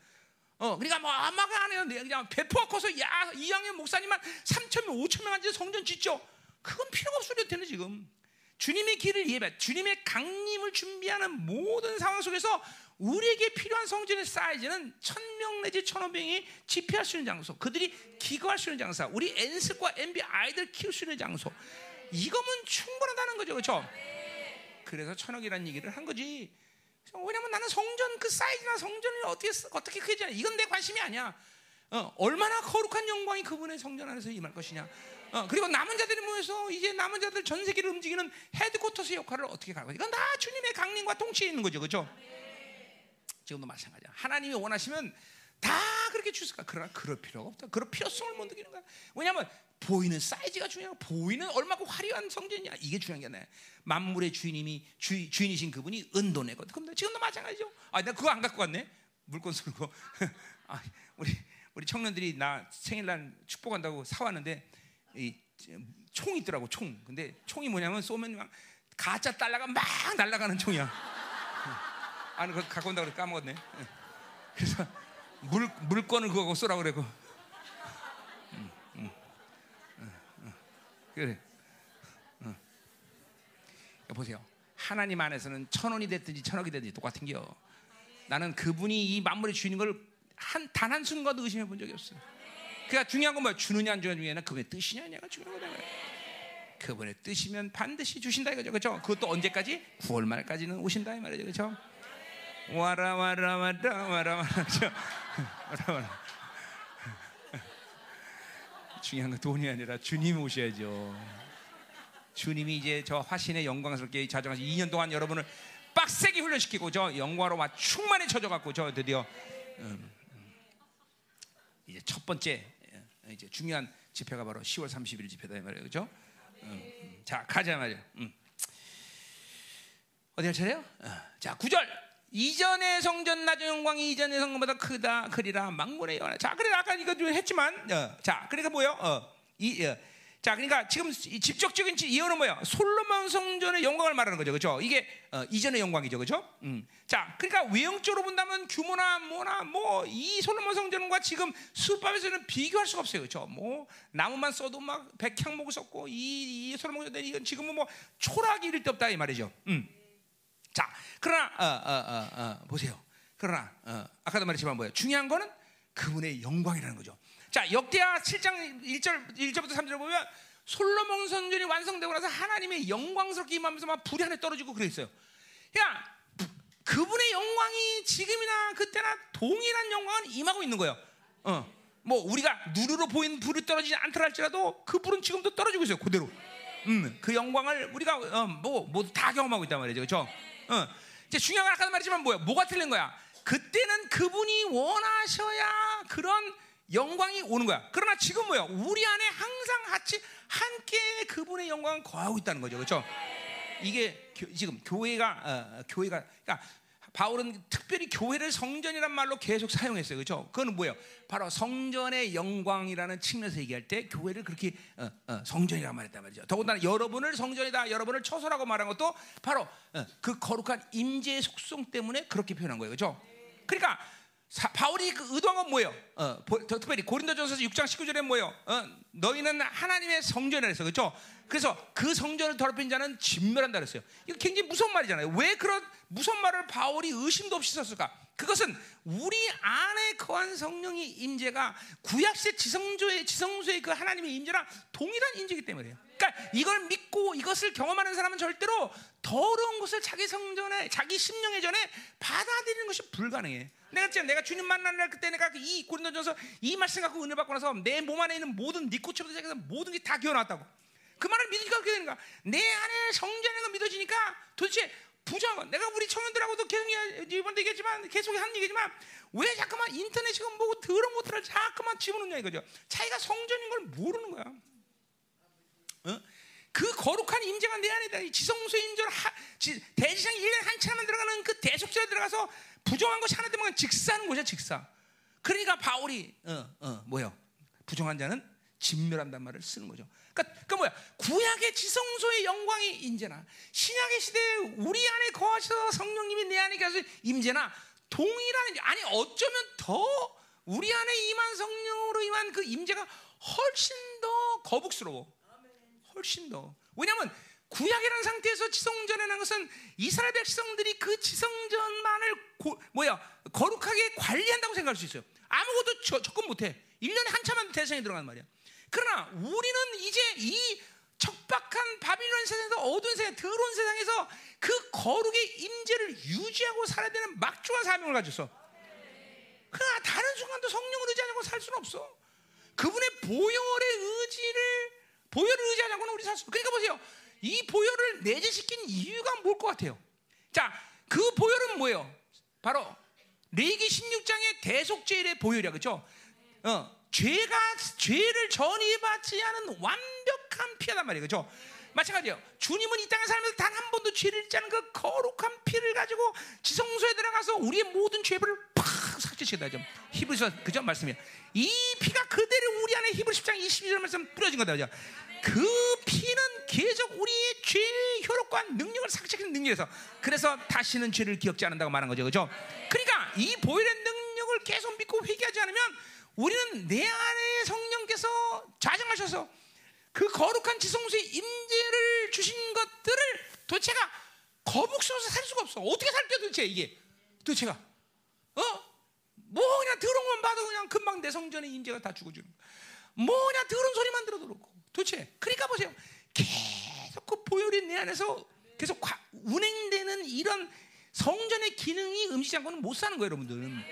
어, 그러니까 뭐 아마가 안 해요. 그냥 배포가 커서 야, 이양의 목사님만 3천 명, 5천 명 앉아서 성전 짓죠. 그건 필요가 없어도 되는 지금. 주님의 길을 예배, 주님의 강림을 준비하는 모든 상황 속에서 우리에게 필요한 성전의 사이즈는 천명 내지 천오명이 집회할 수 있는 장소, 그들이 기거할 수 있는 장소, 우리 엔스과 MB 아이들 키울 수 있는 장소. 이거면 충분하다는 거죠, 그렇죠? 그래서 천억이라는 얘기를 한 거지. 왜냐면 나는 성전 그 사이즈나 성전을 어떻게 어떻게 크지 이건 내 관심이 아니야. 어, 얼마나 거룩한 영광이 그분의 성전 안에서 임할 것이냐. 어, 그리고 남은 자들이 모여서 이제 남은 자들 전 세계를 움직이는 헤드코터스 역할을 어떻게 가고 이건 다 주님의 강림과 통치에 있는 거죠, 그렇죠? 지금도 마찬가지야. 하나님이 원하시면 다 그렇게 주실까? 그러나 그럴 필요가 없다. 그럴 필요성을 못 느끼는 거야. 왜냐하면 보이는 사이즈가 중요하고 보이는 얼마나 화려한 성전이냐 이게 중요한 게 아니야. 만물의 주인님이 주, 주인이신 그분이 은도내거든. 근데 지금도 마찬가지죠. 아, 내가 그거 안 갖고 갔네. 물건 쏠고. 아, 우리 우리 청년들이 나 생일날 축복한다고 사왔는데 이 총이 있더라고 총. 근데 총이 뭐냐면 쏘면 막 가짜 달러가 막 날아가는 총이야. 아니 그거 갖고 온다고 까먹었네. 그래서 물 물건을 그거 쏘라 그래고. 음, 음, 음, 그래. 보세요. 하나님 안에서는 천 원이 됐든지 천억이 됐든지 똑같은겨. 나는 그분이 이 만물의 주인인 걸 한 단한 순간도 의심해 본 적이 없어요. 그러니까 중요한 건 뭐야? 주느냐 안 주느냐 중에는 그분의 뜻이냐 아니냐가 중요한 거다. 그분의 뜻이면 반드시 주신다 이거죠. 그렇죠? 그것도 언제까지? 9월 말까지는 오신다 이 말이죠. 그렇죠? 와라 와라 와라 와라 와라 그렇죠? 와라 와라 중요한 건 돈이 아니라 주님 오셔야죠. 주님이 이제 저 화신의 영광스럽게 자정하시 2년 동안 여러분을 빡세게 훈련시키고 저 영광으로 막 충만히 쳐져갖고 저 드디어 음, 음, 이제 첫 번째 어, 이제 중요한 집회가 바로 10월 30일 집회다 이 말이에요, 그렇죠? 음, 음. 자 가자 말이야. 음. 어디 할 차례요? 어. 자 9절 이전의 성전 낮은 영광이 이전의 성전보다 크다 크리라 망군의 연하. 자 그래 아까 이거 좀 했지만 어, 자 그러니까 뭐요? 어, 이 어, 자, 그러니까 지금 직접적인 예언은 뭐야? 솔로몬 성전의 영광을 말하는 거죠, 그렇죠? 이게 어, 이전의 영광이죠, 그렇죠? 음. 자, 그러니까 외형적으로 본다면 규모나 뭐나 뭐 이 솔로몬 성전과 지금 수법에서는 비교할 수가 없어요, 그렇죠? 뭐 나무만 써도 막 백향목을 썼고 이, 이 솔로몬 성전 이건 지금은 뭐 초락이 이를 데 없다 이 말이죠. 음. 자, 그러나 어, 어, 어, 어 보세요. 그러나 어, 아까도 말했지만 뭐예요? 중요한 거는 그분의 영광이라는 거죠. 자, 역대하 7장 1절 1절부터 3절 보면 솔로몬 선전이 완성되고 나서 하나님의 영광스럽게 임하면서 막 불이 하늘 떨어지고 그랬어요. 그러니까 그분의 영광이 지금이나 그때나 동일한 영광은 임하고 있는 거예요. 어. 뭐 우리가 누르로 보이는 불이 떨어지지 않더라 할지라도 그 불은 지금도 떨어지고 있어요. 그대로. 음, 그 영광을 우리가 어, 뭐 모두 다 경험하고 있단 말이죠. 그렇죠? 어. 이제 중요한 건 아까도 말했지만 뭐야? 뭐가 틀린 거야? 그때는 그분이 원하셔야 그런 영광이 오는 거야. 그러나 지금 뭐야? 우리 안에 항상 같이 함께 그분의 영광을 거하고 있다는 거죠. 그렇죠? 이게 교, 지금 교회가 어, 교회가 그러니까 바울은 특별히 교회를 성전이란 말로 계속 사용했어요. 그렇죠? 그거는 뭐예요? 바로 성전의 영광이라는 측면에서 얘기할 때 교회를 그렇게 어, 어, 성전이라고 말했단 말이죠. 더군다나 여러분을 성전이다, 여러분을 처소라고 말한 것도 바로 어, 그 거룩한 임재의 속성 때문에 그렇게 표현한 거예요. 그렇죠? 그러니까 사, 바울이 그 의도한 건 뭐예요? 어, 특별히 고린도전서 6장 19절에 뭐예요? 어, 너희는 하나님의 성전이라 했어. 그렇죠? 그래서 그 성전을 더럽힌 자는 진멸한다 그랬어요. 이거 굉장히 무서운 말이잖아요. 왜 그런 무서운 말을 바울이 의심도 없이 썼을까? 그것은 우리 안에 거한 성령의 임재가 구약시대 지성조의 지성소의 그 하나님의 임재랑 동일한 임재이기 때문에요. 그러니까 이걸 믿고 이것을 경험하는 사람은 절대로 더러운 것을 자기 성전에 자기 심령의 전에 받아들이는 것이 불가능해. 내가 진짜 내가 주님 만나는 날 그때 내가 그이 고린도전서 이 말씀 갖고 은혜 받고 나서 내 몸 안에 있는 모든 니코처부터 시작해서 모든 게 다 기어나왔다고. 그 말을 믿으니까 그렇게 되는 거야. 내 안에 성전인 거 믿어지니까 도대체 부정한 내가 우리 청년들하고도 계속 이번도 얘기했지만 계속 한 얘기지만 왜 자꾸만 인터넷 지금 보고 더러운 것들을 자꾸만 집어넣냐 이거죠. 자기가 성전인 걸 모르는 거야. 어? 그 거룩한 임재가 내 안에 있다. 지성소의 임재를 대지상 1년에 한 차만 들어가는 그 대속자에 들어가서 부정한 것이 하나 되면 직사하는 것이야 직사. 그러니까 바울이 어, 어, 뭐요? 부정한 자는 진멸한단 말을 쓰는 거죠. 그러니까, 그 뭐야? 구약의 지성소의 영광이 임재나 신약의 시대에 우리 안에 거하셔서 성령님이 내 안에 계셔 임재나 동일한 아니 어쩌면 더 우리 안에 임한 성령으로 임한 그 임재가 훨씬 더 거북스러워. 훨씬 더. 왜냐하면 구약이라는 상태에서 지성전이라는 것은 이스라엘 백성들이 그 지성전만을 고, 뭐야 거룩하게 관리한다고 생각할 수 있어요. 아무것도 저, 접근 못해. 1년에 한참만 대상에 들어가는 말이야. 그러나 우리는 이제 이 척박한 바빌론 세상에서 어두운 세상, 더러운 세상에서 그 거룩의 임재를 유지하고 살아야 되는 막중한 사명을 가졌어. 그러나 다른 순간도 성령을 의지하고 살 수는 없어. 그분의 보혈의 의지를 보혈을 의지하지 않고는 우리 살 수. 그러니까 보세요. 이 보혈을 내재시킨 이유가 뭘 것 같아요? 자, 그 보혈은 뭐예요? 바로 레기 16장의 대속죄의 보혈이야, 그렇죠? 어, 죄가 죄를 전이 받지 않은 완벽한 피하단 말이에요, 그렇죠? 마찬가지예요. 주님은 이 땅에 살면서 단 한 번도 죄를 않은 그 거룩한 피를 가지고 지성소에 들어가서 우리의 모든 죄를 팍 삭제시키다 좀 히브리서 그죠 말씀이에요. 이 피가 그대로 우리 안에 히브리 10장 22절 말씀 뿌려진 거다. 그죠? 그 피는 계속 우리의 죄의 효력과 능력을 삭제하는 능력에서 그래서 다시는 죄를 기억지 않는다고 말한 거죠. 그죠? 그러니까 이 보혈의 능력을 계속 믿고 회개하지 않으면 우리는 내 안에 성령께서 좌정하셔서 그 거룩한 지성소의 임재를 주신 것들을 도대체가 거북스러워서 살 수가 없어. 어떻게 살게 도대체 이게 도대체가 어? 뭐 그냥 들어오면 봐도 그냥 금방 내 성전의 임재가 다 죽어주는 거야. 뭐 그냥 들은 소리만 들어도 그렇고 도대체 그러니까 보세요. 계속 그 보혈이 내 안에서 계속 과, 운행되는 이런 성전의 기능이 음식지 않고는 못 사는 거예요, 여러분들은.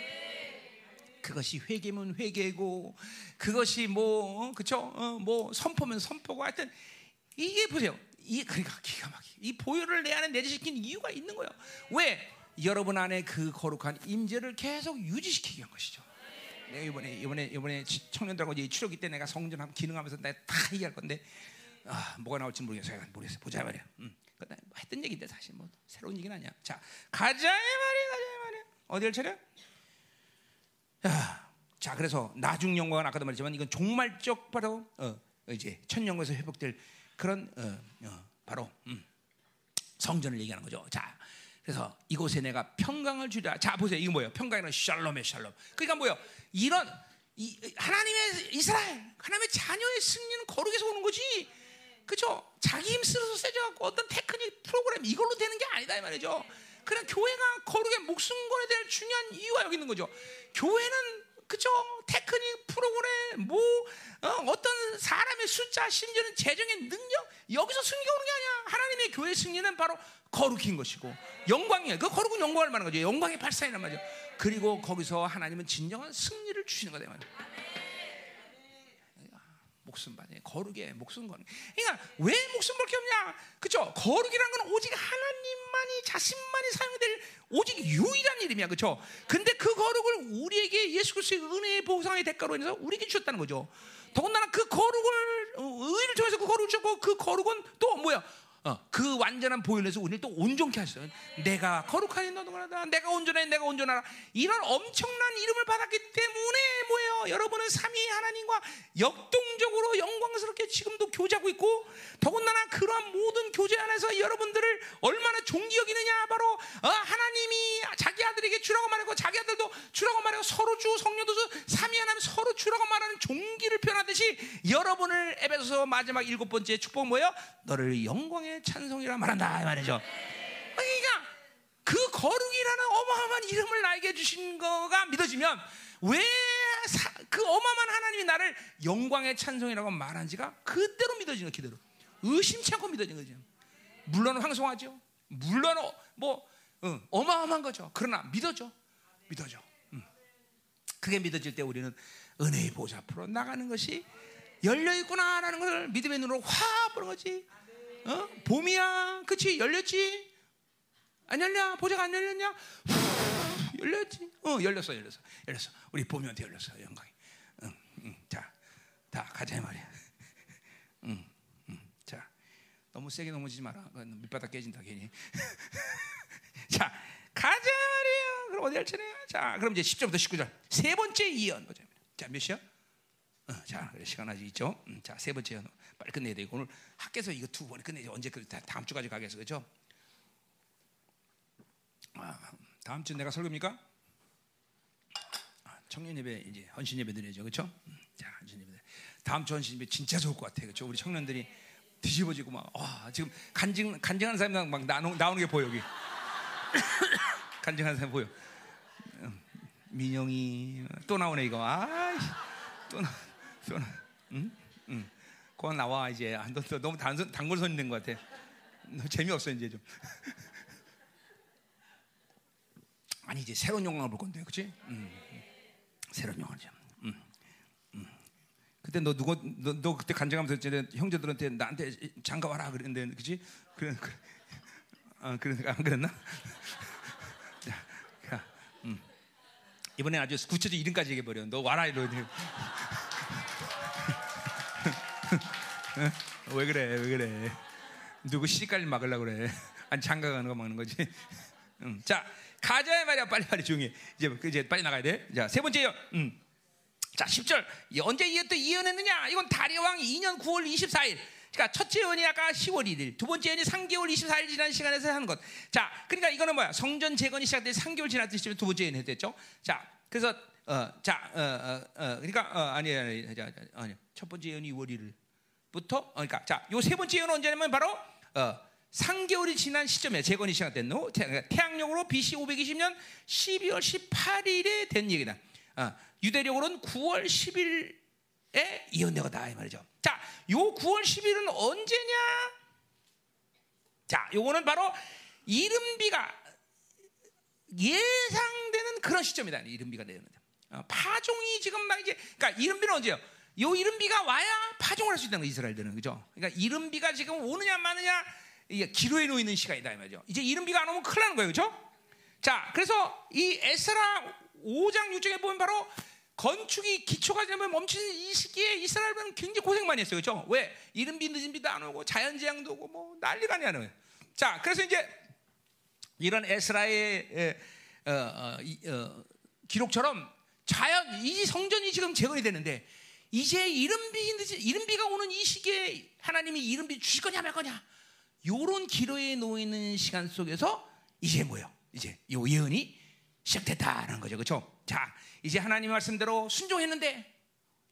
그것이 회개면 회개고 그것이 뭐 그쵸? 어, 뭐 선포면 선포고 하여튼 이게 보세요. 이 그러니까 기가 막히 이 보혈을 내 안에 내재시킨 이유가 있는 거예요. 왜? 여러분 안에 그 거룩한 임재를 계속 유지시키기 위한 것이죠 내가 이번에 이번에 이번에 청년들하고 이제 추력기 때 내가 성전하고 기능하면서 내가 다 얘기할 건데 아, 뭐가 나올지 모르겠어요 모르겠어요 보자 말이야. 음. 뭐 했던 얘기인데 사실 뭐 새로운 얘기는 아니야. 자 가자 말이야 가자 말이야. 어디를 차려? 자, 그래서 나중 영광은 아까도 말했지만 이건 종말적 바로 어, 이제 천 영광에서 회복될 그런 어, 어, 바로 음, 성전을 얘기하는 거죠. 자, 그래서 이곳에 내가 평강을 주리라. 자, 보세요. 이거 뭐예요? 평강이란 샬롬의 샬롬. 그러니까 뭐예요? 이런 이, 하나님의 이스라엘, 하나님의 자녀의 승리는 거룩에서 오는 거지. 그죠? 자기 힘 쓰러서 세져갖고 어떤 테크닉 프로그램 이걸로 되는 게 아니다 이 말이죠. 그냥 교회가 거룩의 목숨 걸어야 될 중요한 이유가 여기 있는 거죠. 교회는 그죠? 테크닉 프로그램 뭐 어, 떤 사람의 숫자 심지어는 재정의 능력 여기서 승리가 오는 게 아니야. 하나님의 교회 승리는 바로 거룩인 것이고 영광이야. 그 거룩은 영광을 말하는 거죠. 영광의 발산이란 말이죠. 그리고 거기서 하나님은 진정한 승리를 주시는 거다 말이야. 목숨 받네. 거룩에 목숨 거는. 그러니까 왜 목숨 걸 게 없냐? 그죠? 거룩이란 건 오직 하나님만이 자신만이 사용될 오직 유일한 이름이야. 그죠? 근데 그 거룩을 우리에게 예수 그리스도의 은혜의 보상의 대가로 인해서 우리에게 주셨다는 거죠. 더군다나 그 거룩을 어, 의를 통해서 그 거룩을 주셨고 그 거룩은 또 뭐야? 어, 그 완전한 보혈에서 우리를 또 온전케 하셨어요. 내가 거룩하니 너도 그러다. 내가 온전해, 내가 온전하라. 이런 엄청난 이름을 받았기 때문에 뭐예요? 여러분은 삼위 하나님과 역동적으로 영광스럽게 지금도 교제하고 있고, 더군다나 그러한 모든 교제 안에서 여러분들을 얼마나 존귀 여기느냐 바로 어, 하나님이 자기 아들에게 주라고 말하고 자기 아들도 주라고 말하고 서로 주 성령도 주 삼위 하나님 서로 주라고 말하는 종기를 표현하듯이 여러분을 에베소서 마지막 일곱 번째 축복 뭐예요? 너를 영광 의 찬송이라 말한다 이 말이죠. 그러니까 그 거룩이라는 어마어마한 이름을 나에게 주신 거가 믿어지면 왜 그 어마어마한 하나님이 나를 영광의 찬송이라고 말한지가 그대로 믿어지는 그대로 의심치 않고 믿어지는 거죠. 물론 황송하죠. 물론 어, 뭐 응, 어마어마한 거죠. 그러나 믿어져, 믿어져. 응. 그게 믿어질 때 우리는 은혜의 보좌 앞으로 나가는 것이 열려 있구나라는 것을 믿음의 눈으로 확 보는 거지. 어? 봄이야. 그치? 열렸지? 안 열려? 보자가 안 열렸냐? 후, 열렸지? 어, 열렸어, 열렸어. 열렸어. 우리 봄이한테 열렸어, 영광이. 응, 응. 자, 다 가자, 말이야. 응, 응. 자, 너무 세게 넘어지지 마라. 밑바닥 깨진다, 괜히. 자, 가자, 말이야. 그럼 어디 할 차례야? 자, 그럼 이제 10절부터 19절. 세 번째 이언. 자, 몇 시야? 어, 자, 시간 아직 있죠? 음, 자, 세 번째 연 빨리 끝내야 되고 오늘 학교에서 이거 두 번에 끝내죠. 언제 끝? 다음 주까지 가겠어, 그렇죠? 아, 다음 주 내가 설교입니까? 아, 청년 예배 이제 헌신 예배 드려야죠, 그렇죠? 음, 자, 헌신 예배. 다음 주 헌신 예배 진짜 좋을 것 같아, 그렇죠? 우리 청년들이 뒤집어지고 막, 와, 지금 간증 간증하는 사람이 막 나오는, 나오는 게 보여 여기. 간증하는 사람 보여. 음, 민영이 또 나오네 이거. 아, 또 나. 응? 응. 그건 나와 이제 아, 너, 너 너무 단순 단골손이 된것 같아. 너 재미없어 이제 좀. 아니 이제 새로운 영광을 볼 건데, 그렇지? 음. 새로운 영광이죠. 음. 음. 그때 너 누구 너, 너 그때 간증하면서 이제 형제들한테 나한테 장가 와라 그랬는데, 그렇지? 그래, 그래. 아, 그래, 안 그랬나? 자, 음. 이번에 아주 구체적 이름까지 얘기해 버려. 너 와라 이러더니. 어? 왜 그래? 왜 그래? 누구 시집갈 막으려 그래? 아니 장가 가는 거 막는 거지. 음. 자 가자 말이야 빨리 빨리 조용히 이제 이제 빨리 나가야 돼. 자세 번째요. 음. 자, 10절. 언제 이또 이언했느냐? 이건 다리 왕 2년 9월 24일. 그러니까 첫째 연이 아까 10월 1일, 두 번째 연이 3개월 24일 지난 시간에서 하는 것. 자, 그러니까 이거는 뭐야? 성전 재건이 시작돼 3개월 지났을 때쯤 두 번째 연이 됐죠. 자, 그래서 어, 자, 어, 어, 어 그러니까 어, 아니 아니 자, 아니 첫 번째 연이 2월 1일 부터 어, 그러니까 자, 요 세 번째 연은 언제냐면 바로 어, 3개월이 지난 시점에 재건이 시작된 후 그러니까 태양력으로 BC 520년 12월 18일에 된 얘기다. 어, 유대력으로는 9월 10일에 이언되거다 이 말이죠. 자, 요 9월 10일은 언제냐? 자, 요거는 바로 이른비가 예상되는 그런 시점이다. 이른비가 되는 어, 파종이 지금 막 이제 그러니까 이른비는 언제요? 요 이른비가 와야 파종을 할수 있다는 거 이스라엘들은 그죠? 그러니까 이른비가 지금 오느냐 마느냐 이게 기로에 놓이는 시간이다 이 말이죠. 이제 이른비가 안 오면 큰일 나는 거예요, 그죠? 자, 그래서 이 에스라 5장 6장에 보면 바로 건축이 기초가 되면 멈추는 이 시기에 이스라엘은 굉장히 고생 많이 했어요. 그렇죠? 왜? 이른 비 늦은 비도 안 오고 자연재앙도 오고 뭐 난리가 아니야. 자, 그래서 이제 이런 에스라의 어, 어, 어, 기록처럼 자연 이 성전이 지금 재건이 되는데 이제 이른 비 늦은 이른 비가 오는 이 시기에 하나님이 이른 비 주실 거냐 말 거냐 요런 기로에 놓이는 시간 속에서 이제 뭐요? 이제 요 예언이 시작됐다는 거죠. 그렇죠? 자, 이제 하나님 말씀대로 순종했는데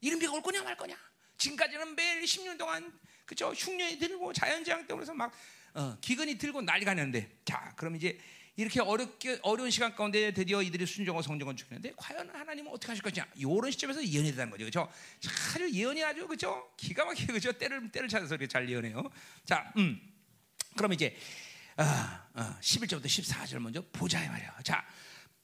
이런 비가 올 거냐 말 거냐. 지금까지는 매일 10년 동안 그죠 흉년이 들고 자연재앙 때문에 막 어, 기근이 들고 난리가 났는데 자 그럼 이제 이렇게 어렵게 어려운 시간 가운데 드디어 이들이 순종과 성정을 죽였는데 과연 하나님은 어떻게 하실 것이냐 이런 시점에서 예언이 되는 거죠 그렇죠 아주 예언이 아주 그죠 기가 막히게 그죠 때를 때를 찾아서 이렇게 잘 예언해요 자 음. 그럼 이제 어, 어, 11절부터 14절 먼저 보자 말이야 자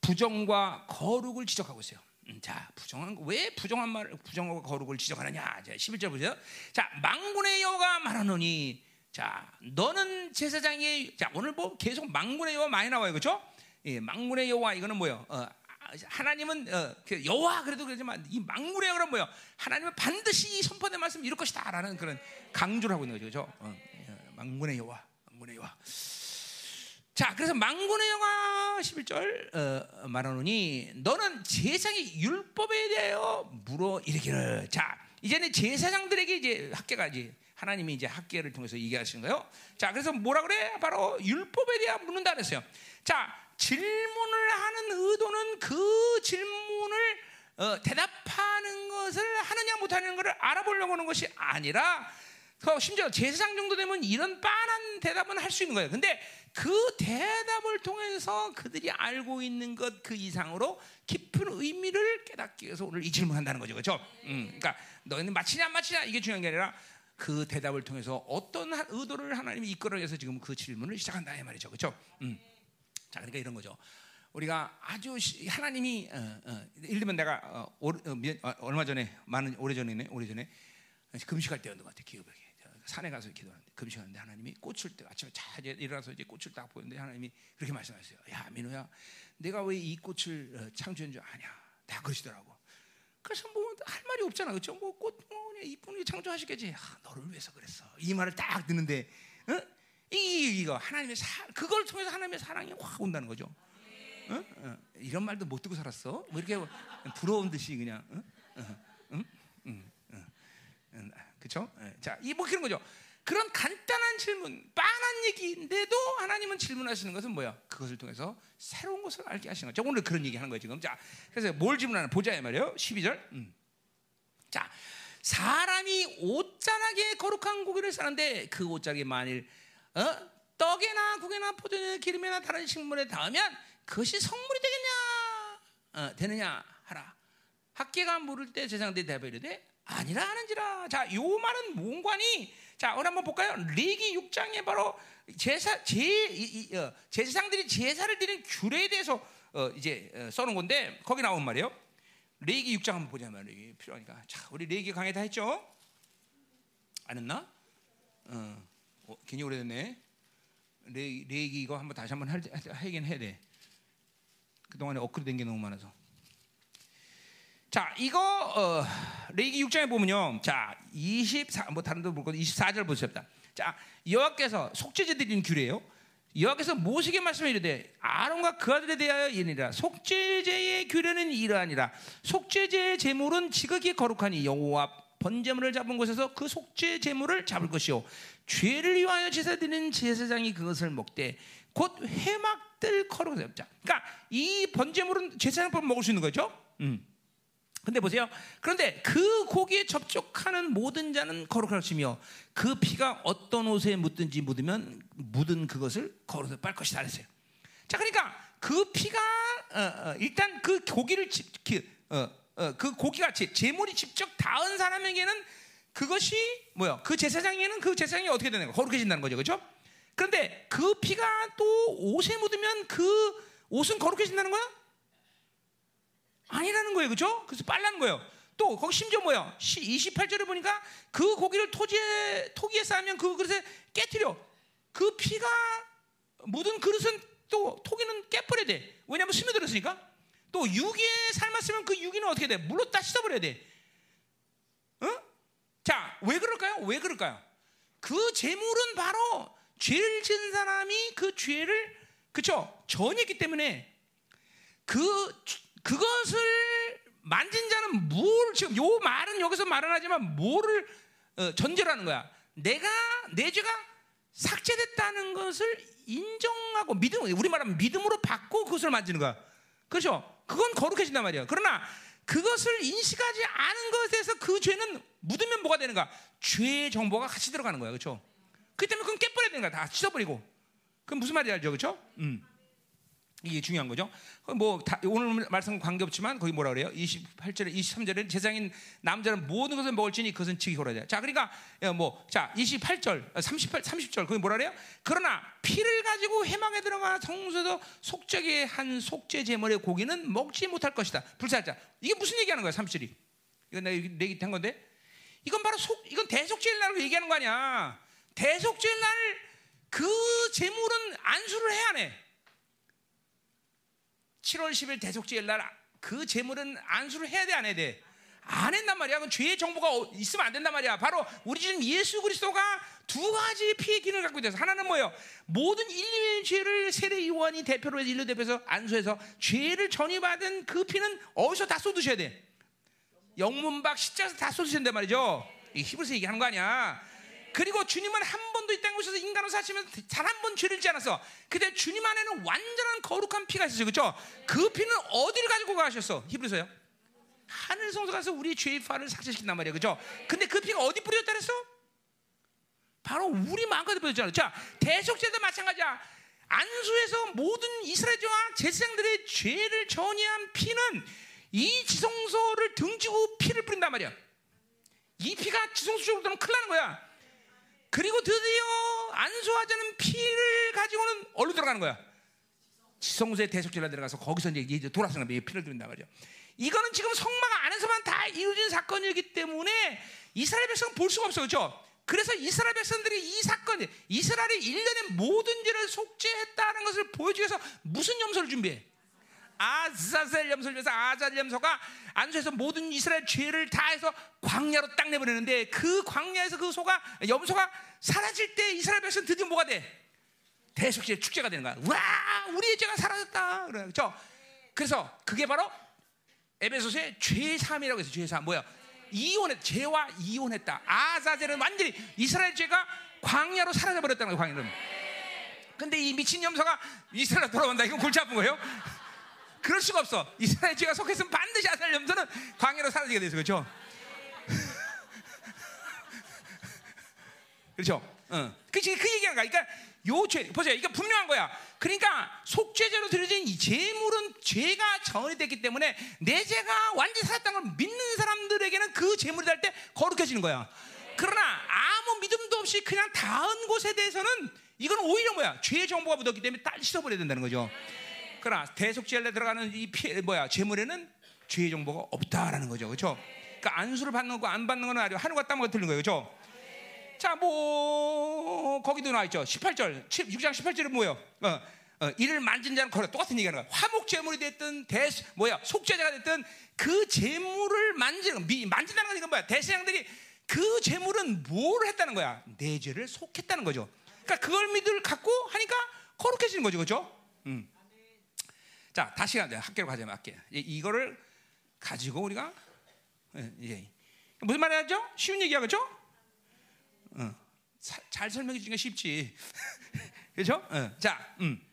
부정과 거룩을 지적하고 있어요. 음, 자, 부정한 왜 부정한 말 부정과 거룩을 지적하느냐? 자, 11절 보세요. 자, 망군의 여가 말하노니 자, 너는 제사장이 자, 오늘 뭐 계속 망군의 여와 많이 나와요. 그렇죠? 예, 망군의 여와 이거는 뭐예요? 어, 하나님은 어, 그 여호와 그래도 그러지만 이 망군의 여가 뭐예요? 하나님은 반드시 선포된 말씀 이룰 것이다라는 그런 강조를 하고 있는 거죠. 그렇죠? 어, 망군의 여호와, 망군의 여호와. 자, 그래서 망군의 영화 11절 어, 말하노니 너는 제사장의 율법에 대하여 물어 이르기를. 자, 이제는 제사장들에게 이제 학계가 이제 하나님이 이제 학계를 통해서 얘기하시는 거예요. 자, 그래서 뭐라 그래? 바로 율법에 대해 묻는다 그랬어요. 자, 질문을 하는 의도는 그 질문을 어, 대답하는 것을 하느냐 못하는 것을 알아보려고 하는 것이 아니라 심지어 제사장 정도 되면 이런 빤한 대답은 할 수 있는 거예요. 근데 그 대답을 통해서 그들이 알고 있는 것 그 이상으로 깊은 의미를 깨닫기 위해서 오늘 이 질문한다는 거죠. 그렇죠? 음, 그러니까 너희는 마치냐 안 마치냐 이게 중요한 게 아니라 그 대답을 통해서 어떤 의도를 하나님이 이끌어 위해서 지금 그 질문을 시작한다 이 말이죠. 그렇죠? 음. 자, 그러니까 이런 거죠. 우리가 아주 하나님이 어, 어, 예를 들면 내가 어, 오, 어, 어, 얼마 전에 많은 오래 전에 오래 전에 금식할 때였던 것 같아 기억에 산에 가서 기도하는데 금식하는데 하나님이 꽃을 때 아침에 잘 일어나서 이제 꽃을 딱 보는데 하나님이 그렇게 말씀하셨어요. 야 민호야, 내가 왜 이 꽃을 어, 창조한 줄 아냐? 다 그러시더라고. 그래서 뭐 할 말이 없잖아, 그렇죠? 뭐꽃 뭐 이쁜이 창조하시겠지. 아, 너를 위해서 그랬어. 이 말을 딱 듣는데, 어? 이 이거 하나님의 사, 그걸 통해서 하나님의 사랑이 확 온다는 거죠. 어? 어. 이런 말도 못 듣고 살았어? 뭐 이렇게 부러운 듯이 그냥. 어? 어. 응? 응? 응? 그렇죠? 자, 이뭐 그런 거죠. 그런 간단한 질문, 빤한 얘기인데도 하나님은 질문하시는 것은 뭐야? 그것을 통해서 새로운 것을 알게 하시는 거죠. 오늘 그런 얘기 하는 거예요, 지금. 자, 그래서 뭘 질문하나 보자, 말이에요. 12절. 음. 자, 사람이 옷자락에 거룩한 고기를 싸는데 그 옷자락에 만일 어? 떡에나 국에나 포도나 기름이나 다른 식물에 닿으면 그것이 성물이 되겠냐? 어, 되느냐? 하라. 학계가 물을 때 제상대 대별이되 아니라 하는지라. 자, 요 말은 뭔관이 자, 오늘 한번 볼까요? 레기 6장에 바로 제사 제 이, 이, 어, 제사장들이 제사를 드리는 규례에 대해서 어, 이제 어, 써놓은 건데 거기 나온 말이에요. 레기 6장 한번 보자면 레기 필요하니까. 자, 우리 레기 강의 다 했죠? 안 했나? 어, 어 괜히 오래됐네. 레, 레기 이거 한번 다시 한번 할, 하긴 해야 돼. 그동안에 업그레이드 된게 너무 많아서. 자, 이거 어, 레기 6장에 보면요. 자, 24뭐 다른 데 볼거 24절 보십니다. 자, 여호와께서 속죄제 드리는 규례예요. 여기서 모세에게 말씀을 이르되 아론과 그 아들에 대하여 이니라 속죄제의 규례는 이러하니라 속죄제의 제물은 지극히 거룩하니 여호와 번제물을 잡은 곳에서 그 속죄 제물을 잡을 것이요 죄를 위하여 제사 드리는 제사장이 그것을 먹되 곧 회막들 거룩하다. 자, 그러니까 이 번제물은 제사장법 먹을 수 있는 거죠. 음. 근데 보세요. 그런데 그 고기에 접촉하는 모든 자는 거룩할 것이며 그 피가 어떤 옷에 묻든지 묻으면 묻은 그것을 거룩해 빨 것이다 그랬어요. 자, 그러니까 그 피가 어, 어, 일단 그 고기를 지, 그, 어, 어, 그 고기가 제, 제물이 직접 닿은 사람에게는 그것이 뭐야? 그 제사장에는 그 제사장이 어떻게 되는 거? 거룩해진다는 거죠, 그렇죠? 그런데 그 피가 또 옷에 묻으면 그 옷은 거룩해진다는 거야? 아니라는 거예요. 그죠? 그래서 빨라는 거예요. 또 거기 심지어 뭐야? 28절에 보니까 그 고기를 토지에 토기에 쌓으면 그 그릇에 깨뜨려. 그 피가 묻은 그릇은 또 토기는 깨버려야 돼. 왜냐하면 스며들었으니까. 또 유기에 삶았으면 그 유기는 어떻게 돼? 물로 다 씻어버려야 돼. 어? 자, 왜 그럴까요? 왜 그럴까요? 그 재물은 바로 죄를 지은 사람이 그 죄를 그쵸 전했기 때문에 그 그것을 만진 자는 뭘 지금 요 말은 여기서 말은 하지만 뭐를 어, 전제라는 거야. 내가 내 죄가 삭제됐다는 것을 인정하고 믿음 우리 말하면 믿음으로 받고 그것을 만지는 거야. 그렇죠? 그건 거룩해진단 말이야. 그러나 그것을 인식하지 않은 것에 대해서 그 죄는 묻으면 뭐가 되는가? 죄의 정보가 같이 들어가는 거야. 그렇죠? 그 때문에 그건 깨버려야 되는 거야. 다 씻어버리고. 그럼 무슨 말인지 알죠? 그렇죠? 음. 이게 중요한 거죠. 뭐 다, 오늘 말씀 관계 없지만 거기 뭐라 그래요? 28절에 23절에 제장인 남자는 모든 것을 먹을지니 그것은 지기 고라자. 자, 그러니까 뭐자 28절, 38, 30절 거기 뭐라 그래요? 그러나 피를 가지고 해망에 들어가 성소에서 속죄의 한 속죄 제물의 고기는 먹지 못할 것이다. 불사자. 이게 무슨 얘기하는 거야? 30절이. 이건 내가 얘기 한 건데. 이건 바로 속 이건 대속죄일 날을 얘기하는 거 아니야. 대속죄일 날 그 제물은 안수를 해야 해. 7월 10일 대속죄일 날그 제물은 안수를 해야 돼, 안 해야 돼? 안 했단 말이야. 그 죄의 정보가 어, 있으면 안 된단 말이야. 바로 우리 지금 예수 그리스도가 두 가지 피의 기능을 갖고 있어서 하나는 뭐예요? 모든 인류의 죄를 세례 요한이 대표로 해서 인류 대표해서 안수해서 죄를 전이받은 그 피는 어디서 다 쏟으셔야 돼? 영문박 십자에서 다 쏟으셔야 된단 말이죠. 이 히브리서 얘기하는 거 아니야. 그리고 주님은 한 번도 이 땅에 오셔서 인간으로 사시면서 단 한 번 죄를 짓지 않았어. 근데 주님 안에는 완전한 거룩한 피가 있었어요. 그렇죠? 그 피는 어디를 가지고 가셨어? 히브리서요. 하늘 성소 가서 우리 죄의 파를 삭제시킨단 말이야. 그죠? 근데 그 피가 어디 뿌렸다 그랬어? 바로 우리 마음까지 뿌렸잖아. 자, 대속죄도 마찬가지야. 안수에서 모든 이스라엘과 제사장들의 죄를 전이한 피는 이 지성소를 등지고 피를 뿌린단 말이야. 이 피가 지성소 쪽으로 들면 큰일 나는 거야. 그리고 드디어 안수하자는 피를 가지고는 어디로 들어가는 거야? 지성소의 대속제라 들어가서 거기서 이제 돌아서는 거야. 피를 드린단 말이야. 이거는 지금 성막 안에서만 다 이루어진 사건이기 때문에 이스라엘 백성은 볼 수가 없어. 그렇죠? 그래서 이스라엘 백성들이 이 사건, 이스라엘이 1년의 모든 죄를 속죄했다는 것을 보여주기 위해서 무슨 염소를 준비해? 아자셀 염소를 위해서 아자셀 염소가 안수해서 모든 이스라엘 죄를 다 해서 광야로 딱 내버리는데 그 광야에서 그 소가 염소가 사라질 때 이스라엘 백성 드디어 뭐가 돼? 대속죄 축제가 되는 거야. 와, 우리의 죄가 사라졌다. 그렇죠? 그래서 그게 바로 에베소서의 죄삼이라고 해서 죄삼 뭐야? 이혼했 죄와 이혼했다. 아자젤은 완전히 이스라엘 죄가 광야로 사라져 버렸다는 거예요. 광야는. 근데 이 미친 염소가 이스라엘 돌아온다. 이건 골치 아픈 거예요. 그럴 수가 없어. 이스라엘 죄가 속했으면 반드시 아살 염소는 광야로 사라지게 돼서 그렇죠. 그렇죠. 어. 그, 그 얘기하는 거야. 그러니까 요 죄, 보세요. 이게 분명한 거야. 그러니까 속죄제로 드려진 이 제물은 죄가 전이 됐기 때문에 내 죄가 완전히 살았다는 걸 믿는 사람들에게는 그 제물이 될 때 거룩해지는 거야. 그러나 아무 믿음도 없이 그냥 닿은 곳에 대해서는 이건 오히려 뭐야? 죄의 정보가 묻었기 때문에 딸 씻어버려야 된다는 거죠. 그러나 대속죄에 들어가는 이 피, 뭐야 제물에는 죄의 정보가 없다라는 거죠, 그렇죠? 그러니까 안수를 받는 거안 받는 거는 아주 하늘과 땅과 틀린 거예요, 그렇죠? 자, 뭐 거기도 나와 있죠. 18절, 6장 18절은 뭐예요? 어, 어, 이를 만진 자는 거래 똑같은 얘기하는 거야. 화목 제물이 됐든 대 뭐야 속죄자가 됐든 그 제물을 만지는 미, 만진다는 건 이건 뭐야? 대세양들이 그 제물은 뭘 했다는 거야? 내 죄를 속했다는 거죠. 그러니까 그걸 믿을 갖고 하니까 거룩해지는 거죠, 그렇죠? 음. 자, 다시 가자. 학교로 가자면 학교. 이거를 가지고 우리가 예, 예. 무슨 말이죠? 쉬운 얘기야, 그렇죠? 어. 사, 잘 설명해 주니까 쉽지, 그렇죠? 어. 자, 음.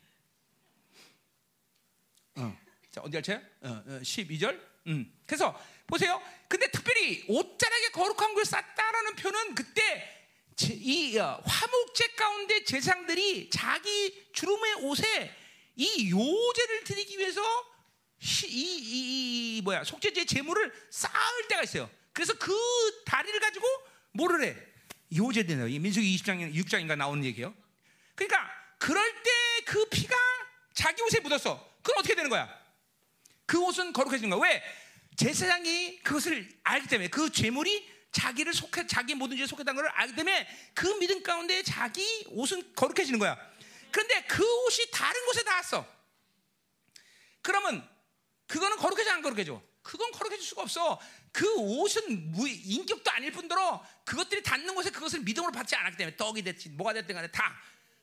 어. 자, 어디 할채? 어, 어, 12절. 음. 그래서 보세요. 근데 특별히 옷자락에 거룩한 걸 쌌다라는 표는 그때 이 어, 화목제 가운데 제상들이 자기 주름의 옷에 이 요제를 드리기 위해서 이, 이, 이 뭐야 속죄제 제물을 쌓을 때가 있어요. 그래서 그 다리를 가지고 뭐를 해? 요제 되네요. 이 민수기 20장 6장인가 나오는 얘기예요. 그러니까 그럴 때 그 피가 자기 옷에 묻었어. 그럼 어떻게 되는 거야? 그 옷은 거룩해지는 거야. 왜? 제사장이 그것을 알기 때문에 그 죄물이 자기를 속해 자기 모든 죄에 속했다는 걸 알기 때문에 그 믿음 가운데 자기 옷은 거룩해지는 거야. 그런데 그 옷이 다른 곳에 닿았어. 그러면 그거는 거룩해져 안 거룩해져? 그건 거룩해질 수가 없어. 그 옷은 인격도 아닐 뿐더러 그것들이 닿는 곳에 그것을 믿음으로 받지 않았기 때문에 떡이 됐지 뭐가 됐든 간에 다.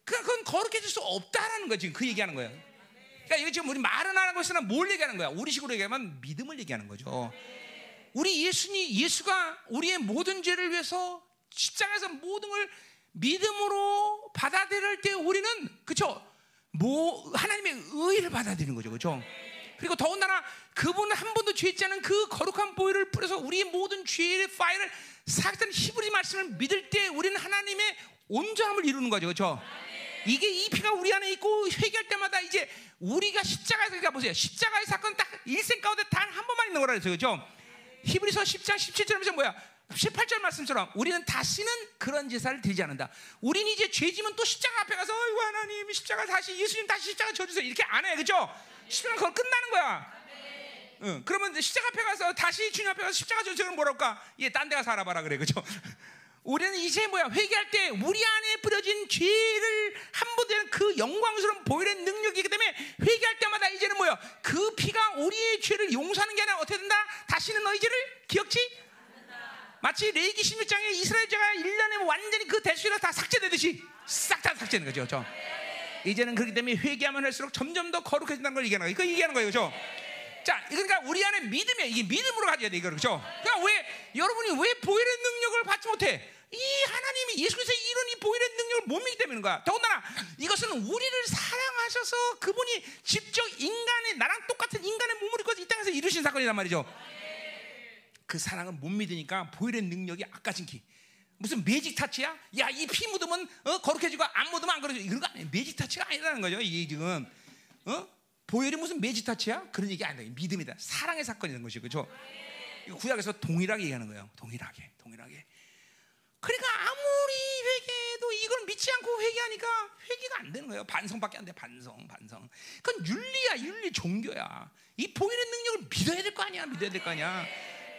그러니까 그건 거룩해질 수 없다라는 거지. 그 얘기하는 거예요. 그러니까 이거 지금 우리 말은 하는 것은 뭘 얘기하는 거야? 우리 식으로 얘기하면 믿음을 얘기하는 거죠. 우리 예수님 예수가 우리의 모든 죄를 위해서 십자가에서 모든 걸 믿음으로 받아들일 때 우리는 그쵸? 뭐 하나님의 의를 받아들이는 거죠, 그렇죠? 그리고 더군다나 그분은 한 번도 죄지 않은 그 거룩한 보혈을 뿌려서 우리의 모든 죄의 파일을 사악한 히브리 말씀을 믿을 때 우리는 하나님의 온전함을 이루는 거죠, 그렇죠? 이게 이 피가 우리 안에 있고 회개할 때마다 이제 우리가 십자가에서 그러니까 보세요. 십자가의 사건 딱 일생 가운데 단 한 번만 있는 거라 그랬어요. 그죠? 히브리서 10장 17절에서 뭐야? 18절 말씀처럼 우리는 다시는 그런 제사를 드리지 않는다. 우리는 이제 죄지면 또 십자가 앞에 가서 어이구 하나님 십자가 다시 예수님 다시 십자가 져주세요. 이렇게 안 해. 그죠? 십자가 그걸 끝나는 거야. 응. 그러면 십자가 앞에 가서 다시 주님 앞에 가서 십자가 져주세요. 뭐랄까? 얘딴데 가서 알아봐라 그래. 그죠? 우리는 이제 뭐야 회개할 때 우리 안에 뿌려진 죄를 한번도 그 영광스러운 보혈의 능력이기 때문에 회개할 때마다 이제는 뭐야 그 피가 우리의 죄를 용서하는 게 아니라 어떻게 된다? 다시는 너희 죄를 기억지? 마치 레이기 16장에 이스라엘 죄가 1년에 완전히 그 대수로 다 삭제되듯이 싹 다 삭제되는 거죠. 그렇죠? 이제는 그렇기 때문에 회개하면 할수록 점점 더 거룩해진다는 걸 얘기하는 거예요. 이거 얘기하는 거예요. 그렇죠? 자, 그러니까 우리 안에 믿음이 이게 믿음으로 가져야 돼 이거 그렇죠? 그러니까 왜 여러분이 왜 보혈의 능력을 받지 못해? 이 하나님이 예수께서 이런 이 보혈의 능력을 못 믿기 때문인 거야. 더군다나 이것은 우리를 사랑하셔서 그분이 직접 인간의 나랑 똑같은 인간의 몸을 입고 이 땅에서 이루신 사건이란 말이죠. 그 사랑을 못 믿으니까 보혈의 능력이 아까진 키. 무슨 매직 타치야? 야, 이 피 묻으면 어, 거룩해지고 안 묻으면 안 거룩해지고 이런 거 아니야. 매직 타치가 아니라는 거죠. 이게 지금 어? 보혈이 무슨 매직 타치야? 그런 얘기 아니다. 믿음이다. 사랑의 사건이라는 것이 그렇죠? 구약에서 동일하게 얘기하는 거예요. 동일하게, 동일하게. 그러니까 아무리 회개도 이걸 믿지 않고 회개하니까 회개가 안 되는 거예요. 반성밖에 안 돼. 반성, 반성. 그건 윤리야, 윤리 종교야. 이 보이는 능력을 믿어야 될 거 아니야, 믿어야 될 거 아니야.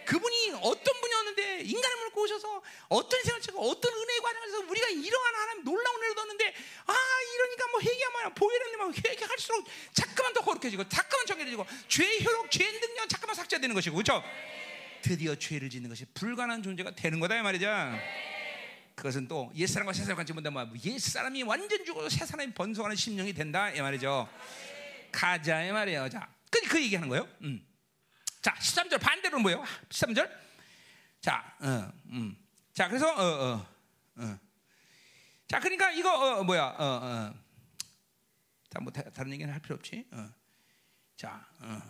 그분이 어떤 분이었는데 인간의 물고 오셔서 어떤 생활 치고 어떤 은혜의 과정에서 우리가 이러한 하나님 놀라운 은혜를 얻는데 아 이러니까 뭐 회개하면 보혈은 회개할수록 자꾸만 더 거룩해지고 자꾸만 정해지고 죄의 효력, 죄의 능력 자꾸만 삭제되는 것이고 그렇죠? 드디어 죄를 짓는 것이 불가능한 존재가 되는 거다 이 말이죠. 그것은 또 옛사람과 새사람 같이 본다면 뭐 옛사람이 완전 죽어서 새사람이 번성하는 심령이 된다 이 말이죠. 가자 이 말이에요. 자, 그, 그 얘기하는 거예요. 음. 자, 13절 반대로 뭐예요? 13절. 자, 어, 음. 자, 그래서 어, 어, 어. 자, 그러니까 이거 어, 뭐야? 어, 어. 자, 뭐 다른 얘기는 할 필요 없지. 어. 자, 어.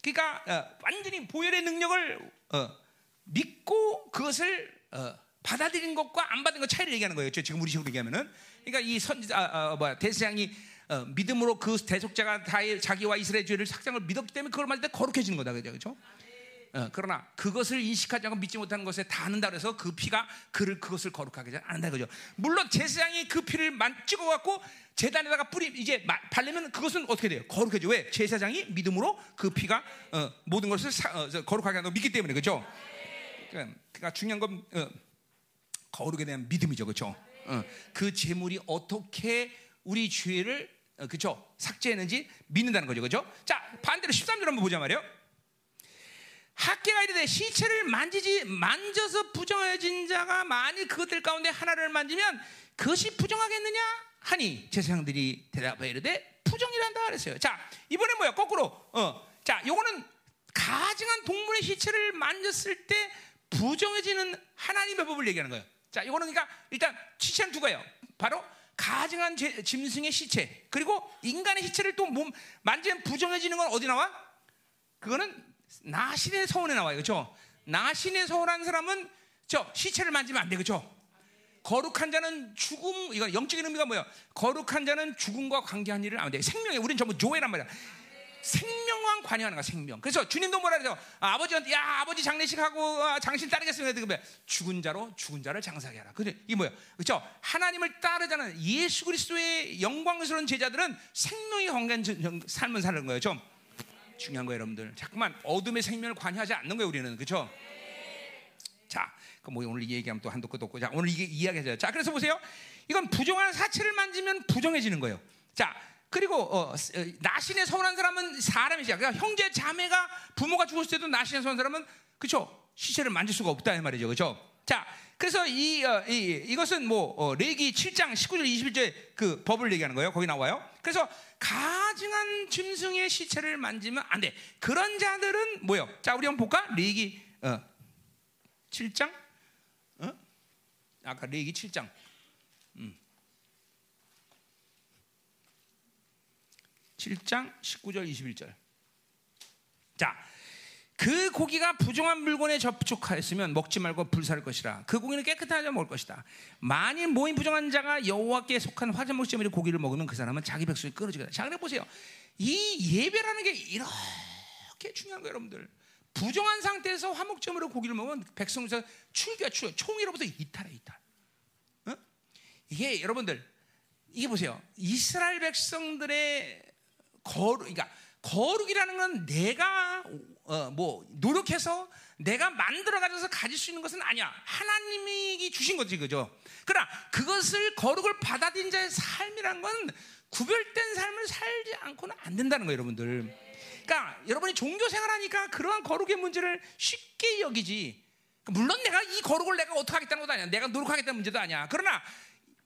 그러니까 어, 완전히 보혈의 능력을 어, 믿고 그것을 어, 받아들인 것과 안 받은 것 차이를 얘기하는 거예요. 지금 우리 식으로 얘기하면은. 그러니까 이 선지자, 아, 아, 뭐야, 대세양이 어, 믿음으로 그 대속자가 다 자기와 이스라엘 죄를 삭장을 믿었기 때문에 그걸 말때 거룩해지는 거다. 그죠? 어, 그러나 그것을 인식하지 않고 믿지 못하는 것에 닿는다 그래서 그 피가 그를 그것을 거룩하게 않는다 그죠? 물론 제사장이 그 피를 만 찍어 갖고 제단에다가 뿌리 이제 바르면 그것은 어떻게 돼요? 거룩해져. 왜? 제사장이 믿음으로 그 피가 어, 모든 것을 사, 어, 거룩하게 거 믿기 때문에 그죠? 그러니까, 그러니까 중요한 건 어, 거룩에 대한 믿음이죠, 그렇죠? 어, 그 재물이 어떻게 우리 죄를 어, 그렇죠? 삭제했는지 믿는다는 거죠, 그렇죠? 자 반대로 13절 한번 보자 말이요. 학계가 이르되 시체를 만지지 만져서 부정해진 자가 만일 그들 가운데 하나를 만지면 그것이 부정하겠느냐? 하니 제사장들이 대답하여 이르되 부정이란다 그랬어요. 자 이번에 뭐야 거꾸로 어. 자 요거는 가증한 동물의 시체를 만졌을 때 부정해지는 하나님의 법을 얘기하는 거예요. 자 이거는 그러니까 일단 시체는 누가요? 바로 가증한 제, 짐승의 시체 그리고 인간의 시체를 또 몸 만지면 부정해지는 건 어디 나와? 그거는 나신의 서원에 나와요. 그렇죠? 나신의 서원한 사람은 저 시체를 만지면 안 돼. 그렇죠? 거룩한 자는 죽음 이거 영적인 의미가 뭐야? 거룩한 자는 죽음과 관계한 일을 안 돼. 생명에 우리는 전부 조회란 말이야. 생명과 관여하는 거야 생명. 그래서 주님도 뭐라 그래요? 아, 버지한테 야 아버지 장례식하고 아, 장신 따르겠습니다. 그 죽은 자로 죽은 자를 장사하게 하라. 그래 이 뭐야? 그렇죠? 하나님을 따르자는 예수 그리스도의 영광스러운 제자들은 생명이 건강한 삶을 사는 거예요. 좀 중요한 거예요, 여러분들. 자꾸만 어둠의 생명을 관여하지 않는 거예요, 우리는 그렇죠? 자, 그 뭐 오늘 얘기하면 또 한도 끝도 없고, 자 오늘 이게 이야기하죠. 자, 그래서 보세요. 이건 부정한 사체를 만지면 부정해지는 거예요. 자, 그리고 어, 어, 나신에 서운한 사람은 사람이죠. 그러니까 형제 자매가 부모가 죽었을 때도 나신에 서운한 사람은 그렇죠. 시체를 만질 수가 없다 이 말이죠. 그렇죠? 자, 그래서 이, 어, 이 이것은 뭐 어, 레기 7장 19절 21절 그 법을 얘기하는 거예요. 거기 나와요. 그래서 가증한 짐승의 시체를 만지면 안 돼. 그런 자들은 뭐요? 자, 우리 한번 볼까? 레기 어, 7장 어? 아까 레기 7장 음. 7장 19절 21절. 자, 그 고기가 부정한 물건에 접촉하였으면 먹지 말고 불사를 것이라. 그 고기는 깨끗하자 먹을 것이다. 만일 모인 부정한 자가 여호와께 속한 화장목시물의 고기를 먹으면 그 사람은 자기 백성이 끊어지겠다. 자, 그래 보세요. 이 예배라는 게 이렇게 중요한 거예요, 여러분들. 부정한 상태에서 화목점으로 고기를 먹으면 백성에서 출교야 출교 총이로부터 이탈해 이탈. 어? 이게 여러분들 이게 보세요. 이스라엘 백성들의 거룩, 그러니까 거룩이라는 건 내가 어, 뭐 노력해서 내가 만들어 가져서 가질 수 있는 것은 아니야. 하나님이 주신 거지, 그죠? 그러나 그것을 거룩을 받아들인 자의 삶이란 건 구별된 삶을 살지 않고는 안 된다는 거예요, 여러분들. 그러니까 여러분이 종교 생활하니까 그러한 거룩의 문제를 쉽게 여기지. 물론 내가 이 거룩을 내가 어떻게 하겠다는 것도 아니야. 내가 노력하겠다는 문제도 아니야. 그러나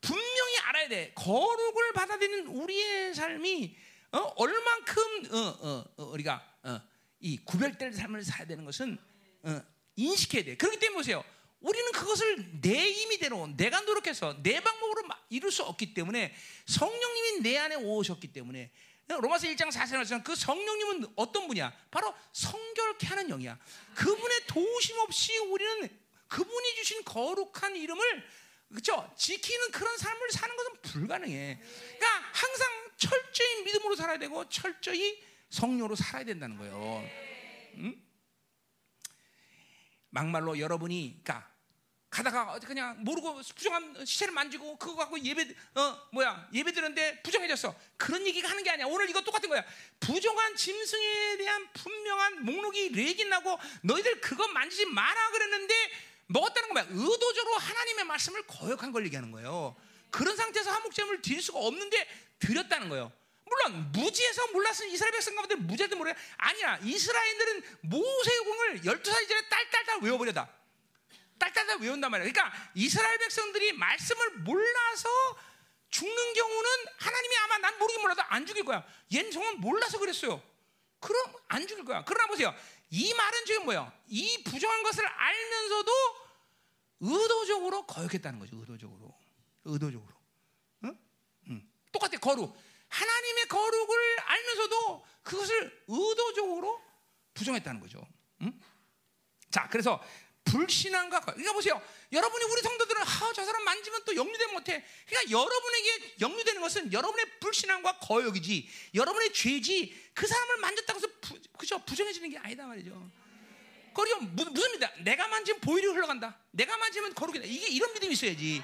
분명히 알아야 돼. 거룩을 받아들이는 우리의 삶이 어? 얼만큼 어, 어, 어, 우리가 어, 이 구별될 삶을 살아야 되는 것은 어, 인식해야 돼. 그렇기 때문에 보세요. 우리는 그것을 내 임의대로 내가 노력해서 내 방법으로 이룰 수 없기 때문에 성령님이 내 안에 오셨기 때문에 로마서 1장 4절에 그 성령님은 어떤 분이야? 바로 성결케 하는 영이야. 그분의 도우심 없이 우리는 그분이 주신 거룩한 이름을 그렇죠? 지키는 그런 삶을 사는 것은 불가능해. 그러니까 항상 철저히 믿음으로 살아야 되고 철저히 성령으로 살아야 된다는 거예요. 응? 막말로 여러분이 그러니까 가다가 그냥 모르고 부정한 시체를 만지고 그거 갖고 예배 어 뭐야 예배 드는데 부정해졌어 그런 얘기가 하는 게 아니야 오늘 이거 똑같은 거야 부정한 짐승에 대한 분명한 목록이 레긴 나고 너희들 그거 만지지 마라 그랬는데 먹었다는 거 뭐야 의도적으로 하나님의 말씀을 거역한 걸 얘기하는 거예요 그런 상태에서 한목제물을 드릴 수가 없는데 드렸다는 거예요. 물론 무지해서 몰랐으면 이스라엘 백성 가운데 무지해도 모르 아니야. 이스라엘들은 모세공을 12살 이전에 딸딸딸 외워버려다. 딸딸딸 외운단 말이야. 그러니까 이스라엘 백성들이 말씀을 몰라서 죽는 경우는 하나님이 아마 난 모르긴 몰라도 안 죽일 거야. 얘는 정말 몰라서 그랬어요. 그럼 안 죽일 거야. 그러나 보세요. 이 말은 지금 뭐야? 이 부정한 것을 알면서도 의도적으로 거역했다는 거죠. 의도적으로. 의도적으로. 응? 응. 똑같아 거룩. 하나님의 거룩을 알면서도 그것을 의도적으로 부정했다는 거죠. 응? 자, 그래서 불신앙과 그러니까 보세요. 여러분이 우리 성도들은 아, 저 사람 만지면 또 역류되면 못해. 그러니까 여러분에게 역류되는 것은 여러분의 불신앙과 거역이지, 여러분의 죄지. 그 사람을 만졌다고 해서 부, 그죠 부정해지는 게 아니다 말이죠. 그리고 무슨 믿다? 내가 만지면 보일이 흘러간다. 내가 만지면 거룩이다. 이게 이런 믿음이 있어야지.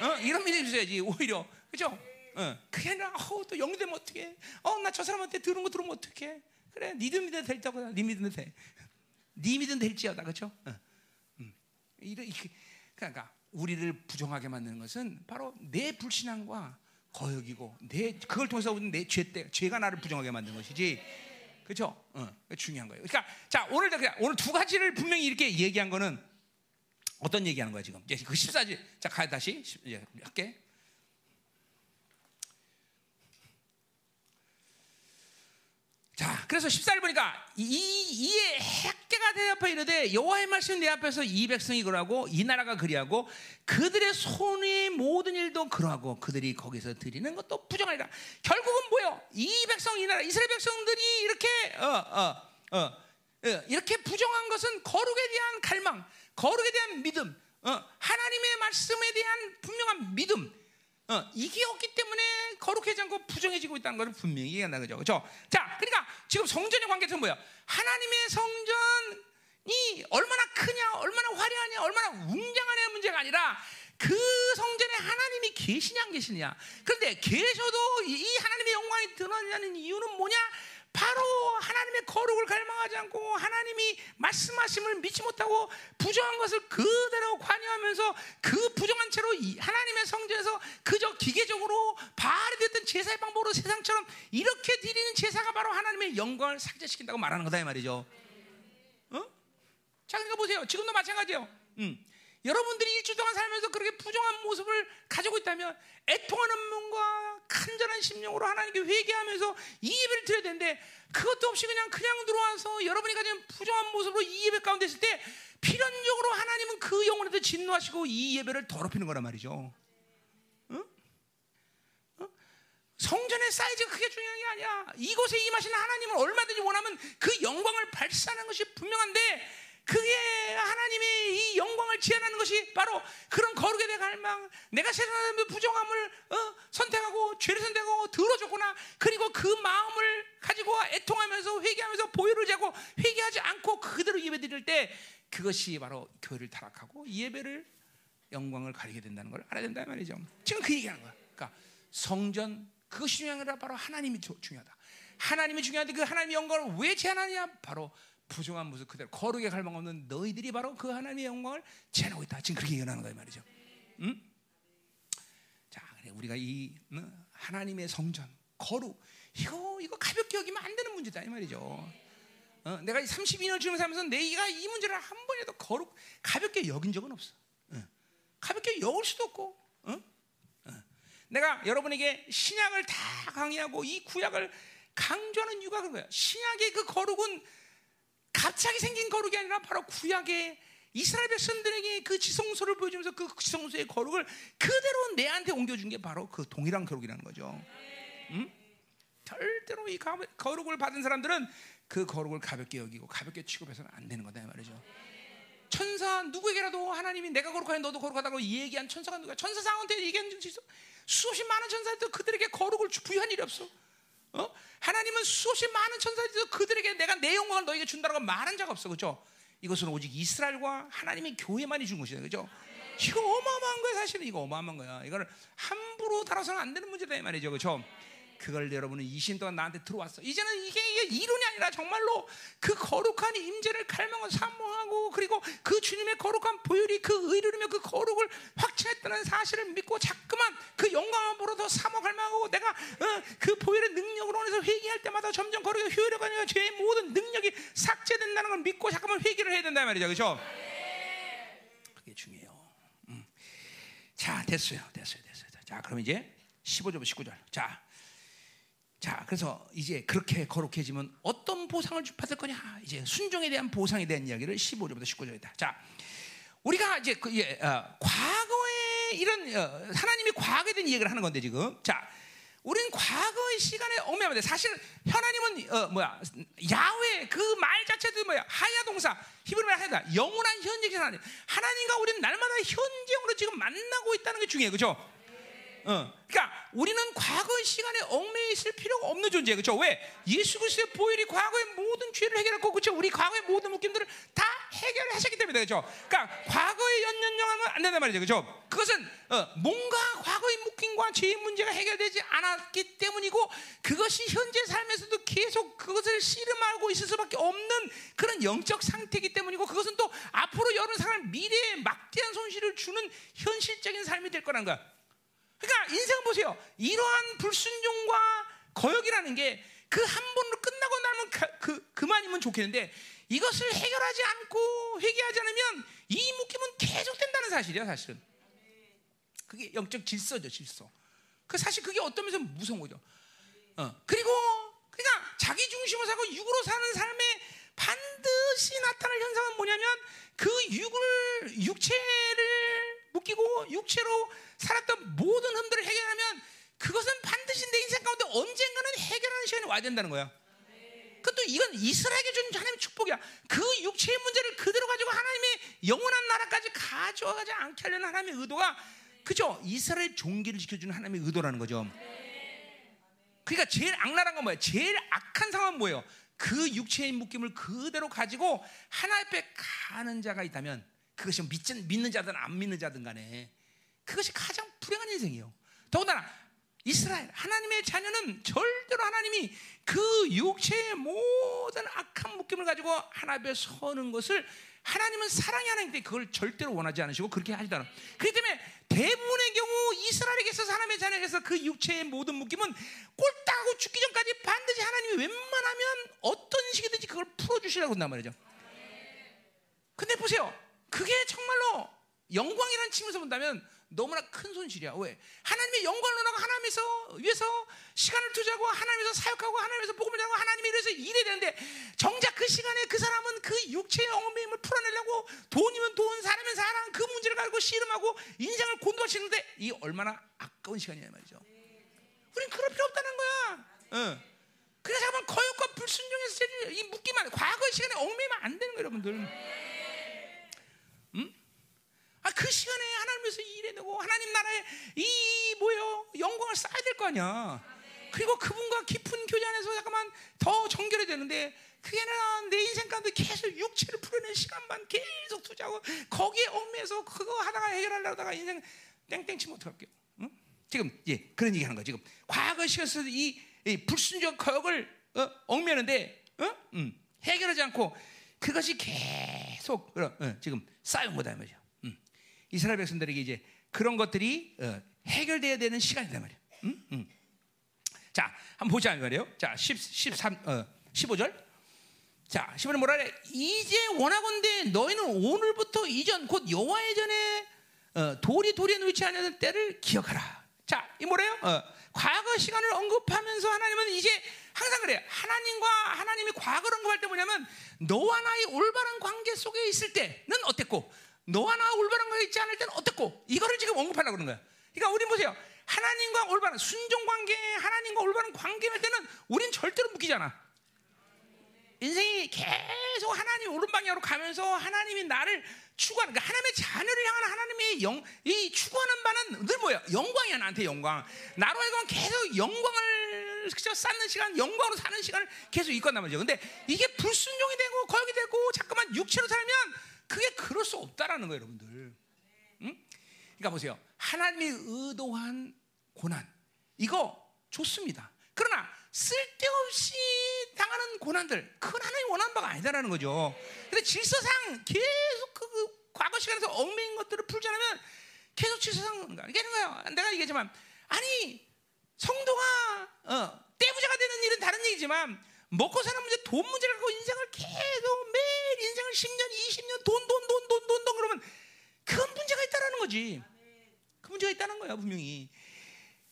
어? 이런 믿음이 있어야지 오히려 그죠? 어. 그게 아니라 어, 또 영리되면 어떡해 어, 나 저 사람한테 들은 거 들으면 어떡해 그래 니들 믿음 될다고 네 믿음 돼. 네 믿음 될지어다 그렇죠? 어. 음. 이런 그러니까 우리를 부정하게 만드는 것은 바로 내 불신앙과 거역이고 내 그걸 통해서 우리는 내 죄때 죄가 나를 부정하게 만드는 것이지. 그렇죠? 어, 중요한 거예요. 그러니까 자 오늘 오늘 두 가지를 분명히 이렇게 얘기한 거는 어떤 얘기하는 거야 지금? 이제 그 14절 자 가야 다시 이제 할게. 자, 그래서 14절 보니까 이, 이에 핵계가 대답하 이르되 여호와의 말씀 내 앞에서 이 백성이 그러하고 이 나라가 그리하고 그들의 손의 모든 일도 그러하고 그들이 거기서 드리는 것도 부정하리라. 결국은 뭐요? 이 백성 이 나라 이스라엘 백성들이 이렇게 어, 어, 어, 어, 이렇게 부정한 것은 거룩에 대한 갈망, 거룩에 대한 믿음, 어, 하나님의 말씀에 대한 분명한 믿음. 어, 이게 없기 때문에 거룩해지 않고 부정해지고 있다는 것을 분명히 얘기한다 그죠? 그죠? 자, 그러니까 지금 성전의 관계는 뭐야? 하나님의 성전이 얼마나 크냐, 얼마나 화려하냐, 얼마나 웅장하냐 문제가 아니라 그 성전에 하나님이 계시냐 안 계시냐. 그런데 계셔도 이 하나님의 영광이 드러나는 이유는 뭐냐? 바로 하나님의 거룩을 갈망하지 않고 하나님이 말씀하심을 믿지 못하고 부정한 것을 그대로 관여하면서 그 부정한 채로 하나님의 성전에서 그저 기계적으로 바알이 됐던 제사의 방법으로 세상처럼 이렇게 드리는 제사가 바로 하나님의 영광을 삭제시킨다고 말하는 거다 이 말이죠. 어? 자, 그러니까 보세요. 지금도 마찬가지예요. 음. 여러분들이 일주 동안 살면서 그렇게 부정한 모습을 가지고 있다면 애통하는 몸과 간절한 심령으로 하나님께 회개하면서 이 예배를 드려야 되는데 그것도 없이 그냥 그냥 들어와서 여러분이 가진 부정한 모습으로 이 예배 가운데 있을 때 필연적으로 하나님은 그 영혼에도 진노하시고 이 예배를 더럽히는 거란 말이죠. 성전의 사이즈가 크게 중요한 게 아니야. 이곳에 임하시는 하나님을 얼마든지 원하면 그 영광을 발산하는 것이 분명한데 그게 하나님의 이 영광을 지향하는 것이 바로 그런 거룩에 대한 갈망. 내가 세상의 부정함을 어, 선택하고 죄를 선택하고 들어줬구나. 그리고 그 마음을 가지고 애통하면서 회개하면서 보혈을 재고 회개하지 않고 그대로 예배 드릴 때 그것이 바로 교회를 타락하고 예배를 영광을 가리게 된다는 걸 알아야 된다 말이죠. 지금 그 얘기하는 거야. 그러니까 성전 그것이 중요한 게 바로 하나님이 중요하다. 하나님이 중요한데 그 하나님의 영광을 왜 제한하냐? 바로 부정한 모습 그대로 거룩에 갈망 없는 너희들이 바로 그 하나님의 영광을 제하고 있다. 지금 그렇게 예언하는 거예요, 말이죠. 응? 자, 우리가 이 하나님의 성전 거룩 이거 이거 가볍게 여기면 안 되는 문제다 이 말이죠. 어, 내가 32년 주면서 하면서 내가 이 문제를 한 번에도 거룩 가볍게 여긴 적은 없어. 어. 가볍게 여울 수도 없고. 어? 어. 내가 여러분에게 신약을 다 강의하고 이 구약을 강조하는 이유가 그런 거야. 신약의 그 거룩은 갑자기 생긴 거룩이 아니라 바로 구약의 이스라엘 백성들에게 그 지성소를 보여주면서 그 지성소의 거룩을 그대로 내한테 옮겨준 게 바로 그 동일한 거룩이라는 거죠. 응? 절대로 이 거룩을 받은 사람들은 그 거룩을 가볍게 여기고 가볍게 취급해서는 안 되는 거다 말이죠. 천사 누구에게라도 하나님이 내가 거룩하니 너도 거룩하다고 얘기한 천사가 누가 천사 상한테 얘기한 적이? 수없이 많은 천사들 그들에게 거룩을 부여한 일이 없어. 어? 하나님은 수없이 많은 천사들도 그들에게 내가 내 영광을 너에게 준다고 말한 적 없어, 그렇죠? 이것은 오직 이스라엘과 하나님의 교회만이 준 것이다, 그렇죠? 이거 어마어마한 거야, 사실은 이거 어마어마한 거야. 이걸 함부로 다뤄서는 안 되는 문제다 이 말이죠, 그렇죠? 그걸 여러분은 20년 동안 나한테 들어왔어. 이제는 이게, 이게 이론이 아니라 정말로 그 거룩한 임재를 갈망하고 사모하고 그리고 그 주님의 거룩한 보혈이 그 의로르며 그 거룩을 확증했다는 사실을 믿고 자꾸만 그 영광으로 더 사모 갈망하고 내가 어, 그 보혈의 능력으로 인해서 회개할 때마다 점점 거룩의 효율화가 아니라 죄의 모든 능력이 삭제된다는 걸 믿고 잠깐만 회개를 해야 된다 말이죠. 그렇죠? 그게 중요해요. 음. 자, 됐어요. 됐어요. 됐어요. 자, 그럼 이제 15절 19절. 자, 자, 그래서 이제 그렇게 거룩해지면 어떤 보상을 받을 거냐? 이제 순종에 대한 보상에 대한 이야기를 15절부터 19절이다. 자, 우리가 이제 그, 예, 어, 과거에 이런 어, 하나님이 과거에 대한 이야기를 하는 건데 지금, 자, 우리는 과거의 시간에 얽매면 사실 하나님은 어, 뭐야 야외 그 말 자체도 뭐야 하야 동사 히브리말 하다 영원한 현재적 하나님 하나님과 우리는 날마다 현재으로 지금 만나고 있다는 게 중요해요, 그렇죠? 어. 그러니까 우리는 과거의 시간에 얽매여 있을 필요가 없는 존재예요. 그렇죠? 왜? 예수 그리스도의 보혈이 과거의 모든 죄를 해결했고 그렇죠? 우리 과거의 모든 묶임들을 다 해결하셨기 때문에 그렇죠? 그러니까 과거의 연연영하면 안 된단 말이죠. 그렇죠? 그것은 어, 뭔가 과거의 묶임과 죄의 문제가 해결되지 않았기 때문이고 그것이 현재 삶에서도 계속 그것을 씨름하고 있을 수밖에 없는 그런 영적 상태이기 때문이고 그것은 또 앞으로 여러 사람 미래에 막대한 손실을 주는 현실적인 삶이 될 거란 거야. 그러니까 인생 보세요. 이러한 불순종과 거역이라는 게 그 한 번으로 끝나고 나면 그, 그만이면 좋겠는데 이것을 해결하지 않고 회개하지 않으면 이 묶임은 계속된다는 사실이야 사실은. 그게 영적 질서죠 질서. 그 사실 그게 어떤 면에서 무서운 거죠. 어. 그리고 그러니까 자기 중심으로 살고 육으로 사는 삶에 반드시 나타날 현상은 뭐냐면 그 육을 육체를 묶이고 육체로 살았던 모든 흠들을 해결하면 그것은 반드시 내 인생 가운데 언젠가는 해결하는 시간이 와야 된다는 거야. 그것도 이건 이스라엘에게 준 하나님의 축복이야. 그 육체의 문제를 그대로 가지고 하나님의 영원한 나라까지 가져가지 않게 하려는 하나님의 의도가 그죠? 이스라엘 종기를 지켜주는 하나님의 의도라는 거죠. 그러니까 제일 악랄한 건 뭐예요? 제일 악한 상황은 뭐예요? 그 육체의 묶임을 그대로 가지고 하나 앞에 가는 자가 있다면 그것이 믿는, 믿는 자든 안 믿는 자든 간에 그것이 가장 불행한 인생이에요. 더군다나 이스라엘 하나님의 자녀는 절대로 하나님이 그 육체의 모든 악한 묶임을 가지고 하나 앞에 서는 것을 하나님은 사랑의 하나님인데 그걸 절대로 원하지 않으시고 그렇게 하시다. 그렇기 때문에 대부분의 경우 이스라엘에게 서 하나님의 자녀에게서 그 육체의 모든 묶임은 꼴딱하고 죽기 전까지 반드시 하나님이 웬만하면 어떤 식이든지 그걸 풀어주시라고 한단 말이죠. 근데 보세요. 그게 정말로 영광이라는 측면에서 본다면 너무나 큰 손실이야. 왜? 하나님의 영광을 논하고 하나님에서 위해서 시간을 투자하고 하나님에서 사역하고 하나님에서 복음을 전하고 하나님이 이래서 일해야 되는데 정작 그 시간에 그 사람은 그 육체의 엉매임을 풀어내려고 돈이면 돈, 사람이면 사람 그 문제를 가지고 씨름하고 인생을 곤두하시는데 이 얼마나 아까운 시간이냐 말이죠. 우린 그럴 필요 없다는 거야. 어. 그래 잠깐만 거역과 불순종에서 이 묶기만 과거의 시간에 얽매이면 안 되는 거예요, 여러분들. 아, 그 시간에 하나님께서 일해내고 하나님 나라에 이 뭐요 영광을 쌓아야 될 거 아니야. 그리고 그분과 깊은 교제 안에서 잠깐만 더 정결이 되는데 그게 아니라 내 인생 가운데 계속 육체를 풀어낸 시간만 계속 투자하고 거기에 얽매여서 그거 하다가 해결하려다가 인생 땡땡 치면 어떡할게요? 응? 지금 예 그런 얘기하는 거야 지금 과거 시간에서 이, 이 불순종 거역을 어, 얽매는데 어? 음, 해결하지 않고 그것이 계속 어, 어, 지금 쌓인 거다 말이야. 이스라엘 백성들에게 이제 그런 것들이 어, 해결돼야 되는 시간이단 말이에요. 음? 음. 자, 한번 보자 말이에요. 자, 10, 13, 어, 15절. 자, 15절 뭐라 그래? 이제 원하건대 너희는 오늘부터 이전 곧 여호와의 전에 어, 돌이 돌에 놓지 않는 때를 기억하라. 자, 이 뭐래요? 어, 과거 시간을 언급하면서 하나님은 이제 항상 그래요. 하나님과 하나님이 과거를 언급할 때 뭐냐면 너와 나의 올바른 관계 속에 있을 때는 어땠고 너와 나 올바른 거 있지 않을 때는 어떻고 이거를 지금 언급하려고 그러는 거야. 그러니까 우리 보세요. 하나님과 올바른 순종 관계, 하나님과 올바른 관계할 때는 우린 절대로 묶이잖아. 인생이 계속 하나님 오른 방향으로 가면서 하나님이 나를 추구하는 그러니까 하나님의 자녀를 향한 하나님의 영, 이 추구하는 바는 늘 뭐야? 영광이야 나한테 영광. 나로 하여금 계속 영광을 그저 쌓는 시간, 영광으로 사는 시간을 계속 있고 단 말이죠. 근데 이게 불순종이 되고 거역이 되고 자꾸만 육체로 살면 그게 그럴 수 없다라는 거예요, 여러분들. 응? 그러니까 보세요. 하나님이 의도한 고난 이거 좋습니다. 그러나 쓸데없이 당하는 고난들 그건 하나님 원하는 바가 아니다라는 거죠. 근데 질서상 계속 그, 그 과거 시간에서 얽매인 것들을 풀지 않으면 계속 질서상 이게 거예요. 내가 얘기했지만 아니 성도가 어, 떼부자가 되는 일은 다른 얘기지만 먹고 사는 문제, 돈 문제를 갖고 인생을 계속 매일 인생을 10년, 20년 돈, 돈, 돈, 돈, 돈, 돈 그러면 그건 문제가 있다라는 거지. 그 문제가 있다는 거야, 분명히.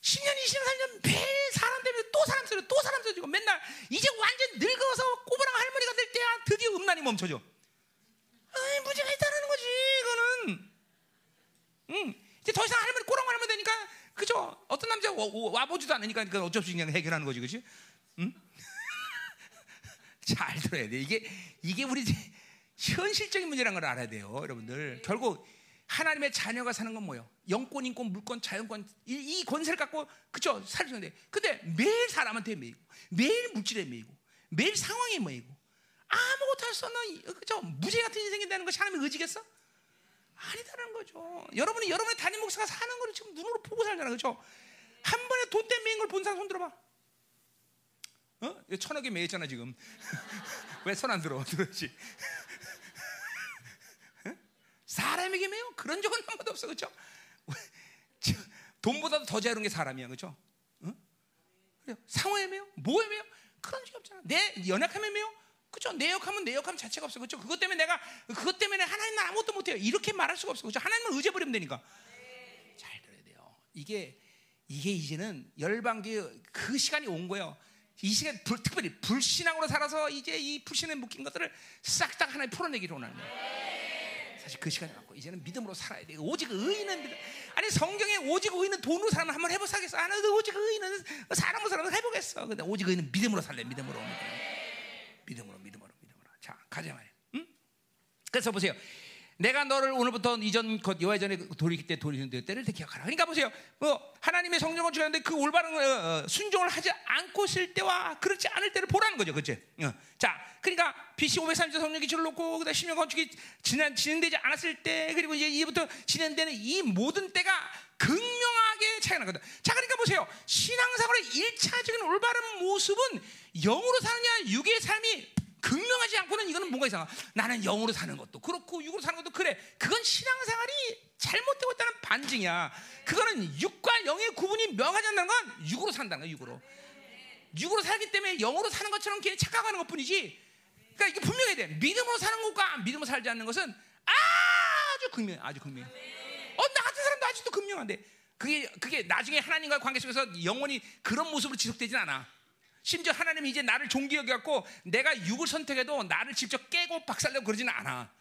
10년, 20년 살면 매일 사람 때문에 또 사람 쓰고 또 사람 쓰고 맨날 이제 완전 늙어서 꼬부랑 할머니가 될 때야 드디어 음란이 멈춰져. 아이, 문제가 있다는 거지, 이거는. 응. 이제 더 이상 할머니 꼬랑 할머니 되니까 그죠? 어떤 남자 와, 와 보지도 않으니까 그건 어쩔 수 없이 그냥 해결하는 거지, 그렇지? 응? 잘 들어야 돼. 이게 이게 우리 현실적인 문제라는 걸 알아야 돼요, 여러분들. 결국 하나님의 자녀가 사는 건 뭐예요? 영권, 인권, 물권, 자연권 이, 이 권세를 갖고 그죠 살수는데 근데 매일 사람한테 매이고 매일 물질에 매이고 매일 상황에 매이고 아무것도 할 수 없는 그죠 무죄 같은 인생이 되는 것이 하나님의 의지겠어? 아니다는 거죠. 여러분이 여러분의 담임 목사가 사는 거를 지금 눈으로 보고 살잖아, 그죠? 한 번에 돈 때문에 매인 걸본 사람 손 들어봐. 어? 천억에 매였잖아 지금. 왜 손 안 들어? 그렇지. 사람에게 매요? 그런 적은 한 번도 없어, 그렇죠? 돈보다도 더 자유로운 게 사람이야, 그렇죠? 어? 상호에 매요? 뭐에 매요? 그런 적이 없잖아. 내 연약함에 매요? 그죠? 내 역함은 내 역함 자체가 없어. 그죠? 그것 때문에 내가 그것 때문에 하나님 은 아무것도 못해요. 이렇게 말할 수가 없어. 그죠? 하나님을 의지해 버리면 되니까. 잘 들어야 돼요. 이게 이게 이제는 열방기 그 시간이 온 거예요. 이 시간 불, 특별히 불신앙으로 살아서 이제 이 불신에 묶인 것들을 싹 다 하나님 풀어내기를 원하는 거예요. 사실 그 시간이 왔고 이제는 믿음으로 살아야 돼. 오직 의인은 믿음. 아니 성경에 오직 의인은 돈으로 살면 한번 해보사겠어. 아, 나도 오직 의인은 사람으로 살면 해보겠어. 근데 오직 의인은 믿음으로 살래. 믿음으로. 믿음으로, 믿음으로, 믿음으로. 자, 가자 말이야. 응? 그래서 보세요. 내가 너를 오늘부터 이전 곧 여호와 전에 돌이킬 때 돌이키는 때를 기억하라. 그러니까 보세요. 뭐 하나님의 성령을 주는데 그 올바른 어, 어, 순종을 하지 않고 있을 때와 그렇지 않을 때를 보라는 거죠, 그렇지? 어. 자, 그러니까 BC 530년 성령 기초를 놓고 그다음 십년 건축이 진행, 진행되지 않았을 때 그리고 이제 이부터 진행되는 이 모든 때가 극명하게 차이 나 거든. 자, 그러니까 보세요. 신앙생활의 일차적인 올바른 모습은 영으로 사느냐 육의 삶이 극명하지 않고는 이거는 뭔가 이상하. 나는 영으로 사는 것도 그렇고 육으로 사는 것도 그래. 그건 신앙생활이 잘못되고 있다는 반증이야. 그거는 육과 영의 구분이 명하지 않는 건 육으로 산다는 거야. 육으로. 육으로 살기 때문에 영으로 사는 것처럼 괜히 착각하는 것뿐이지. 그러니까 이게 분명해야 돼. 믿음으로 사는 것과 믿음으로 살지 않는 것은 아주 극명, 아주 극명. 어, 나 같은 사람도 아직도 극명한데 그게 그게 나중에 하나님과 관계 속에서 영원히 그런 모습으로 지속되진 않아. 심지어 하나님이 이제 나를 종기 여겨갖고 내가 육을 선택해도 나를 직접 깨고 박살내고 그러지는 않아.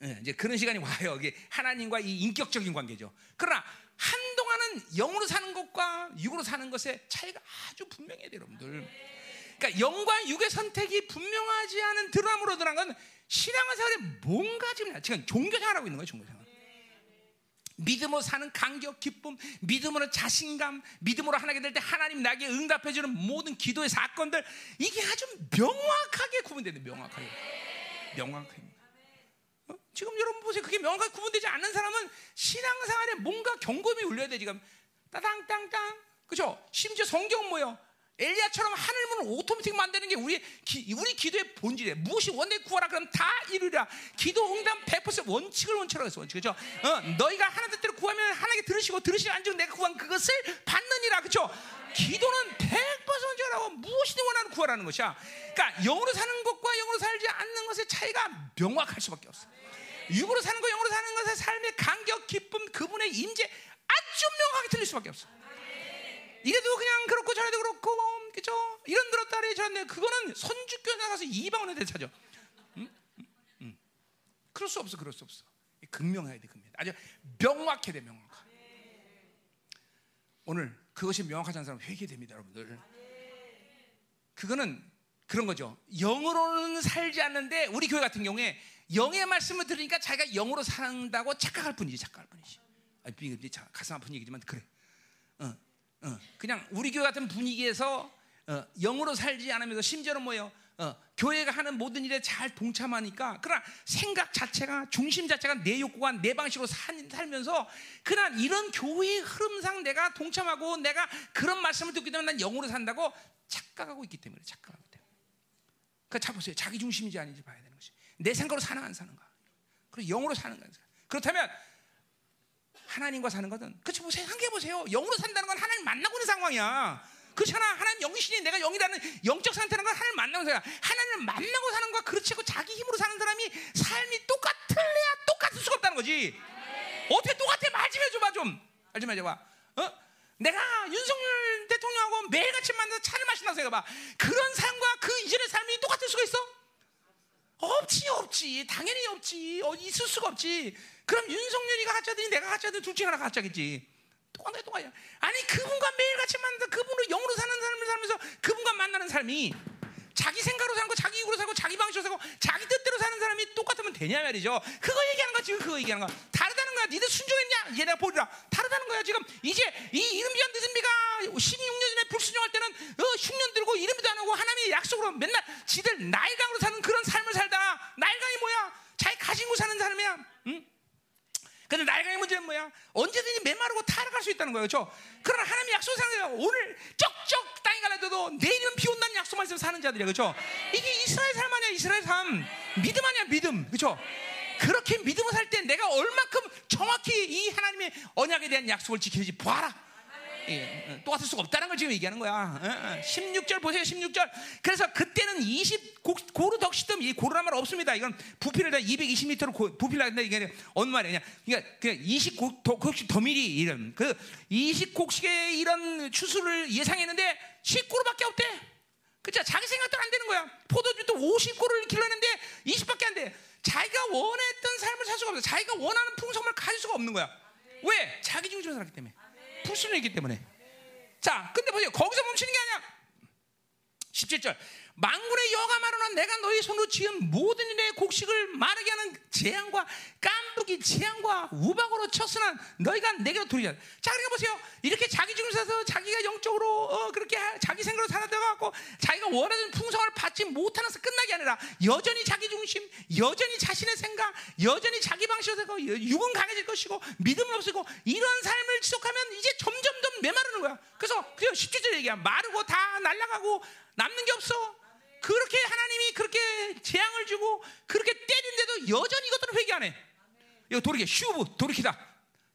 네, 이제 그런 시간이 와요. 이게 하나님과 이 인격적인 관계죠. 그러나 한동안은 영으로 사는 것과 육으로 사는 것의 차이가 아주 분명해야 돼요, 여러분들. 그러니까 영과 육의 선택이 분명하지 않은 드라마로 드러난 건 신앙생활에 뭔가 지금 지금 종교생활하고 있는 거예요, 종교생활. 믿음으로 사는 감격, 기쁨, 믿음으로 자신감, 믿음으로 하나게 될때 하나님 나에게 응답해 주는 모든 기도의 사건들 이게 아주 명확하게 구분되는 명확하게, 명확하게. 어? 지금 여러분 보세요. 그게 명확하게 구분되지 않는 사람은 신앙생활에 뭔가 경험이 울려야 돼 지금. 따당땅땅, 그죠? 심지어 성경 뭐요? 엘리야처럼 하늘문을 오토매틱 만드는 게 우리 기, 우리 기도의 본질이에요. 무엇이 원내 구하라 그러면 다 이루리라. 기도 응답 100% 원칙을 원칙으로 했어. 원칙 그죠? 어, 너희가 하나님 뜻대로 구하면 하나님께 들으시고 들으시면 안즉 내가 구한 그것을 받느니라. 그죠? 기도는 100% 원칙이라고 무엇이든 원하는 구하라는 것이야. 그러니까 영으로 사는 것과 영으로 살지 않는 것의 차이가 명확할 수밖에 없어. 육으로 사는 거 영으로 사는 것의 삶의 간격, 기쁨, 그분의 임재 아주 명확하게 틀릴 수밖에 없어. 이래도 그냥 그렇고 저래도 그렇고 그죠? 이런 들었다래 저런데 그거는 선주교 나가서 이방원에 대차죠. 응? 응? 그럴 수 없어, 그럴 수 없어. 극명해야 돼, 극명. 아주 명확해야 돼, 명확하. 오늘 그것이 명확하지 않은 사람 회개됩니다, 여러분들. 그거는 그런 거죠. 영으로는 살지 않는데 우리 교회 같은 경우에 영의 말씀을 들으니까 자기가 영으로 산다고 착각할 뿐이지, 착각할 뿐이지. 아, 가슴 아픈 얘기지만 그래. 어. 어, 그냥 우리 교회 같은 분위기에서 어, 영으로 살지 않으면서 심지어는 뭐예요? 어, 교회가 하는 모든 일에 잘 동참하니까 그러나 생각 자체가 중심 자체가 내 욕구가 내 방식으로 살, 살면서 그러나 이런 교회의 흐름상 내가 동참하고 내가 그런 말씀을 듣기 때문에 난 영으로 산다고 착각하고 있기 때문에 착각하고 때문에. 그러니까 자 보세요. 자기 중심인지 아닌지 봐야 되는 것이 내 생각으로 사는 안 사는가 그리고 영으로 사는 거. 그렇다면 하나님과 사는 것은 그렇지 뭐 생각해 보세요. 영으로 산다는 건 하나님 만나고 있는 상황이야. 그렇잖아. 하나님 영신이 내가 영이라는 영적 상태라는 건 하나님 만나고 사야 하나님을 만나고 사는 거와 그렇지 않고 자기 힘으로 사는 사람이 삶이 똑같을래야 똑같을 수가 없다는 거지. 어떻게 똑같아? 말 좀 해줘봐 좀. 말좀 해줘봐. 어? 내가 윤석열 대통령하고 매일같이 만나서 차를 마신다고 생각해봐. 그런 삶과 그 이전의 삶이 똑같을 수가 있어? 없지, 없지. 당연히 없지. 어, 있을 수가 없지. 그럼 윤석열이가 가짜더니 내가 가짜든 둘 중에 하나 가짜겠지. 똑같아, 똑같아. 아니, 그분과 매일같이 만나서 그분으로 영으로 사는 삶을 살면서 그분과 만나는 삶이 자기 생각으로 사는 거, 자기 이익으로 살고, 자기 방식으로 살고, 자기 뜻대로 사는 사람이 똑같으면 되냐 말이죠. 그거 얘기하는 거야, 지금 그거 얘기하는 거야. 다르다는 거야. 니들 순종했냐? 얘 내가 보리라. 다르다는 거야, 지금. 이제 이 이름비한 늦은비가 12, 6년 전에 불순종할 때는 어, 흉년 들고 이름도 안 하고 하나님의 약속으로 맨날 지들 나일강으로 사는 그런 삶을 살다가 나일강이 뭐야? 자기 가지고 사는 사람이야. 응? 근데 나일강의 문제는 뭐야? 언제든지 메마르고 타락할 수 있다는 거예요. 그렇죠? 그러나 하나님의 약속 상대가 오늘 쩍쩍 땅에 갈라져도 내일은 비 온다는 약속만 있으면 사는 자들이야. 그렇죠? 이게 이스라엘 삶 아니야. 이스라엘 삶. 믿음 아니야. 믿음. 그렇죠? 그렇게 믿음을 살 때 내가 얼만큼 정확히 이 하나님의 언약에 대한 약속을 지키는지 봐라. 예, 어, 똑같을 수가 없다는 걸 지금 얘기하는 거야. 어, 어. 16절 보세요, 16절. 그래서 그때는 20 고, 고루 덕시덤 이 고루란 말 없습니다. 이건 부피를 다 220m로 고, 부피를 하는데 이게 어느 말이냐? 그러니까 그 20곡 곡씩 더미리 이런 그 20곡씩의 이런 추수를 예상했는데 10고루밖에 없대. 그죠? 자기 생각대로 안 되는 거야. 포도주도 50고루를 길렀는데 20밖에 안 돼. 자기가 원했던 삶을 살 수가 없어. 자기가 원하는 풍성을 가질 수가 없는 거야. 왜? 자기 중심으로 살았기 때문에. 불순이기 때문에. 자, 근데 보세요. 거기서 멈추는 게 아니야. 17절. 망군의 여가 말하나 내가 너희 손으로 지은 모든 일의 곡식을 마르게 하는 재앙과 깐부기 재앙과 우박으로 쳤으나 너희가 내게로 돌리자. 자, 그러니까 보세요. 이렇게 자기 중심 사서 자기가 영적으로 어, 그렇게 하, 자기 생각으로 살아들어갖고 자기가 원하는 풍성을 받지 못하면서 끝나게 아니라 여전히 자기 중심, 여전히 자신의 생각, 여전히 자기 방식으로 육은 강해질 것이고 믿음은 없고 이런 삶을 지속하면 이제 점점 더 메마르는 거야. 그래서 그냥 17절 얘기야. 마르고 다 날아가고 남는 게 없어. 그렇게 하나님이 그렇게 재앙을 주고 그렇게 때린데도 여전히 이것들은 회개 안 해. 이거 돌이켜 שוב 돌이키다.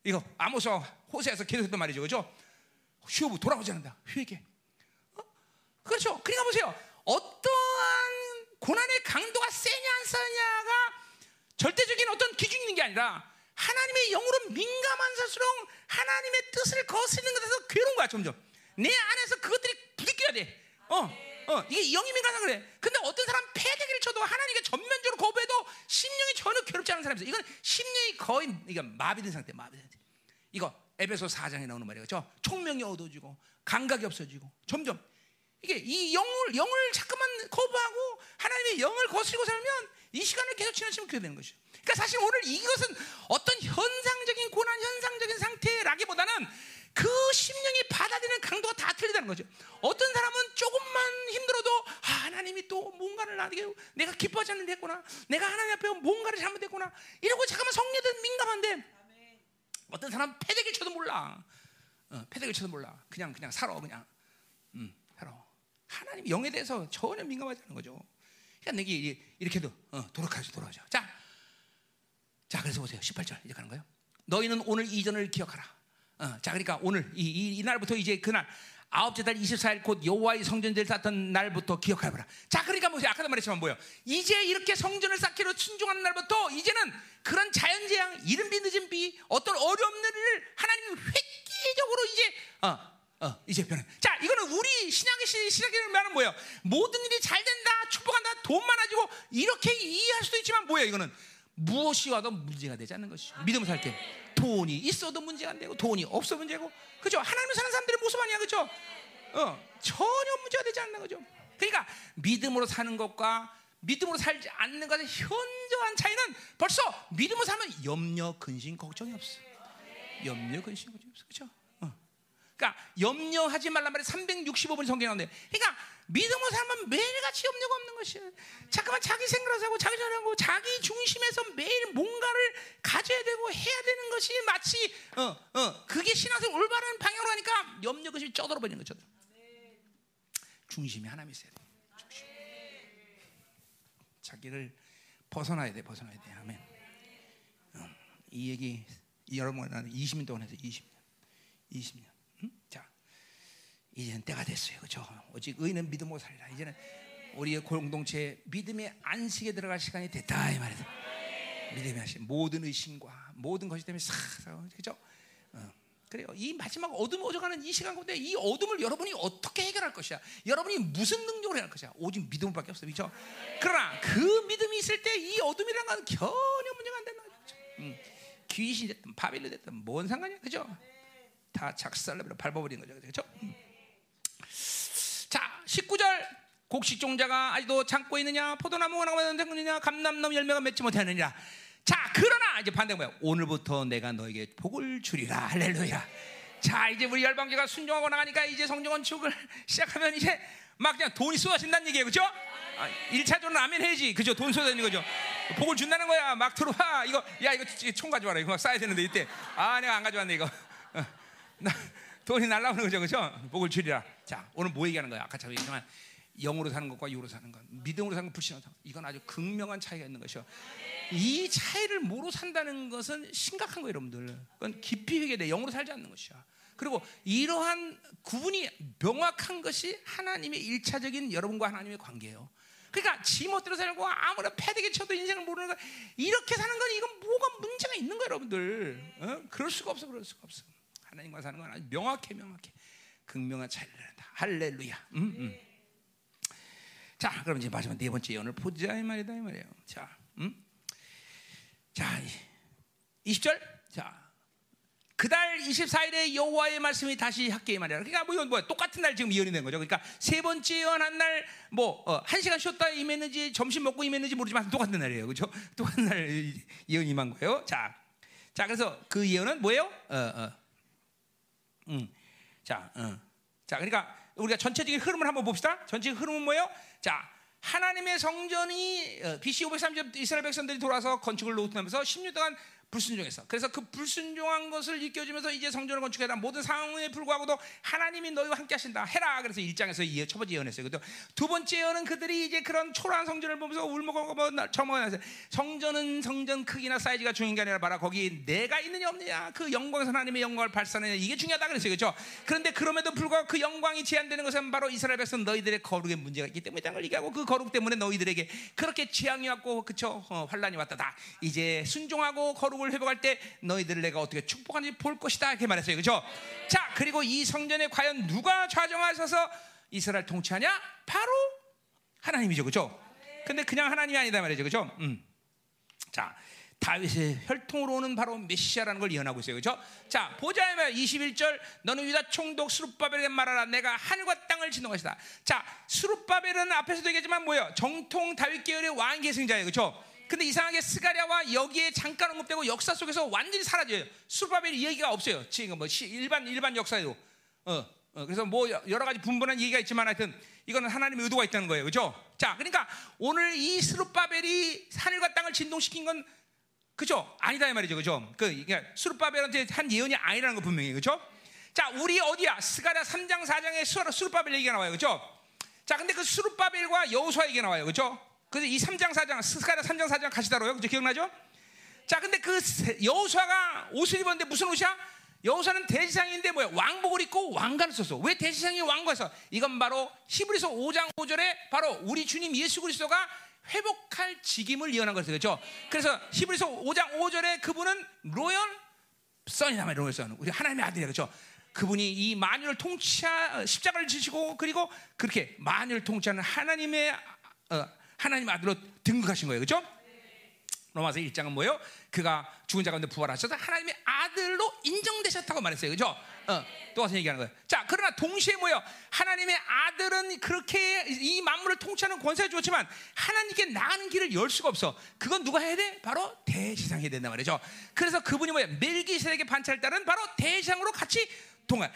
이거 아모스 호세에서 계속했던 말이죠, 그죠? שוב 돌아오지 않는다. 회개. 어? 그렇죠. 그러니까 보세요. 어떠한 고난의 강도가 세냐 안 세냐가 절대적인 어떤 기준이 있는 게 아니라 하나님의 영으로 민감한 사람일수록 하나님의 뜻을 거스르는 것에서 괴로운 거야 점점. 내 안에서 그것들이 부딪혀야 돼. 어. 어, 이게 영이 민감해서 그래. 근데 어떤 사람 패대기를 쳐도 하나님께 전면적으로 거부해도 심령이 전혀 괴롭지 않은 사람이 있어. 이건 심령이 거의 이거 마비된 상태, 마비된 상태. 이거 에베소 4장에 나오는 말이에요. 그렇죠? 총명이 어두워지고 감각이 없어지고 점점 이게 이 영을 영을 자꾸만 거부하고 하나님의 영을 거스리고 살면 이 시간을 계속 지나치면 그렇게 되는 것이죠. 그러니까 사실 오늘 이것은 어떤 현상적인 고난, 현상적인 상태라기보다는 그 심령이 받아들이는 강도가 다 틀리다는 거죠. 어떤 사람은 조금만 힘들어도 아, 하나님이 또 뭔가를 나에게 내가 기뻐하지 않는 됐구나. 내가 하나님 앞에 뭔가를 잘못했구나. 이러고 잠깐만 성례된 민감한데 어떤 사람 패대기 쳐도 몰라. 어, 패대기 쳐도 몰라. 그냥 그냥 살아 그냥. 음, 살아. 하나님 영에 대해서 전혀 민감하지 않은 거죠. 그러니까 내게 이렇게도 어, 돌아가지 돌아가죠. 자, 자 그래서 보세요. 18절 이제 가는 거예요. 너희는 오늘 이전을 기억하라. 어, 자, 그러니까 오늘 이, 이, 이 날부터 이제 그날 아홉째 달 24일 곧 여호와의 성전을 쌓던 날부터 기억해봐라. 자, 그러니까 뭐지? 아까도 말했지만 뭐요? 이제 이렇게 성전을 쌓기로 순종하는 날부터 이제는 그런 자연재앙, 이른비 늦은비, 어떤 어려운 일을 하나님 획기적으로 이제 어, 어, 이제 변해. 자, 이거는 우리 신약의 시작이라는 말은 뭐예요? 모든 일이 잘 된다, 축복한다, 돈 많아지고 이렇게 이해할 수도 있지만 뭐예요? 이거는 무엇이 와도 문제가 되지 않는 것이죠. 믿음을 살 때. 돈이 있어도 문제가 안 되고 돈이 없어 문제고 그죠? 하나님을 사는 사람들의 모습 아니야 그죠? 어, 전혀 문제가 되지 않는 거죠. 그러니까 믿음으로 사는 것과 믿음으로 살지 않는 것의 현저한 차이는 벌써 믿음으로 살면 염려, 근심, 걱정이 없어. 염려, 근심, 걱정이 없어. 그죠? 어. 그러니까 염려하지 말란 말이 365번 성경에 나오는데 그러니까 믿음으로 살면 매일같이 염려가 없는 것이야. 잠깐만 자기 생각을 하고 자기 전하고 자기 중심에서 매일 뭔가를 가져야 되고 해야 되는 것이 마치 어, 어, 그게 신앙생 올바른 방향으로 가니까 염려 것이 쩌들어 버리는 거죠. 중심이 하나님 있어야 돼. 중심. 자기를 벗어나야 돼, 벗어나야 돼. 아멘. 어, 이 얘기 여러분과 20년 동안 해서 20년, 20년. 이제는 때가 됐어요. 그죠? 오직 의는 믿음으로 살리라. 이제는 우리의 공동체 믿음의 안식에 들어갈 시간이 됐다 이 말이다. 믿음의 안식 모든 의심과 모든 것이 때문에 싹 그죠? 어. 그래요. 이 마지막 어둠 오져가는 이 시간 가운데 이 어둠을 여러분이 어떻게 해결할 것이야? 여러분이 무슨 능력으로 해할 것이야? 오직 믿음밖에 없어, 그렇죠? 그러나 그 믿음이 있을 때 이 어둠이란 건 전혀 문제가 안 된다, 그렇죠? 음. 귀신이 됐든 바빌로 됐든 뭔 상관이야, 그죠? 다 작살내버려 밟아버린 거죠, 그렇죠? 음. 자, 19절 곡식 종자가 아직도 창고에 있느냐 포도나무 원하고 있느냐 감남나무 열매가 맺지 못하느냐. 자 그러나 이제 반대가 뭐야 오늘부터 내가 너에게 복을 주리라. 할렐루야. 자 이제 우리 열방교가 순종하고 나가니까 이제 성전건축을 시작하면 이제 막 그냥 돈이 쏟아진다는 얘기예요. 그죠? 아, 1차적으로 아멘 해야지. 그죠? 돈 쏟아지는 거죠. 복을 준다는 거야. 막 들어와. 이거 야 이거 총 가져와라. 이거 막 쌓아야 되는데 이때. 아 내가 안 가져왔네 이거. 어, 돈이 날라오는 거죠, 그죠? 복을 주리라. 자, 오늘 뭐 얘기하는 거야? 아까 얘기했지만 영으로 사는 것과 육으로 사는 것, 믿음으로 사는 것, 불신으로 사는 것, 이건 아주 극명한 차이가 있는 것이요. 이 차이를 뭐로 산다는 것은 심각한 거예요, 여러분들. 그건 깊이 회개돼. 영으로 살지 않는 것이야. 그리고 이러한 구분이 명확한 것이 하나님의 일차적인 여러분과 하나님의 관계예요. 그러니까 지멋대로 살고 아무런 패대기 쳐도 인생을 모르는 거 이렇게 사는 건 이건 뭐가 문제가 있는 거예요, 여러분들. 어? 그럴 수가 없어, 그럴 수가 없어. 하나님과 사는 건 아주 명확해, 명확해. 극명한 차이를. 할렐루야. 음, 음. 자, 그럼 이제 마지막 네 번째 예언을 보자 이 말이다 이 말이에요. 자, 음? 자, 20절. 자, 그달 24일에 여호와의 말씀이 다시 학계에 말이야. 그러니까 뭐 이건 뭐 똑같은 날 지금 예언이 된 거죠. 그러니까 세 번째 예언한 날 뭐한 어, 시간 쉬었다 임했는지 점심 먹고 임했는지 모르지만 똑같은 날이에요. 그렇죠? 똑같은 날 예언이 임한 거예요. 자, 자 그래서 그 예언은 뭐예요? 어, 어. 음. 자, 어. 자, 그러니까 우리가 전체적인 흐름을 한번 봅시다. 전체적인 흐름은 뭐예요? 자, 하나님의 성전이 BC 530년 이스라엘 백성들이 돌아서 건축을 놓으면서 10년 동안 불순종했어. 그래서 그 불순종한 것을 일깨워주면서 이제 성전을 건축해라. 모든 상황에 불구하고도 하나님이 너희와 함께 하신다. 해라. 그래서 1장에서 첫 번째 예언했어요. 두 번째 예언은 그들이 이제 그런 초라한 성전을 보면서 울먹고 처먹어서 성전은 성전 크기나 사이즈가 중요한 게 아니라 봐라. 거기 내가 있느냐 없느냐. 그 영광에서 하나님의 영광을 발산하느냐. 이게 중요하다 그랬어요. 그렇죠? 그런데 그럼에도 불구하고 그 영광이 제한되는 것은 바로 이스라엘 백성 너희들의 거룩에 문제가 있기 때문에 걸 얘기하고 그 거룩 때문에 너희들에게 그렇게 재앙이 왔고 그쵸? 어, 환란이 왔다. 다 이제 순종하고 거룩을 성을 회복할 때 너희들을 내가 어떻게 축복하는지 볼 것이다 이렇게 말했어요. 그렇죠? 자, 그리고 이 성전에 과연 누가 좌정하셔서 이스라엘 통치하냐? 바로 하나님이죠. 그렇죠? 근데 그냥 하나님이 아니다 말이죠. 그렇죠? 음. 자, 다윗의 혈통으로 오는 바로 메시아라는 걸 예언하고 있어요. 그렇죠? 자, 보자 면 21절 너는 유다 총독 수룹바벨에게 말하라 내가 하늘과 땅을 진동하시다. 자, 수룹바벨은 앞에서도 얘기했지만 뭐예요? 정통 다윗 계열의 왕 계승자예요. 그렇죠? 근데 이상하게 스가랴와 여기에 잠깐 언급되고 역사 속에서 완전히 사라져요. 수르바벨이 얘기가 없어요. 지금 뭐 일반 일반 역사에도. 어, 어, 그래서 뭐 여러 가지 분분한 얘기가 있지만 하여튼 이거는 하나님의 의도가 있다는 거예요. 그죠? 자, 그러니까 오늘 이 스룹바벨이 하늘과 땅을 진동시킨 건 그죠? 아니다 이 말이죠. 그죠? 그 그러니까 수르바벨한테 한 예언이 아니라는 거 분명히 그죠? 자, 우리 어디야? 스가랴 3장 4장에 수르바벨 얘기가 나와요. 그죠? 자, 근데 그 수르바벨과 여호수아 얘기가 나와요. 그죠? 그래서 이 3장 4장 스가랴 3장 4장 같이 다뤄요. 그죠? 기억나죠? 자, 근데 그 여호수아가 옷을 입었는데 무슨 옷이야? 여호수아는 대지상인데 뭐야? 왕복을 입고 왕관을 썼어. 왜 대지상이 왕관을 이건 바로 히브리서 5장 5절에 바로 우리 주님 예수 그리스도가 회복할 직임을 예언한 것이죠. 그렇죠? 그래서 히브리서 5장 5절에 그분은 로열 선이란 말이에요. 로열 선. 우리 하나님의 아들이야. 그렇죠? 그분이 이 만유를 통치하 십자가를 지시고 그리고 그렇게 만유를 통치하는 하나님의 어, 하나님 아들로 등극하신 거예요. 그렇죠? 로마서 1장은 뭐예요? 그가 죽은 자 가운데 부활하셔서 하나님의 아들로 인정되셨다고 말했어요. 그죠? 어, 또 와서 얘기하는 거예요. 자, 그러나 동시에 뭐예요? 하나님의 아들은 그렇게 이 만물을 통치하는 권세가 좋지만 하나님께 나가는 길을 열 수가 없어. 그건 누가 해야 돼? 바로 대지상이 해야 된단 말이죠. 그래서 그분이 뭐야? 멜기세덱의 반차를 따른 바로 대지상으로 같이 동안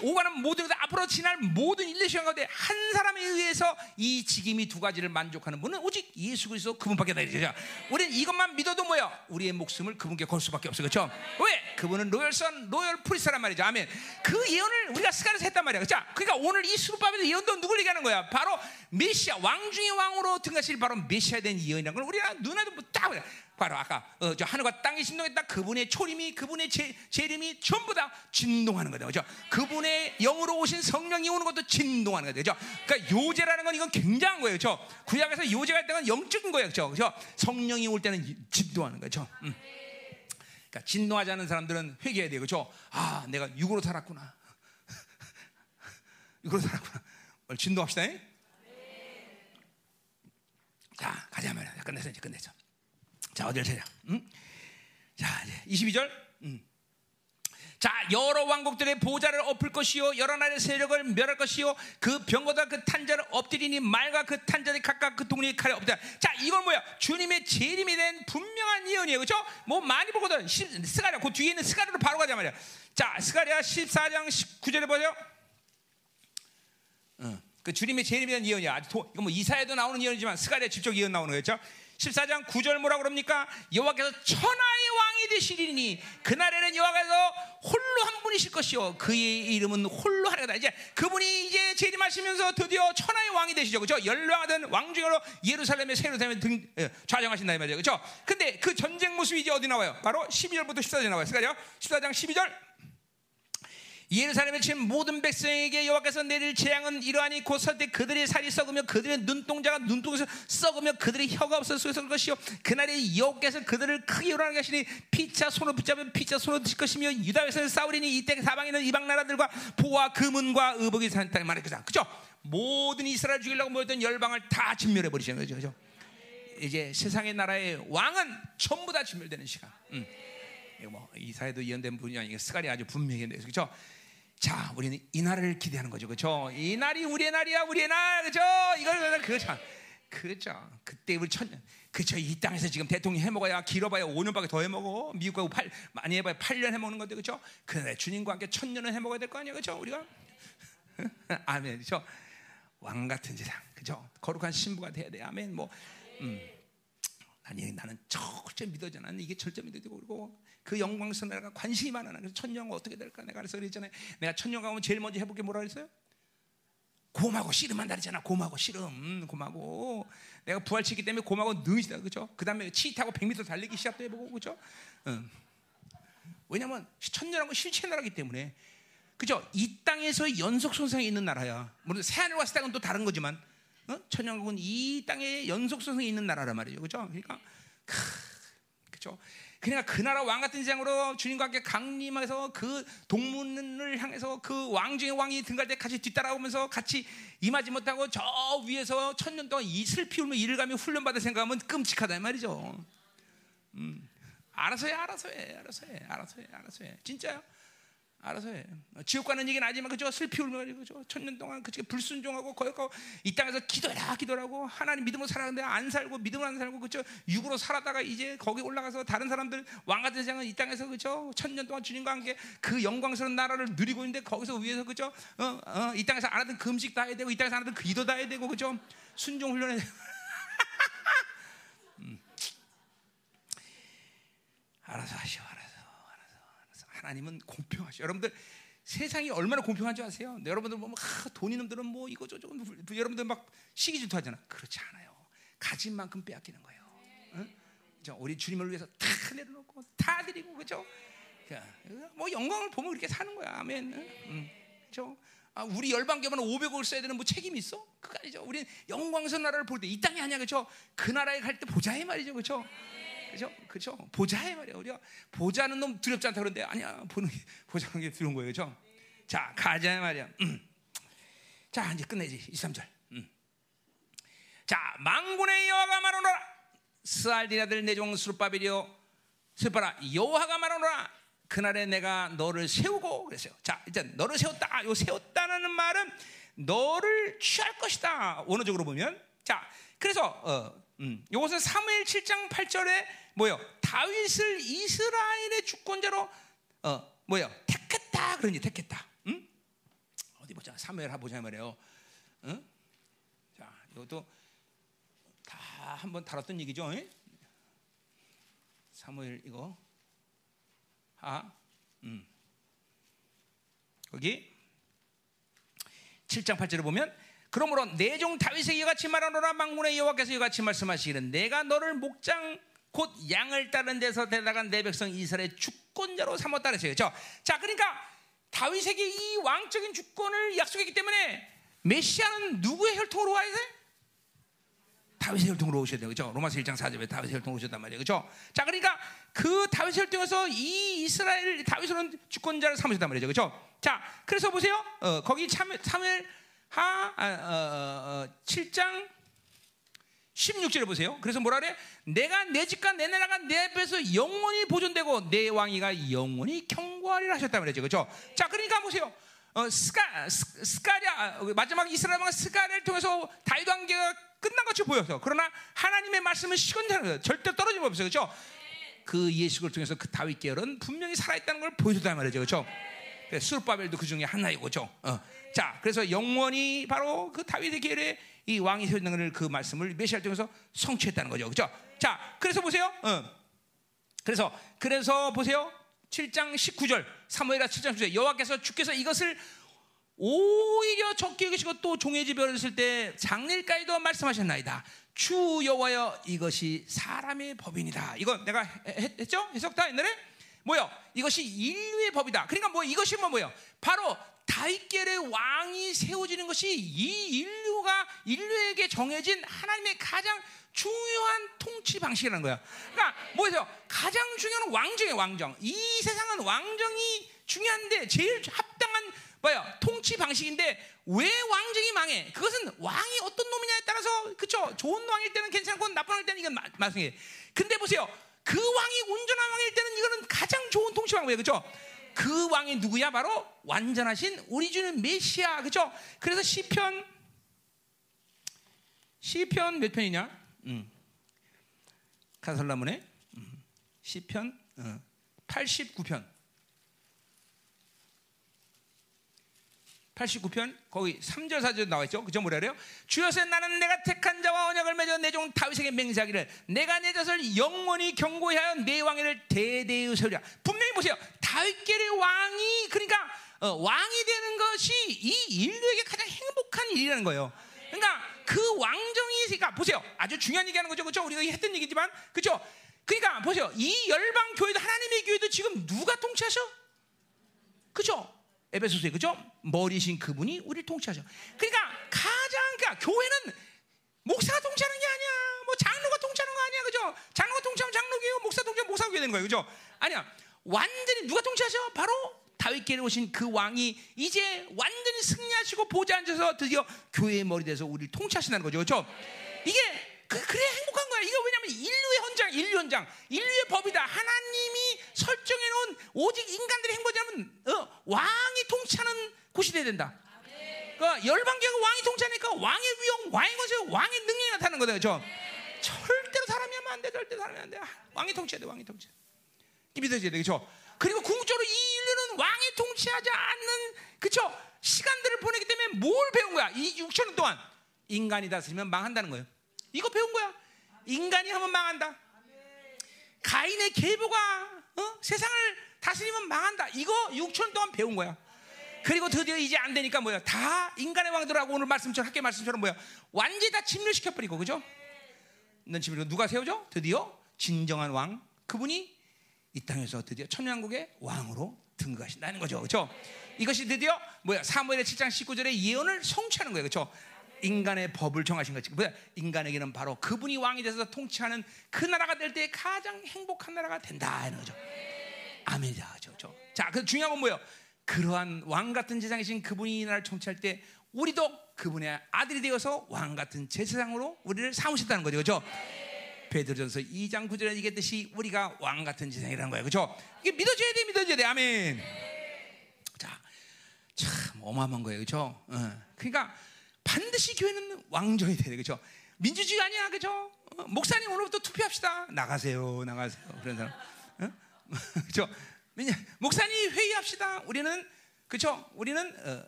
오가는 모든 것 앞으로 지날 모든 인류 시간 가운데 한 사람에 의해서 이 직임이 두 가지를 만족하는 분은 오직 예수 그리스도 그분밖에 없다. 우리는 이것만 믿어도 뭐야? 우리의 목숨을 그분께 걸 수밖에 없어. 그렇죠? 왜? 그분은 로열선, 로열 프리스란 말이죠. 아멘. 그 예언을 우리가 스가에서 했단 말이야. 자, 그러니까 오늘 이 수르바벨의 예언도 누굴 얘기하는 거야? 바로 메시아, 왕 중의 왕으로 등하실 바로 메시아에 대한 예언이라는 걸 우리가 눈에도 딱 바로 아까 어, 저 하늘과 땅이 진동했다. 그분의 초림이 그분의 재, 재림이 전부 다 진동하는 거죠. 그죠? 그분의 영으로 오신 성령이 오는 것도 진동하는 거죠. 그러니까 요제라는 건 이건 굉장한 거예요. 저 구약에서 요제가 있다는 건 영적인 거예요. 그죠? 그죠? 성령이 올 때는 진동하는 거죠. 음. 그러니까 진동하지 않은 사람들은 회개해야 돼요. 그죠? 아, 내가 육으로 살았구나. 육으로 살았구나. 진동합시다. 자, 가자 말이야. 끝내서 이제 끝내자. 자, 어디를 찾아? 음? 자, 이제 22절. 음. 자, 여러 왕국들의 보좌를 엎을 것이요, 여러 나라의 세력을 멸할 것이요, 그 병거다 그 탄자를 엎드리니 말과 그 탄자들이 각각 그 동리의 칼에 엎드려. 자, 이건 뭐야? 주님의 재림에 대한 분명한 예언이에요, 그렇죠? 뭐 많이 보거든. 스가랴, 그 뒤에 있는 스가랴로 바로 가자 말이야. 자, 스가랴 14장 19절에 보세요. 어, 그 주님의 재림에 대한 예언이야. 이거 뭐 이사야에도 나오는 예언이지만 스가랴 직접 예언 나오는 거죠. 14장 9절 뭐라 그럽니까? 여호와께서 천하의 왕이 되시리니 그날에는 여호와께서 홀로 한 분이실 것이요 그의 이름은 홀로 하리다. 이제 그분이 이제 재림하시면서 드디어 천하의 왕이 되시죠. 그죠 연락하던 왕중으로 예루살렘의 세루살렘에 등 예, 좌정하신다 이 말이죠. 그죠 근데 그 전쟁 모습이 이제 어디 나와요? 바로 12절부터 14절 나와요. 스가랴 14장 12절 예루살렘에 친 모든 백성에게 여호와께서 내릴 재앙은 이러하니 곧설때 그들의 살이 썩으며 그들의 눈동자가 눈동에서 썩으며 그들의 혀가 없어서 것이요. 그날에 여호와께서 그들을 크게 요란하게 하시니 피차 손을 붙잡으면 피차 손을 드실 것이며 유다에서 싸우리니 이때 사방에 있는 이방 나라들과 보와 금은과 의복이 산다 말이죠 그죠? 모든 이스라엘 죽이려고 모였던 열방을 다 진멸해 버리시는 거죠. 그죠? 이제 세상의 나라의 왕은 전부 다 진멸되는 시간. 음. 뭐 이사에도 이연된 분이 아니고 스갈이 아주 분명했는데 그렇죠? 자, 우리는 이 날을 기대하는 거죠, 그렇죠? 이 날이 우리의 날이야, 우리의 날, 그렇죠? 이걸 그죠, 그죠? 그때 우리 천, 그렇죠? 이 땅에서 지금 대통령 해먹어야 길어봐야 5년밖에 더 해먹어. 미국 가고 8, 많이 해봐야 8년 해먹는 건데, 그렇죠? 그래 주님과 함께 천년은 해먹어야 될 거 아니야, 그렇죠? 우리가 아멘, 그렇죠? 왕 같은 세상, 그렇죠? 거룩한 신부가 돼야 돼, 아멘. 뭐, 음. 아니 나는 절대 믿어져 나는 이게 절대 믿어지고 그리고 그 영광스러운 내가 관심이 많아 그래서 천년 어떻게 될까 내가 그래서 그랬잖아요 내가 천년 가면 제일 먼저 해볼 게 뭐라 그랬어요? 곰하고 씨름한다 그랬잖아 곰하고 씨름 곰하고 내가 부활치기 때문에 곰하고 능이다 그죠? 그 다음에 치타고 100m 달리기 시합도 해보고 그죠? 응. 왜냐면 천년하고 실체 나라기 때문에 그죠? 이 땅에서 연속 손상이 있는 나라야 물론 새하늘 왔을 때는 또 다른 거지만 어? 천년국은 이 땅에 연속성이 있는 나라란 말이죠. 그렇죠? 그러니까 그렇죠? 그러니까 그 나라 왕 같은 세상으로 주님과 함께 강림해서 그 동문을 향해서 그 왕중의 왕이 등갈 때 같이 뒤따라오면서 같이 임하지 못하고 저 위에서 천년 동안 이 슬피 울며 이를 가며 훈련받을 생각하면 끔찍하다 말이죠. 음. 알아서 해, 알아서 해, 알아서 해, 알아서 해, 알아서 해. 진짜요? 알아서 해. 지옥 가는 얘기는 아니지만 그죠? 슬피 울며 그죠? 천년 동안 그치 불순종하고 거역하고 이 땅에서 기도해라 기도라고 하나님 믿음으로 살았는데 안 살고 믿음으로 안 살고 그죠? 육으로 살았다가 이제 거기 올라가서 다른 사람들 왕 같은 세상은 이 땅에서 그죠? 천년 동안 주님과 함께 그 영광스러운 나라를 누리고 있는데 거기서 위에서 그죠? 어, 어, 이 땅에서 안 하던 금식 다 해야 되고 이 땅에서 안 하던 기도 다 해야 되고 그죠? 순종 훈련해. 음. 알아서 하셔. 하나님은 공평하셔. 여러분들 세상이 얼마나 공평한 줄 아세요? 네, 여러분들 보면 아, 돈 있는 놈들은 뭐 이거 저거 여러분들 막 시기 질투하잖아. 그렇지 않아요. 가진 만큼 빼앗기는 거예요. 응? 우리 주님을 위해서 다 내려놓고 다 드리고 그죠? 뭐 영광을 보면 그렇게 사는 거야. 아멘. 응? 그죠? 아, 우리 열방교만 500억을 써야 되는 뭐 책임이 있어? 그거 아니죠. 우리 영광선 나라를 볼 때 이 땅이 아니야, 그죠? 그 나라에 갈 때 보자 이 말이죠, 그죠? 그죠? 그죠? 보자해 말이야. 우리가 보자는 놈 두렵지 않다 그런데 아니야. 보는 게 보자는 게 두려운 거예요. 그죠? 자, 가자 말이야. 음. 자, 이제 끝내지. 23절. 음. 자, 망군의 여호와가 말하노라. 스알딘 아들 내종 수르바벨이여 슬퍼라 여호와가 말하노라. 그날에 내가 너를 세우고 그랬어요. 자, 일단 너를 세웠다. 요 세웠다는 말은 너를 취할 것이다. 원어적으로 보면. 자, 그래서 어, 음, 이것은 사무엘 7장 8절에 뭐요? 다윗을 이스라엘의 주권자로 어, 뭐요? 택했다 그러니 택했다. 음? 어디 보자. 사무엘 보자 말이에요. 응? 자, 이것도 다 한번 다뤘던 얘기죠. 에? 사무엘 이거 하 음. 거기 7장 8절을 보면 그러므로 내 종 다윗에게 이같이 말하노라 망군의 여호와께서 이같이 말씀하시기를 내가 너를 목장 곧 양을 따른 데서 데려간 내 백성 이스라엘의 주권자로 삼았다 그랬어요. 그렇죠? 자, 그러니까 다윗에게 이 왕적인 주권을 약속했기 때문에 메시아는 누구의 혈통으로 와야 돼? 다윗의 혈통으로 오셔야 돼요. 그죠? 로마서 1장 4절에 다윗의 혈통으로 오셨단 말이에요. 그죠? 자, 그러니까 그 다윗의 혈통에서 이 이스라엘 다윗은 주권자를 삼으셨단 말이죠. 그죠? 자, 그래서 보세요. 어, 거기 참, 사무엘 하 아, 어, 어, 7장 어, 16절에 보세요. 그래서 뭐라 그래? 내가 내 집과 내 나라가 내 앞에서 영원히 보존되고 내 왕위가 영원히 경고하리라 하셨다 말이죠. 그렇죠? 자, 그러니까 보세요. 어, 스카 스, 카랴 마지막 이스라엘 왕 스가랴를 통해서 다윗 왕계가 끝난 것처럼 보여서 그러나 하나님의 말씀은 시건자는 절대 떨어짐 없어요. 그렇죠? 그 예식을 통해서 그 다윗 계열은 분명히 살아있다는 걸 보여줬단 말이죠. 그렇죠? 수르바벨도 그 중에 하나이고, 그렇죠? 어. 자, 그래서 영원히 바로 그 다윗의 계열의 이 왕이 세우는 그 말씀을 메시아를 통해서 성취했다는 거죠. 그죠? 자, 그래서 보세요. 어. 그래서, 그래서 보세요. 7장 19절, 사무엘하 7장 19절. 여호와께서 주께서 이것을 오히려 적게 여기시고 또 종의 집에 얻었을 때 장례일까지도 말씀하셨나이다. 주 여호와여 이것이 사람의 법이니다. 이거 내가 했, 죠 해석 다 옛날에 뭐요? 이것이 인류의 법이다. 그러니까 뭐 이것이 뭐 뭐요? 바로 다윗계의 왕이 세워지는 것이 이 인류가 인류에게 정해진 하나님의 가장 중요한 통치 방식이라는 거야. 그러니까 뭐예요? 가장 중요한 왕정의 왕정. 이 세상은 왕정이 중요한데 제일 합당한 뭐야 통치 방식인데 왜 왕정이 망해? 그것은 왕이 어떤 놈이냐에 따라서 그쵸? 좋은 왕일 때는 괜찮고 나쁜 왕일 때는 이건 말씀이에요. 근데 보세요. 그 왕이 온전한 왕일 때는 이거는 가장 좋은 통치 방법이에요. 그죠? 그 왕이 누구야? 바로 완전하신 우리 주는 메시아. 그죠? 그래서 시편 시편 몇 편이냐? 음. 가설라문에 음. 시편 어. 89편 89편 거기 3절 4절 나와 있죠. 그죠 뭐라 그래요? 주여서 나는 내가 택한 자와 언약을 맺어 내 종 다윗에게 맹세하기를 내가 내 젖을 영원히 경고하여 내 왕위를 대대의 세우리라. 분명히 보세요. 다윗계의 왕이 그러니까 어, 왕이 되는 것이 이 인류에게 가장 행복한 일이라는 거예요. 그러니까 그 왕정이 그러니까 보세요. 아주 중요한 얘기하는 거죠. 그렇죠? 우리가 했던 얘기지만 그렇죠? 그러니까 보세요. 이 열방 교회도 하나님의 교회도 지금 누가 통치하셔? 그죠? 에베소서에 그죠? 머리신 그분이 우리를 통치하셔. 그러니까 가장 그러니까 교회는 목사가 통치하는 게 아니야. 뭐 장로가 통치하는 거 아니야. 그죠? 장로가 통치하면 장로교회고 목사 통치하면 목사교회 되는 거예요. 그죠? 아니야. 완전히 누가 통치하셔? 바로 다윗께로 오신 그 왕이 이제 완전히 승리하시고 보좌 앉아서 드디어 교회의 머리 돼서 우리를 통치하신다는 거죠. 그렇죠? 이게 그, 래야 행복한 거야. 이거 왜냐면 인류의 헌장, 인류 헌장, 인류의 법이다. 하나님이 설정해 놓은 오직 인간들의 행보자면 어, 왕이 통치하는 곳이 돼야 된다. 그러니까 열방계가 왕이 통치하니까 왕의 위용, 왕의 것에 왕의 능력이 나타나는 거다. 그렇죠? 절대로 사람이 하면 안 돼. 절대 사람이 안 돼. 왕이 통치해야 돼. 왕이 통치. 믿어져야 돼. 그렇죠? 그리고 궁극적으로 이 인류는 왕이 통치하지 않는 그쵸 시간들을 보내기 때문에 뭘 배운 거야? 이 6천 년 동안 인간이 다스리면 망한다는 거예요. 이거 배운 거야. 인간이 하면 망한다. 가인의 계보가 어? 세상을 다스리면 망한다. 이거 6천 년 동안 배운 거야. 그리고 드디어 이제 안 되니까 뭐야? 다 인간의 왕들하고 오늘 말씀처럼 학교 말씀처럼 뭐야? 완전히 다 침멸시켜 버리고 그죠? 넌 침멸 누가 세워져? 드디어 진정한 왕 그분이 이 땅에서 드디어 천년국의 왕으로 등극하신다는 거죠. 그렇죠? 이것이 드디어 뭐야? 사무엘의 7장 19절의 예언을 성취하는 거예요. 그렇죠? 인간의 법을 정하신 거지. 뭐야? 인간에게는 바로 그분이 왕이 돼서 통치하는 그 나라가 될 때 가장 행복한 나라가 된다는 거죠. 아멘이다. 그렇죠? 자, 그 중요한 건 뭐예요? 그러한 왕 같은 제사장이신 그분이 이 나라를 통치할 때 우리도 그분의 아들이 되어서 왕 같은 제사장으로 우리를 삼으셨다는 거죠. 그렇죠? 베드로전서 2장 9절에 얘기했듯이 우리가 왕 같은 지상이라는 거예요. 그렇죠? 이게 믿어져야 돼. 믿어져야 돼. 아멘. 자. 참 어마어마한 거예요. 그렇죠? 어. 그러니까 반드시 교회는 왕정이 돼야 돼. 그렇죠? 민주주의 아니야. 그렇죠? 어, 목사님 오늘부터 투표합시다. 나가세요. 나가세요. 그런 사람. 어? 그렇죠? 목사님 회의합시다. 우리는 그렇죠? 우리는 어,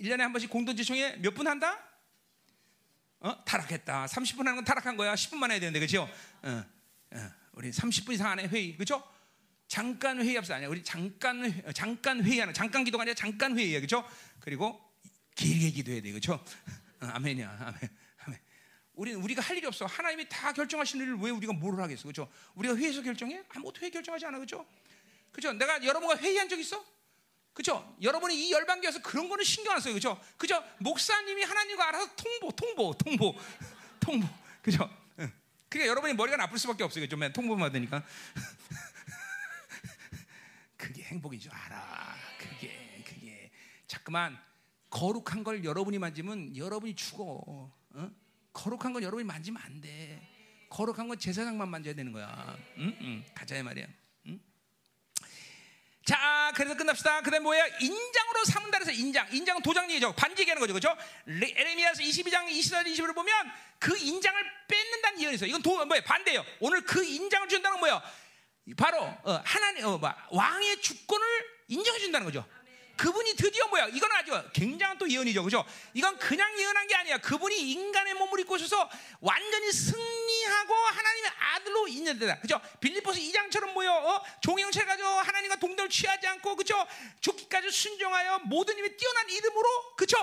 1년에 한 번씩 공동지총회 몇분 한다? 어? 타락했다. 30분 하는 건 타락한 거야. 10분만 해야 되는데, 그죠? 어, 어, 우리 30분 이상 안에 회의, 그죠? 잠깐 회의합시다. 아니야. 우리 잠깐, 회, 잠깐 회의하는, 잠깐 기도가 아니라 잠깐 회의야, 그죠? 그리고 길게 기도해야 돼, 그죠? 어, 아멘이야, 아멘. 아멘. 우리는 우리가 할 일이 없어. 하나님이 다 결정하시는 일을 왜 우리가 뭐를 하겠어, 그죠? 우리가 회의에서 결정해? 아무것도 회의 결정하지 않아, 그죠? 그죠? 내가 여러분과 회의한 적 있어? 그죠? 여러분이 이 열방교에서 그런 거는 신경 안 써요. 그죠? 그죠? 목사님이 하나님과 알아서 통보, 통보, 통보, 통보. 그죠? 응. 그러니까 여러분이 머리가 나쁠 수밖에 없어요. 좀 통보만 받으니까. 그게 행복인 줄 알아. 그게, 그게. 자꾸만 거룩한 걸 여러분이 만지면 여러분이 죽어. 어? 거룩한 걸 여러분이 만지면 안 돼. 거룩한 건 제사장만 만져야 되는 거야. 응? 응. 가자, 이 말이야. 자, 그래서 끝납시다. 그 다음에 뭐야? 인장으로 삼는다 그래서 인장. 인장은 도장 얘기죠. 반지 얘기하는 거죠. 그죠? 에레미야서 22장 20절 21을 보면 그 인장을 뺏는다는 예언이 있어요. 이건 도, 뭐야? 반대예요. 오늘 그 인장을 준다는 건 뭐야? 바로 어, 하나님 어, 뭐, 왕의 주권을 인정해 준다는 거죠. 그분이 드디어 뭐야? 이건 아주 굉장한 또 예언이죠. 그죠? 이건 그냥 예언한 게 아니야. 그분이 인간의 몸을 입고 오셔서 완전히 승리하고 하나님의 아들로 인정되다. 그죠? 빌리포스 2장처럼 뭐요? 어? 종형체 가지고 하나님과 동등을 취하지 않고 그죠? 죽기까지 순종하여 모든 힘에 뛰어난 이름으로 그죠?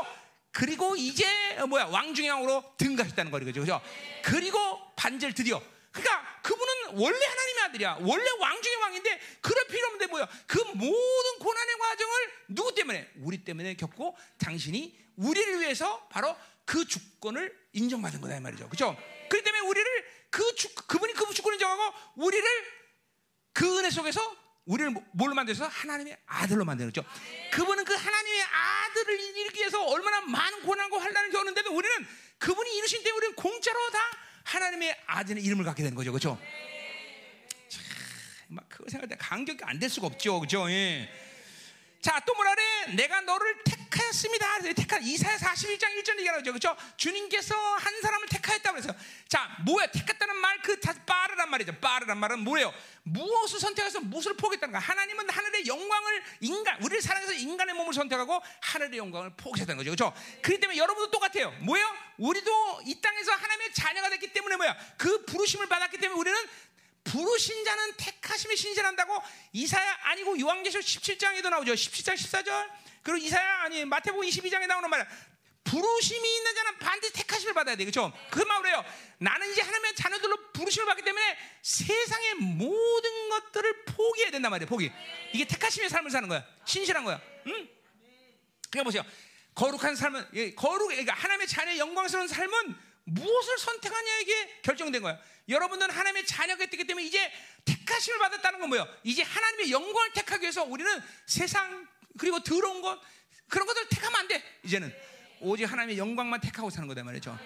그리고 이제 어, 뭐야? 왕중의 왕으로 등가했다는 거죠. 그죠? 그리고 반절 드디어 그러니까 그분은 원래 하나님의 아들이야. 원래 왕 중의 왕인데 그럴 필요 없는데 뭐야? 그 모든 고난의 과정을 누구 때문에? 우리 때문에 겪고 당신이 우리를 위해서 바로 그 주권을 인정받은 거다 이 말이죠. 그렇죠? 그렇기 때문에 우리를 그 주, 그분이 그 주권을 인정하고 우리를 그 은혜 속에서 우리를 뭐- 뭘로 만들어서 하나님의 아들로 만들었죠. 그분은 그 하나님의 아들을 이루기 위해서 얼마나 많은 고난과 환란을 겪는데도 우리는 그분이 이루신 때문에 우리는 공짜로 다 하나님의 아들의 이름을 갖게 되는 거죠. 그렇죠? 참, 막 그거 생각할 때 감격이 안 될 수가 없죠. 그렇죠? 예. 자, 또 뭐라 그래? 내가 너를 택 하였습니다. 택하 이사야 41장 1절 얘기하죠. 그렇죠? 주님께서 한 사람을 택하였다 그래서 자, 뭐야? 택했다는 말 그 빠르란 말이죠. 빠르란 말은 뭐예요? 무엇을 선택해서 무엇을 포기했다는 거야? 하나님은 하늘의 영광을 인간 우리를 사랑해서 인간의 몸을 선택하고 하늘의 영광을 포기했다는 거죠. 그렇죠? 그렇기 때문에 여러분도 똑같아요. 뭐예요? 우리도 이 땅에서 하나님의 자녀가 됐기 때문에 뭐야? 그 부르심을 받았기 때문에 우리는 부르신 자는 택하심에 신실한다고 이사야 아니고 요한계시록 17장에도 나오죠. 17장 14절. 그리고 이사야 아니 마태복음 22장에 나오는 말이야. 부르심이 있는 자는 반드시 택하심을 받아야 돼. 그렇죠? 그 말이에요. 나는 이제 하나님의 자녀들로 부르심을 받기 때문에 세상의 모든 것들을 포기해야 된단 말이에요. 포기. 이게 택하심의 삶을 사는 거야. 신실한 거야. 응? 그러니까 보세요. 거룩한 삶은 예, 거룩 그러니까 하나님의 자녀의 영광스러운 삶은 무엇을 선택하냐 이게 결정된 거야. 여러분들은 하나님의 자녀가 됐기 때문에 이제 택하심을 받았다는 건 뭐예요? 이제 하나님의 영광을 택하기 위해서 우리는 세상 그리고 더러운 것 그런 것들 택하면 안 돼. 이제는 오직 하나님의 영광만 택하고 사는 거다 말이죠.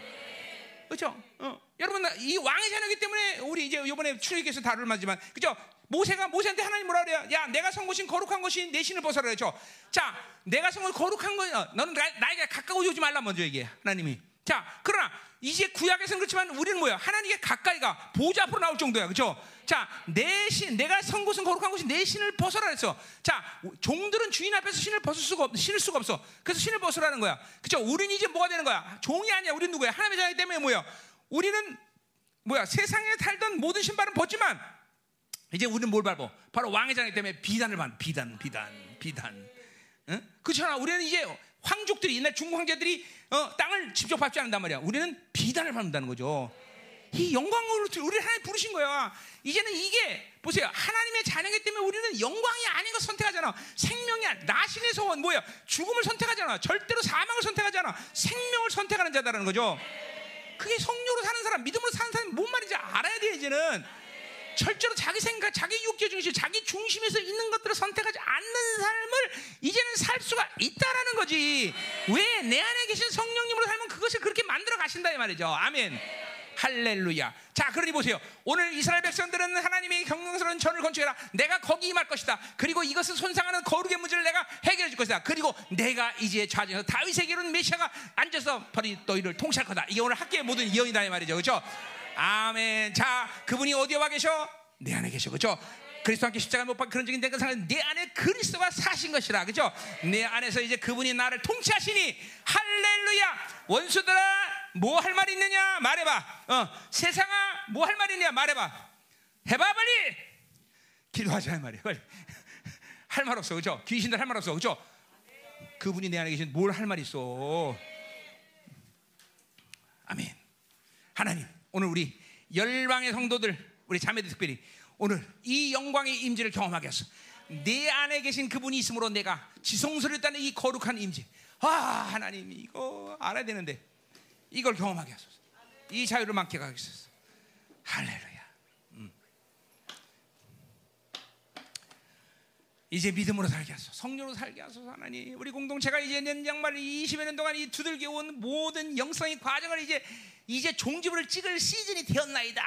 그렇죠? 어. 여러분 이 왕의 자녀이기 때문에 우리 이제 이번에 출애굽에서 다룰 말지만 그죠? 모세가 모세한테 하나님 뭐라 그래요? 야, 내가 선 것이 거룩한 것이 내 신을 벗어라 그랬죠. 자, 내가 선 것이 거룩한 거, 어, 너는 나, 나에게 가까이 오지 말라 먼저 얘기해 하나님이. 자, 그러나 이제 구약에서는 그렇지만 우리는 뭐야? 하나님께 가까이 가 보좌 앞으로 나올 정도야, 그렇죠? 자, 내 신, 내가 선 것은 거룩한 것이 내 신을 벗어라 그랬어. 자, 종들은 주인 앞에서 신을 벗을 수가 없, 신을 수가 없어. 그래서 신을 벗으라는 거야, 그렇죠? 우리는 이제 뭐가 되는 거야? 종이 아니야. 우리는 누구야? 하나님의 자녀 때문에 뭐야? 우리는 뭐야? 세상에 살던 모든 신발은 벗지만 이제 우리는 뭘 밟어? 바로 왕의 자녀 때문에 비단을 받, 비단, 비단, 비단. 응? 그렇잖아. 우리는 이제 황족들이 옛날 중국 황제들이 어, 땅을 직접 밟지 않는단 말이야. 우리는 비단을 밟는다는 거죠. 이 영광을 우리 하나님 부르신 거야. 이제는 이게 보세요. 하나님의 자녀이기 때문에 우리는 영광이 아닌 것 선택하잖아. 생명이 나신의 소원 뭐야? 죽음을 선택하잖아. 절대로 사망을 선택하잖아. 생명을 선택하는 자다라는 거죠. 그게 성료로 사는 사람, 믿음으로 사는 사람이 뭔 말인지 알아야 돼 이제는. 절대로 자기 생각, 자기 육체 중심, 자기 중심에서 있는 것들을 선택하지 않는 삶을 이제는 살 수가 있다라는 거지. 왜 내 안에 계신 성령님으로 살면 그것을 그렇게 만들어 가신다 이 말이죠. 아멘. 할렐루야. 자, 그러니 보세요. 오늘 이스라엘 백성들은 하나님의 경영스러운 전을 건축해라. 내가 거기 임할 것이다. 그리고 이것을 손상하는 거룩의 문제를 내가 해결해 줄 것이다. 그리고 내가 이제 좌정에서 다윗에게 이르는 메시아가 앉아서 벌이 너희를 통치할 거다. 이게 오늘 학교의 모든 예언이다 이 말이죠. 그렇죠? 아멘. 자, 그분이 어디에 와 계셔? 내 안에 계셔. 그렇죠? 그리스도 함께 십자가 못 박힌 그런 적인 내가 사는 내 안에 그리스도가 사신 것이라. 그죠? 내 안에서 이제 그분이 나를 통치하시니 할렐루야. 원수들아 뭐 할말 있느냐 말해봐. 어, 세상아 뭐 할말 있냐 말해봐. 해봐 빨리. 기도하자 말이야 빨리. 할 말 없어 그죠? 귀신들 할 말 없어 그죠? 그분이 내 안에 계신 뭘 할 말 있어. 아멘. 하나님 오늘 우리 열방의 성도들 우리 자매들 특별히 오늘 이 영광의 임재를 경험하게 하소서. 내 안에 계신 그분이 있으므로 내가 지성소를 따는 이 거룩한 임재. 아 하나님 이거 알아야 되는데 이걸 경험하게 하소서. 이 자유를 맡게 하소서. 할렐루야. 음. 이제 믿음으로 살게 하소서. 성령으로 살게 하소서. 하나님 우리 공동체가 이제 년 양말 20여 년 동안 이 두들겨 온 모든 영성의 과정을 이제 이제 종지부를 찍을 시즌이 되었나이다.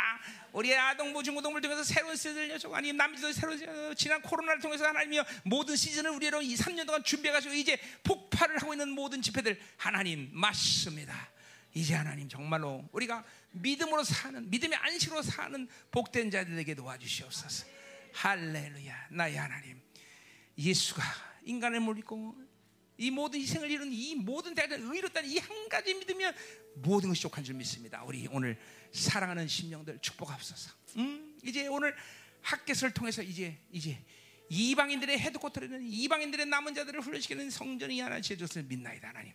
우리 아동부 중고등부를 통해서 새로운 시즌을 여죠. 아니 남지도 새로운 지난 코로나를 통해서 하나님이여 모든 시즌을 우리로 이 3년 동안 준비해 가지고 이제 폭발을 하고 있는 모든 집회들 하나님 맞습니다. 이제 하나님 정말로 우리가 믿음으로 사는 믿음의 안식으로 사는 복된 자들에게 도와주시옵소서. 할렐루야. 나의 하나님. 예수가 인간을 물리고 이 모든 희생을 이룬 이 모든 대를 의롭다는 이 한 가지 믿으면 모든 것이 족한 줄 믿습니다. 우리 오늘 사랑하는 심령들 축복하옵소서. 음, 이제 오늘 학계서를 통해서 이제 이제 이방인들의 헤드코터를 있는 이방인들의 남은 자들을 훈련시키는 성전이 하나 지어졌을 믿나이다 하나님.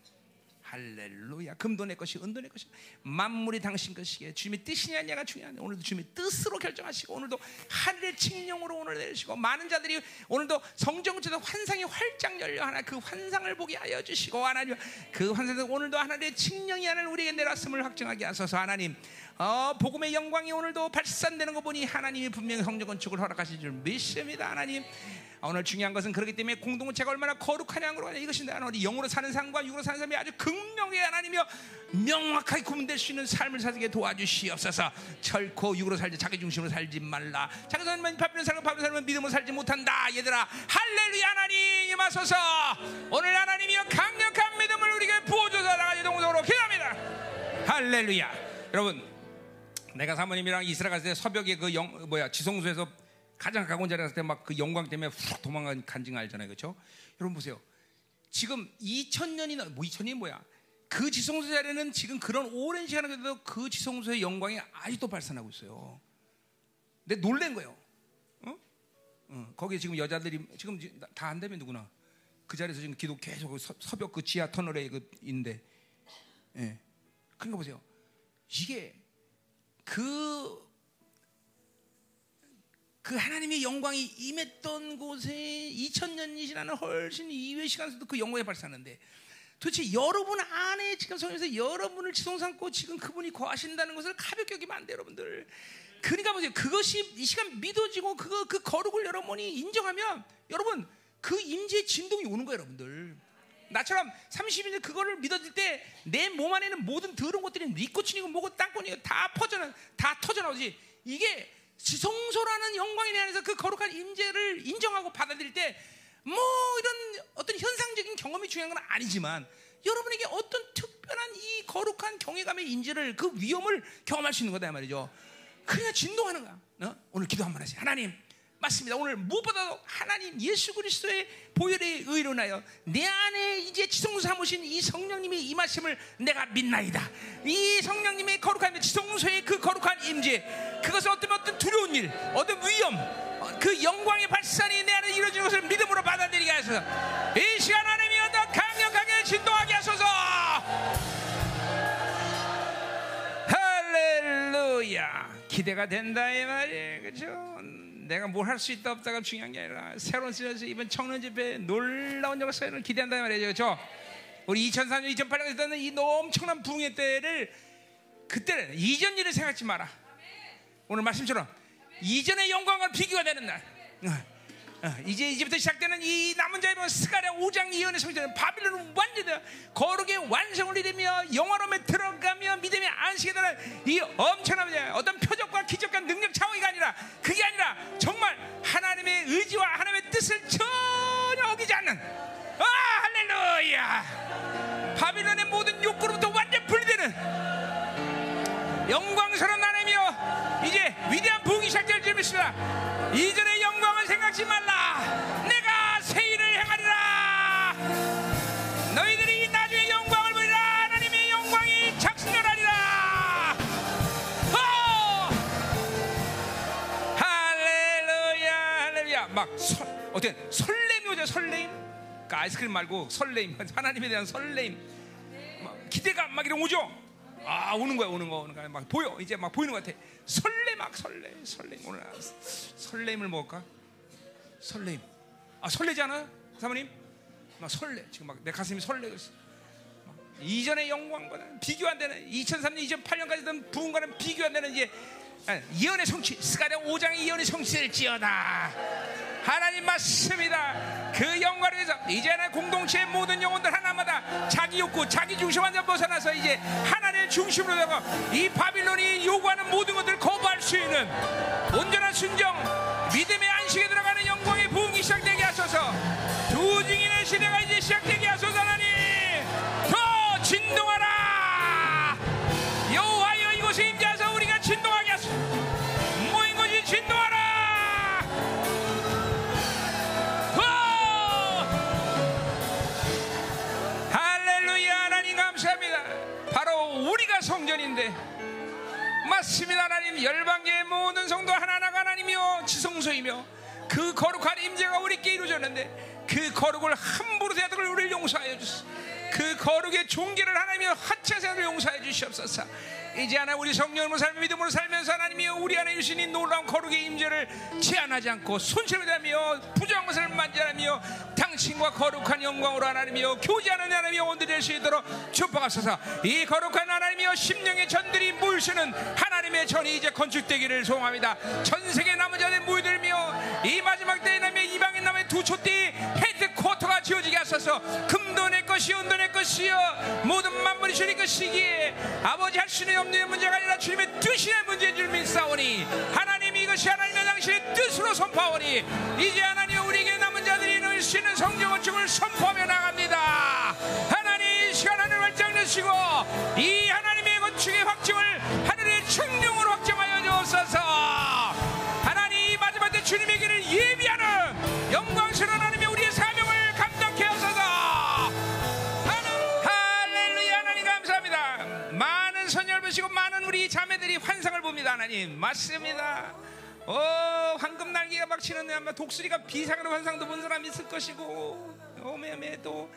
할렐루야. 금도 내 것이 은도 내 것이 만물이 당신 것이기에 주님의 뜻이냐 아냐가 중요한데 오늘도 주님의 뜻으로 결정하시고 오늘도 하늘의 칙령으로 오늘 내리시고 많은 자들이 오늘도 성정체에서 환상이 활짝 열려 하나 그 환상을 보게 하여 주시고 하나님 그 환상에서 오늘도 하나님의 칙령이 하나님 우리에게 내렸음을 확증하게 하소서 하나님 어, 복음의 영광이 오늘도 발산되는 거 보니 하나님이 분명히 성전 건축을 허락하실 줄 믿습니다 하나님. 오늘 중요한 것은 그렇기 때문에 공동체가 얼마나 거룩하냐는 거 이것인데 우리 영으로 사는 삶과 육으로 사는 삶이 아주 극명히 하나님이여 명확하게 구분될 수 있는 삶을 살게 도와주시옵소서. 결코 육으로 살지 자기 중심으로 살지 말라. 자기 삶은 바비는 살고 바비는 살면 믿음으로 살지 못한다 얘들아. 할렐루야 하나님 임하소서. 오늘 하나님이여 강력한 믿음을 우리에게 부어줘서. 나가지 동성으로 기도합니다. 할렐루야. 여러분 내가 사모님이랑 이스라엘 갔을 때 새벽에 그 영, 뭐야 지성소에서 가장 가까운 자리 갔을 때 막 그 영광 때문에 훅 도망간 간증 알잖아요. 그렇죠? 여러분 보세요. 지금 2000년이나 뭐 2000년이 뭐야? 그 지성소 자리는 지금 그런 오랜 시간을 그래도 그 지성소의 영광이 아직도 발산하고 있어요. 근데 놀란 거예요. 어? 어, 거기에 지금 여자들이 지금 다 안 되면 누구나 그 자리에서 지금 기도 계속 서벽 그 지하 터널에 그 있는데, 예. 그러니까 보세요. 이게 그 그 하나님의 영광이 임했던 곳에 2000년이 지나는 훨씬 이외의 시간에서도 그 영광이 발산하는데 도대체 여러분 안에 지금 성에서 여러분을 지성 삼고 지금 그분이 거하신다는 것을 가볍게 여기면 안 돼요, 여러분들. 그러니까 보세요. 그것이 이 시간 믿어지고 그거 그 거룩을 여러분이 인정하면 여러분 그 임재의 진동이 오는 거예요, 여러분들. 나처럼 30일 그거를 믿어질 때 내 몸 안에는 모든 더러운 것들이 니코친이고 뭐고 땅콩이고 다 퍼져 다 터져 나오지. 이게 지성소라는 영광에 대해서 그 거룩한 임재를 인정하고 받아들일 때 뭐 이런 어떤 현상적인 경험이 중요한 건 아니지만 여러분에게 어떤 특별한 이 거룩한 경외감의 인재를 그 위험을 경험할 수 있는 거다 말이죠. 그래야 진동하는 거야. 어? 오늘 기도 한번 하세요. 하나님, 맞습니다. 오늘 무엇보다도 하나님 예수 그리스도의 보혈에 의론하여 내 안에 이제 지성소 삼으신 이 성령님의 임하심을 내가 믿나이다. 이 성령님의 거룩한 지성소의 그 거룩한 임재, 그것은 어떤 어떤 두려운 일, 어떤 위험, 그 영광의 발산이 내 안에 이루어지는 것을 믿음으로 받아들이게 하소서. 이 시간 하나님이 더 강력하게 진동하게 하소서. 할렐루야. 기대가 된다 이 말이에요, 그렇죠? 내가 뭘 할 수 있다 없다가 중요한 게 아니라 새로운 시즌에서 이번 청년 집회 놀라운 역사를 기대한다 말이죠. 그렇죠? 우리 2004년, 2008년 때는 이 엄청난 부흥의 때를 그때는 이전 일을 생각하지 마라. 오늘 말씀처럼 이전의 영광과 비교가 되는 날. 어. 어, 이제 이제부터 시작되는 이 남은 자의 스가랴 5장 이언의 성전 바빌론은 완전히 거룩의 완성을 이루며 영화로움에 들어가며 믿음의 안식에 대한 이 엄청난 어떤 표적과 기적과 능력 차원이가 아니라 그게 아니라 정말 하나님의 의지와 하나님의 뜻을 전혀 어기지 않는 아 할렐루야 바빌론의 모든 욕구로부터 완전 분리되는 영광스러운 하나님이여 이제 위대한 부흥이 시작될 줄 믿습니다 이전의 영광을 생각지 말라. 내가 새 일을 행하리라. 너희들이 나중에 영광을 보리라. 하나님의 영광이 작승하리라. 어! 할렐루야, 할렐루야. 막 설, 어때? 설렘이 오죠, 설렘. 그러니까 아이스크림 말고 설렘. 하나님에 대한 설렘. 막 기대가 막 이런 오죠. 아 오는 거야 오는 거. 오는 거야 막 보여. 이제 막 보이는 것 같아. 설레 막 설레. 설레 오늘 설렘을 먹을까? 설렘 아 설레지 않아? 사모님? 막 설레. 지금 막 내 가슴이 설레고 있어. 이전의 영광보다 비교 안 되는 2003년 2008년까지 던 부흥과는 비교 안 되는 이제 예언의 성취 스가랴 5장의 예언의 성취될지어다. 하나님 맞습니다. 그 영광을 위해서 이제는 공동체의 모든 영혼들 하나마다 자기 욕구 자기 중심 완전 벗어나서 이제 하나님의 중심으로 되고 이 바빌론이 요구하는 모든 것들을 거부할 수 있는 온전한 순정 믿음의 안식에 들어가는 영 성전인데 맞습니다 하나님 열방계의 모든 성도 하나하나가 하나님이요 지성소이며 그 거룩한 임재가 우리께 이루어졌는데 그 거룩을 함부로 대하던 우리를 용서하여 주소서 그 거룩의 종기를 하나님이 하찮은 용서해 주시옵소서. 이제 하나 우리 성령으로 살며 믿음으로 살면서 하나님이여 우리 안에 주신 이 놀라운 거룩의 임재를 제한하지 않고 손실을 하며 부정한 것을 만지하며 당신과 거룩한 영광으로 하나님이여 교제하는 하나님이여 온들이 될수 있도록 축복하소서. 이 거룩한 하나님이여 심령의 전들이 모이시는 하나님의 전이 이제 건축되기를 소망합니다. 전 세계 남은 자들 모이들며 이 마지막 때에 남의 이방인 남의 두 촛대 헤드코터가 지어지게 하소서. 금도 내 것이 은도 내 것이여 모든 만물이 주님 것이기에 아버지 할 수는 없는 문제가 아니라 주님의 뜻이의 문제인 줄 믿사오니 하나님 이것이 하나님의 당신의 뜻으로 선포하오니 이제 하나님 우리에게 남은 자들이 넣을 수 있는 성경 원칙을 선포하며 나갑니다. 하나님 이 시간 하늘 활짝 내시고 이 하나님의 건축의 확증을 하늘의 청룡으로 확정하여 주옵소서. 하나님 이 마지막 때 주님의 길을 예비하는 영광스러운 하나님의 우리의 사명을 감당케 하소서. 하나- 할렐루야. 하나님 감사합니다 많은 선열 보시고 많은 우리 자매들이 환상을 봅니다 하나님. 맞습니다. 어 황금 날개가 막 치는데 아마 독수리가 비상으로 환상도 본 사람이 있을 것이고. 오메메 또.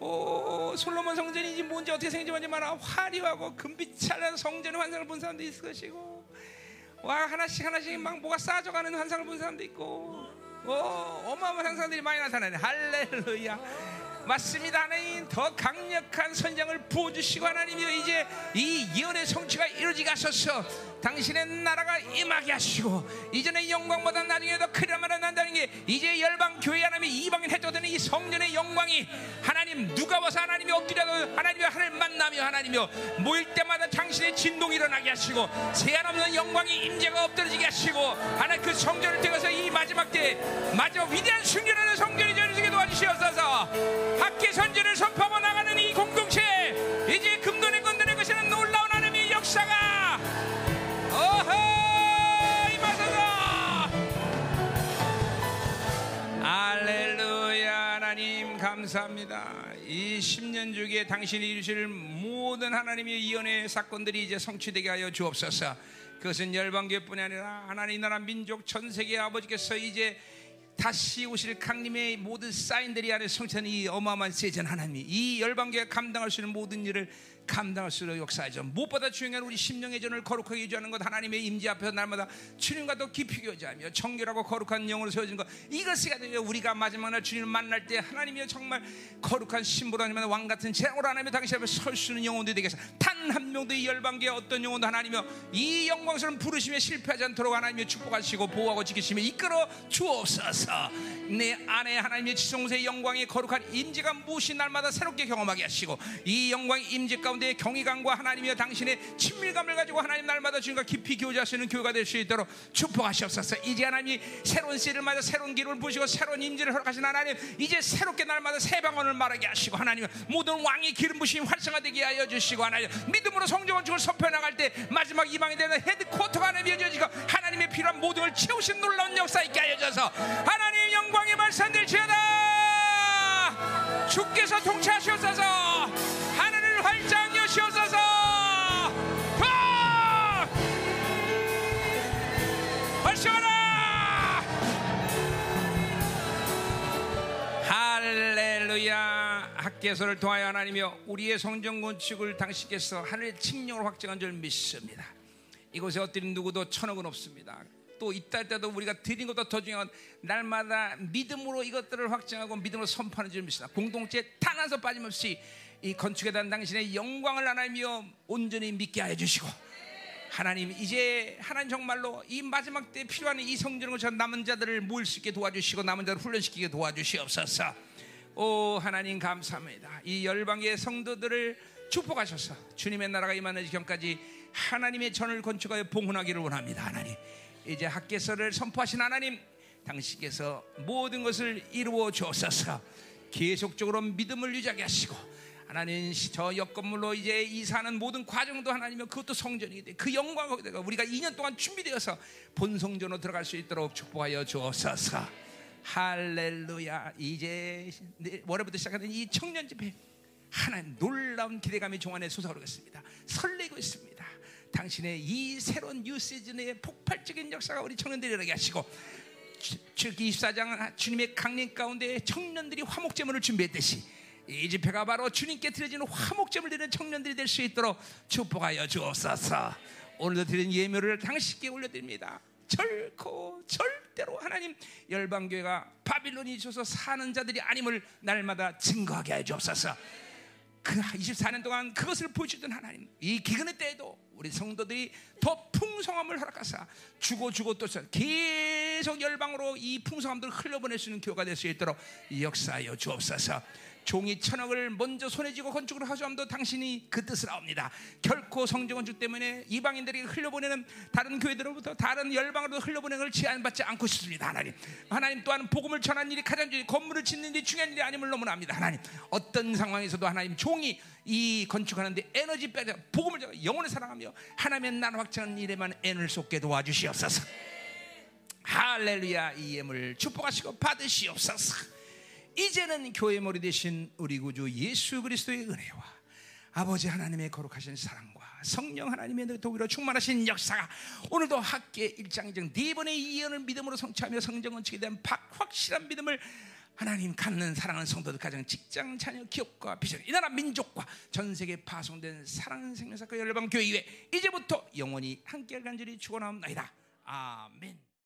오, 솔로몬 성전인지 뭔지 어떻게 생긴지 뭔지 말아. 화려하고 금빛 찬란한 성전의 환상을 본 사람도 있을 것이고. 와 하나씩 하나씩 막 뭐가 쌓아져가는 환상을 본 사람도 있고. 어, 어마어마한 환상들이 많이 나타나네. 할렐루야 맞습니다. 하나님 더 강력한 선장을 부어주시고 하나님이여 이제 이 예언의 성취가 이루어지게 하소서. 당신의 나라가 임하게 하시고 이전의 영광보다 나중에 더 크리라 말은 난다는 게 이제 열방 교회 하나님이 이방인 해도되는 이 성전의 영광이 하나님 누가 와서 하나님이 엎드려도 하나님이 하늘 만나며 하나님이여 모일 때마다 당신의 진동이 일어나게 하시고 제한 없는 영광이 임재가 엎드러지게 하시고 하나님 그 성전을 통해서 이 마지막 때 마지막 위대한 승리라는 성전이 저리게 도와주시옵소서 학계 선전을 선포하고 나가는 이 공동체 이제 금돈의 건드는 것이는 놀라운 하나님의 역사가 어허 임하소서! 할렐루야 하나님 감사합니다. 이 10년 주기에 당신이 이루실 모든 하나님의 이연의 사건들이 이제 성취되게 하여 주옵소서. 그것은 열방교회뿐이 아니라 하나님 나라 민족 전 세계 아버지께서 이제 다시 오실 강림의 모든 사인들이 안에 성취하는 이 어마어마한 세전 하나님이 이 열방교회 감당할 수 있는 모든 일을 감당할 수 있는 역사죠. 무엇보다 중요한 우리 심령의 전을 거룩하게 유지하는 것 하나님의 임재 앞에서 날마다 주님과 더 깊이 교제하며 정결하고 거룩한 영으로 세워진 것 이것이 가지고 우리가 마지막 날 주님을 만날 때 하나님이여 정말 거룩한 신부로 아니면 왕 같은 재앙으로 하나님의 당신 앞에 설 수 있는 영혼들이 해서 단한 명도 이 열방계에 어떤 영혼도 하나님이여 이 영광스러운 부르심에 실패하지 않도록 하나님이 축복하시고 보호하고 지키시며 이끌어 주옵소서 내 안에 하나님의 지성세의 영광의 거룩한 임재가 무엇이 날마다 새롭게 경험하게 하시고 이 영광의 임재 가 운데 경외감과 하나님이여 당신의 친밀감을 가지고 하나님 날마다 주님과 깊이 교제하시는 교회가 될 수 있도록 축복하시옵소서. 이제 하나님이 새로운 씨를 맞아 새로운 기름을 부시고 새로운 임재를 허락하신 하나님 이제 새롭게 날마다 새 방언을 말하게 하시고 하나님 모든 왕의 기름 부심 활성화되게 하여 주시고 하나님 믿음으로 성경을 주고 선포해 나갈 때 마지막 이방이 되는 헤드코터가 하나님 이어지고 하나님의 필요한 모든 걸 채우신 놀라운 역사 있게 하여 주셔서. 하나님 영광의 말씀들지어다! 주께서 통치하시옵소서 활짝 여시옵소서! 아! 활성하라! 할렐루야! 학계서를 통하여 하나님이여 우리의 성전 건축을 당신께서 하늘의 칙령으로 확정한 줄 믿습니다. 이곳에 엎드린 누구도 천억은 없습니다. 또 이따 때도 우리가 드린 것도 더 중요한 날마다 믿음으로 이것들을 확정하고 믿음으로 선포하는 줄 믿습니다. 공동체 단한서 빠짐없이 이 건축에 대한 당신의 영광을 하나님이여 온전히 믿게 하여 주시고 하나님 이제 하나님 정말로 이 마지막 때 필요한 이 성전을 저 남은 자들을 모일 수 있게 도와주시고 남은 자를 훈련시키게 도와주시옵소서. 오 하나님 감사합니다. 이 열방의 성도들을 축복하셔서 주님의 나라가 임하는 지경까지 하나님의 전을 건축하여 봉헌하기를 원합니다. 하나님 이제 학계서를 선포하신 하나님 당신께서 모든 것을 이루어 주옵소서. 계속적으로 믿음을 유지하게 하시고 하나님 저 옆건물로 이제 이사하는 모든 과정도 하나님은 그것도 성전이 돼. 그 영광 거기다가 우리가 2년 동안 준비되어서 본 성전으로 들어갈 수 있도록 축복하여 주옵소서. 할렐루야. 이제 월요일부터 시작하는 이 청년 집회 하나님 놀라운 기대감이 종 안에 솟아오르겠습니다. 설레고 있습니다. 당신의 이 새로운 new season의 폭발적인 역사가 우리 청년들이 일어나게 하시고 주- 주 24장 주님의 강림 가운데 청년들이 화목제물을 준비했듯이 이 집회가 바로 주님께 드려지는 화목점을 드리는 청년들이 될 수 있도록 축복하여 주옵소서. 오늘도 드린 예물을 당신께 올려드립니다. 결코 절대로 하나님 열방교회가 바빌론이 있어서 사는 자들이 아님을 날마다 증거하게 해 주옵소서. 그 24년 동안 그것을 보여주던 하나님 이 기근의 때에도 우리 성도들이 더 풍성함을 허락하사 주고 주고 또 계속 열방으로 이 풍성함들을 흘려보낼 수 있는 교회가 될 수 있도록 역사하여 주옵소서 종이 천억을 먼저 손에 쥐고 건축을 하소함도 당신이 그 뜻을 아옵니다. 결코 건축 때문에 이방인들에게 흘려보내는 다른 교회들로부터 다른 열방으로 흘려보내는 걸 제한받지 않고 싶습니다. 하나님. 하나님 또한 복음을 전하는 일이 가장 중요해 건물을 짓는 일이 중요한 일이 아님을 너무나 압니다. 하나님. 어떤 상황에서도 하나님 종이 이 건축하는데 에너지 빼자 복음을 전하 영혼을 사랑하며 하나님의 나라 확장하는 일에만 애를 쏟게 도와주시옵소서. 할렐루야 이 예물 축복하시고 받으시옵소서. 이제는 교회 머리 대신 우리 구주 예수 그리스도의 은혜와 아버지 하나님의 거룩하신 사랑과 성령 하나님의 도기로 충만하신 역사가 오늘도 학계 1장정 네 번의 예언을 믿음으로 성취하며 성정은 치게 된 확실한 믿음을 하나님 갖는 사랑하는 성도들 가정 직장 자녀 기업과 비전 이 나라 민족과 전 세계 파송된 사랑하는 생명사과 열방 교회 이후에 이제부터 영원히 함께 간절히 축원하옵나이다 아멘.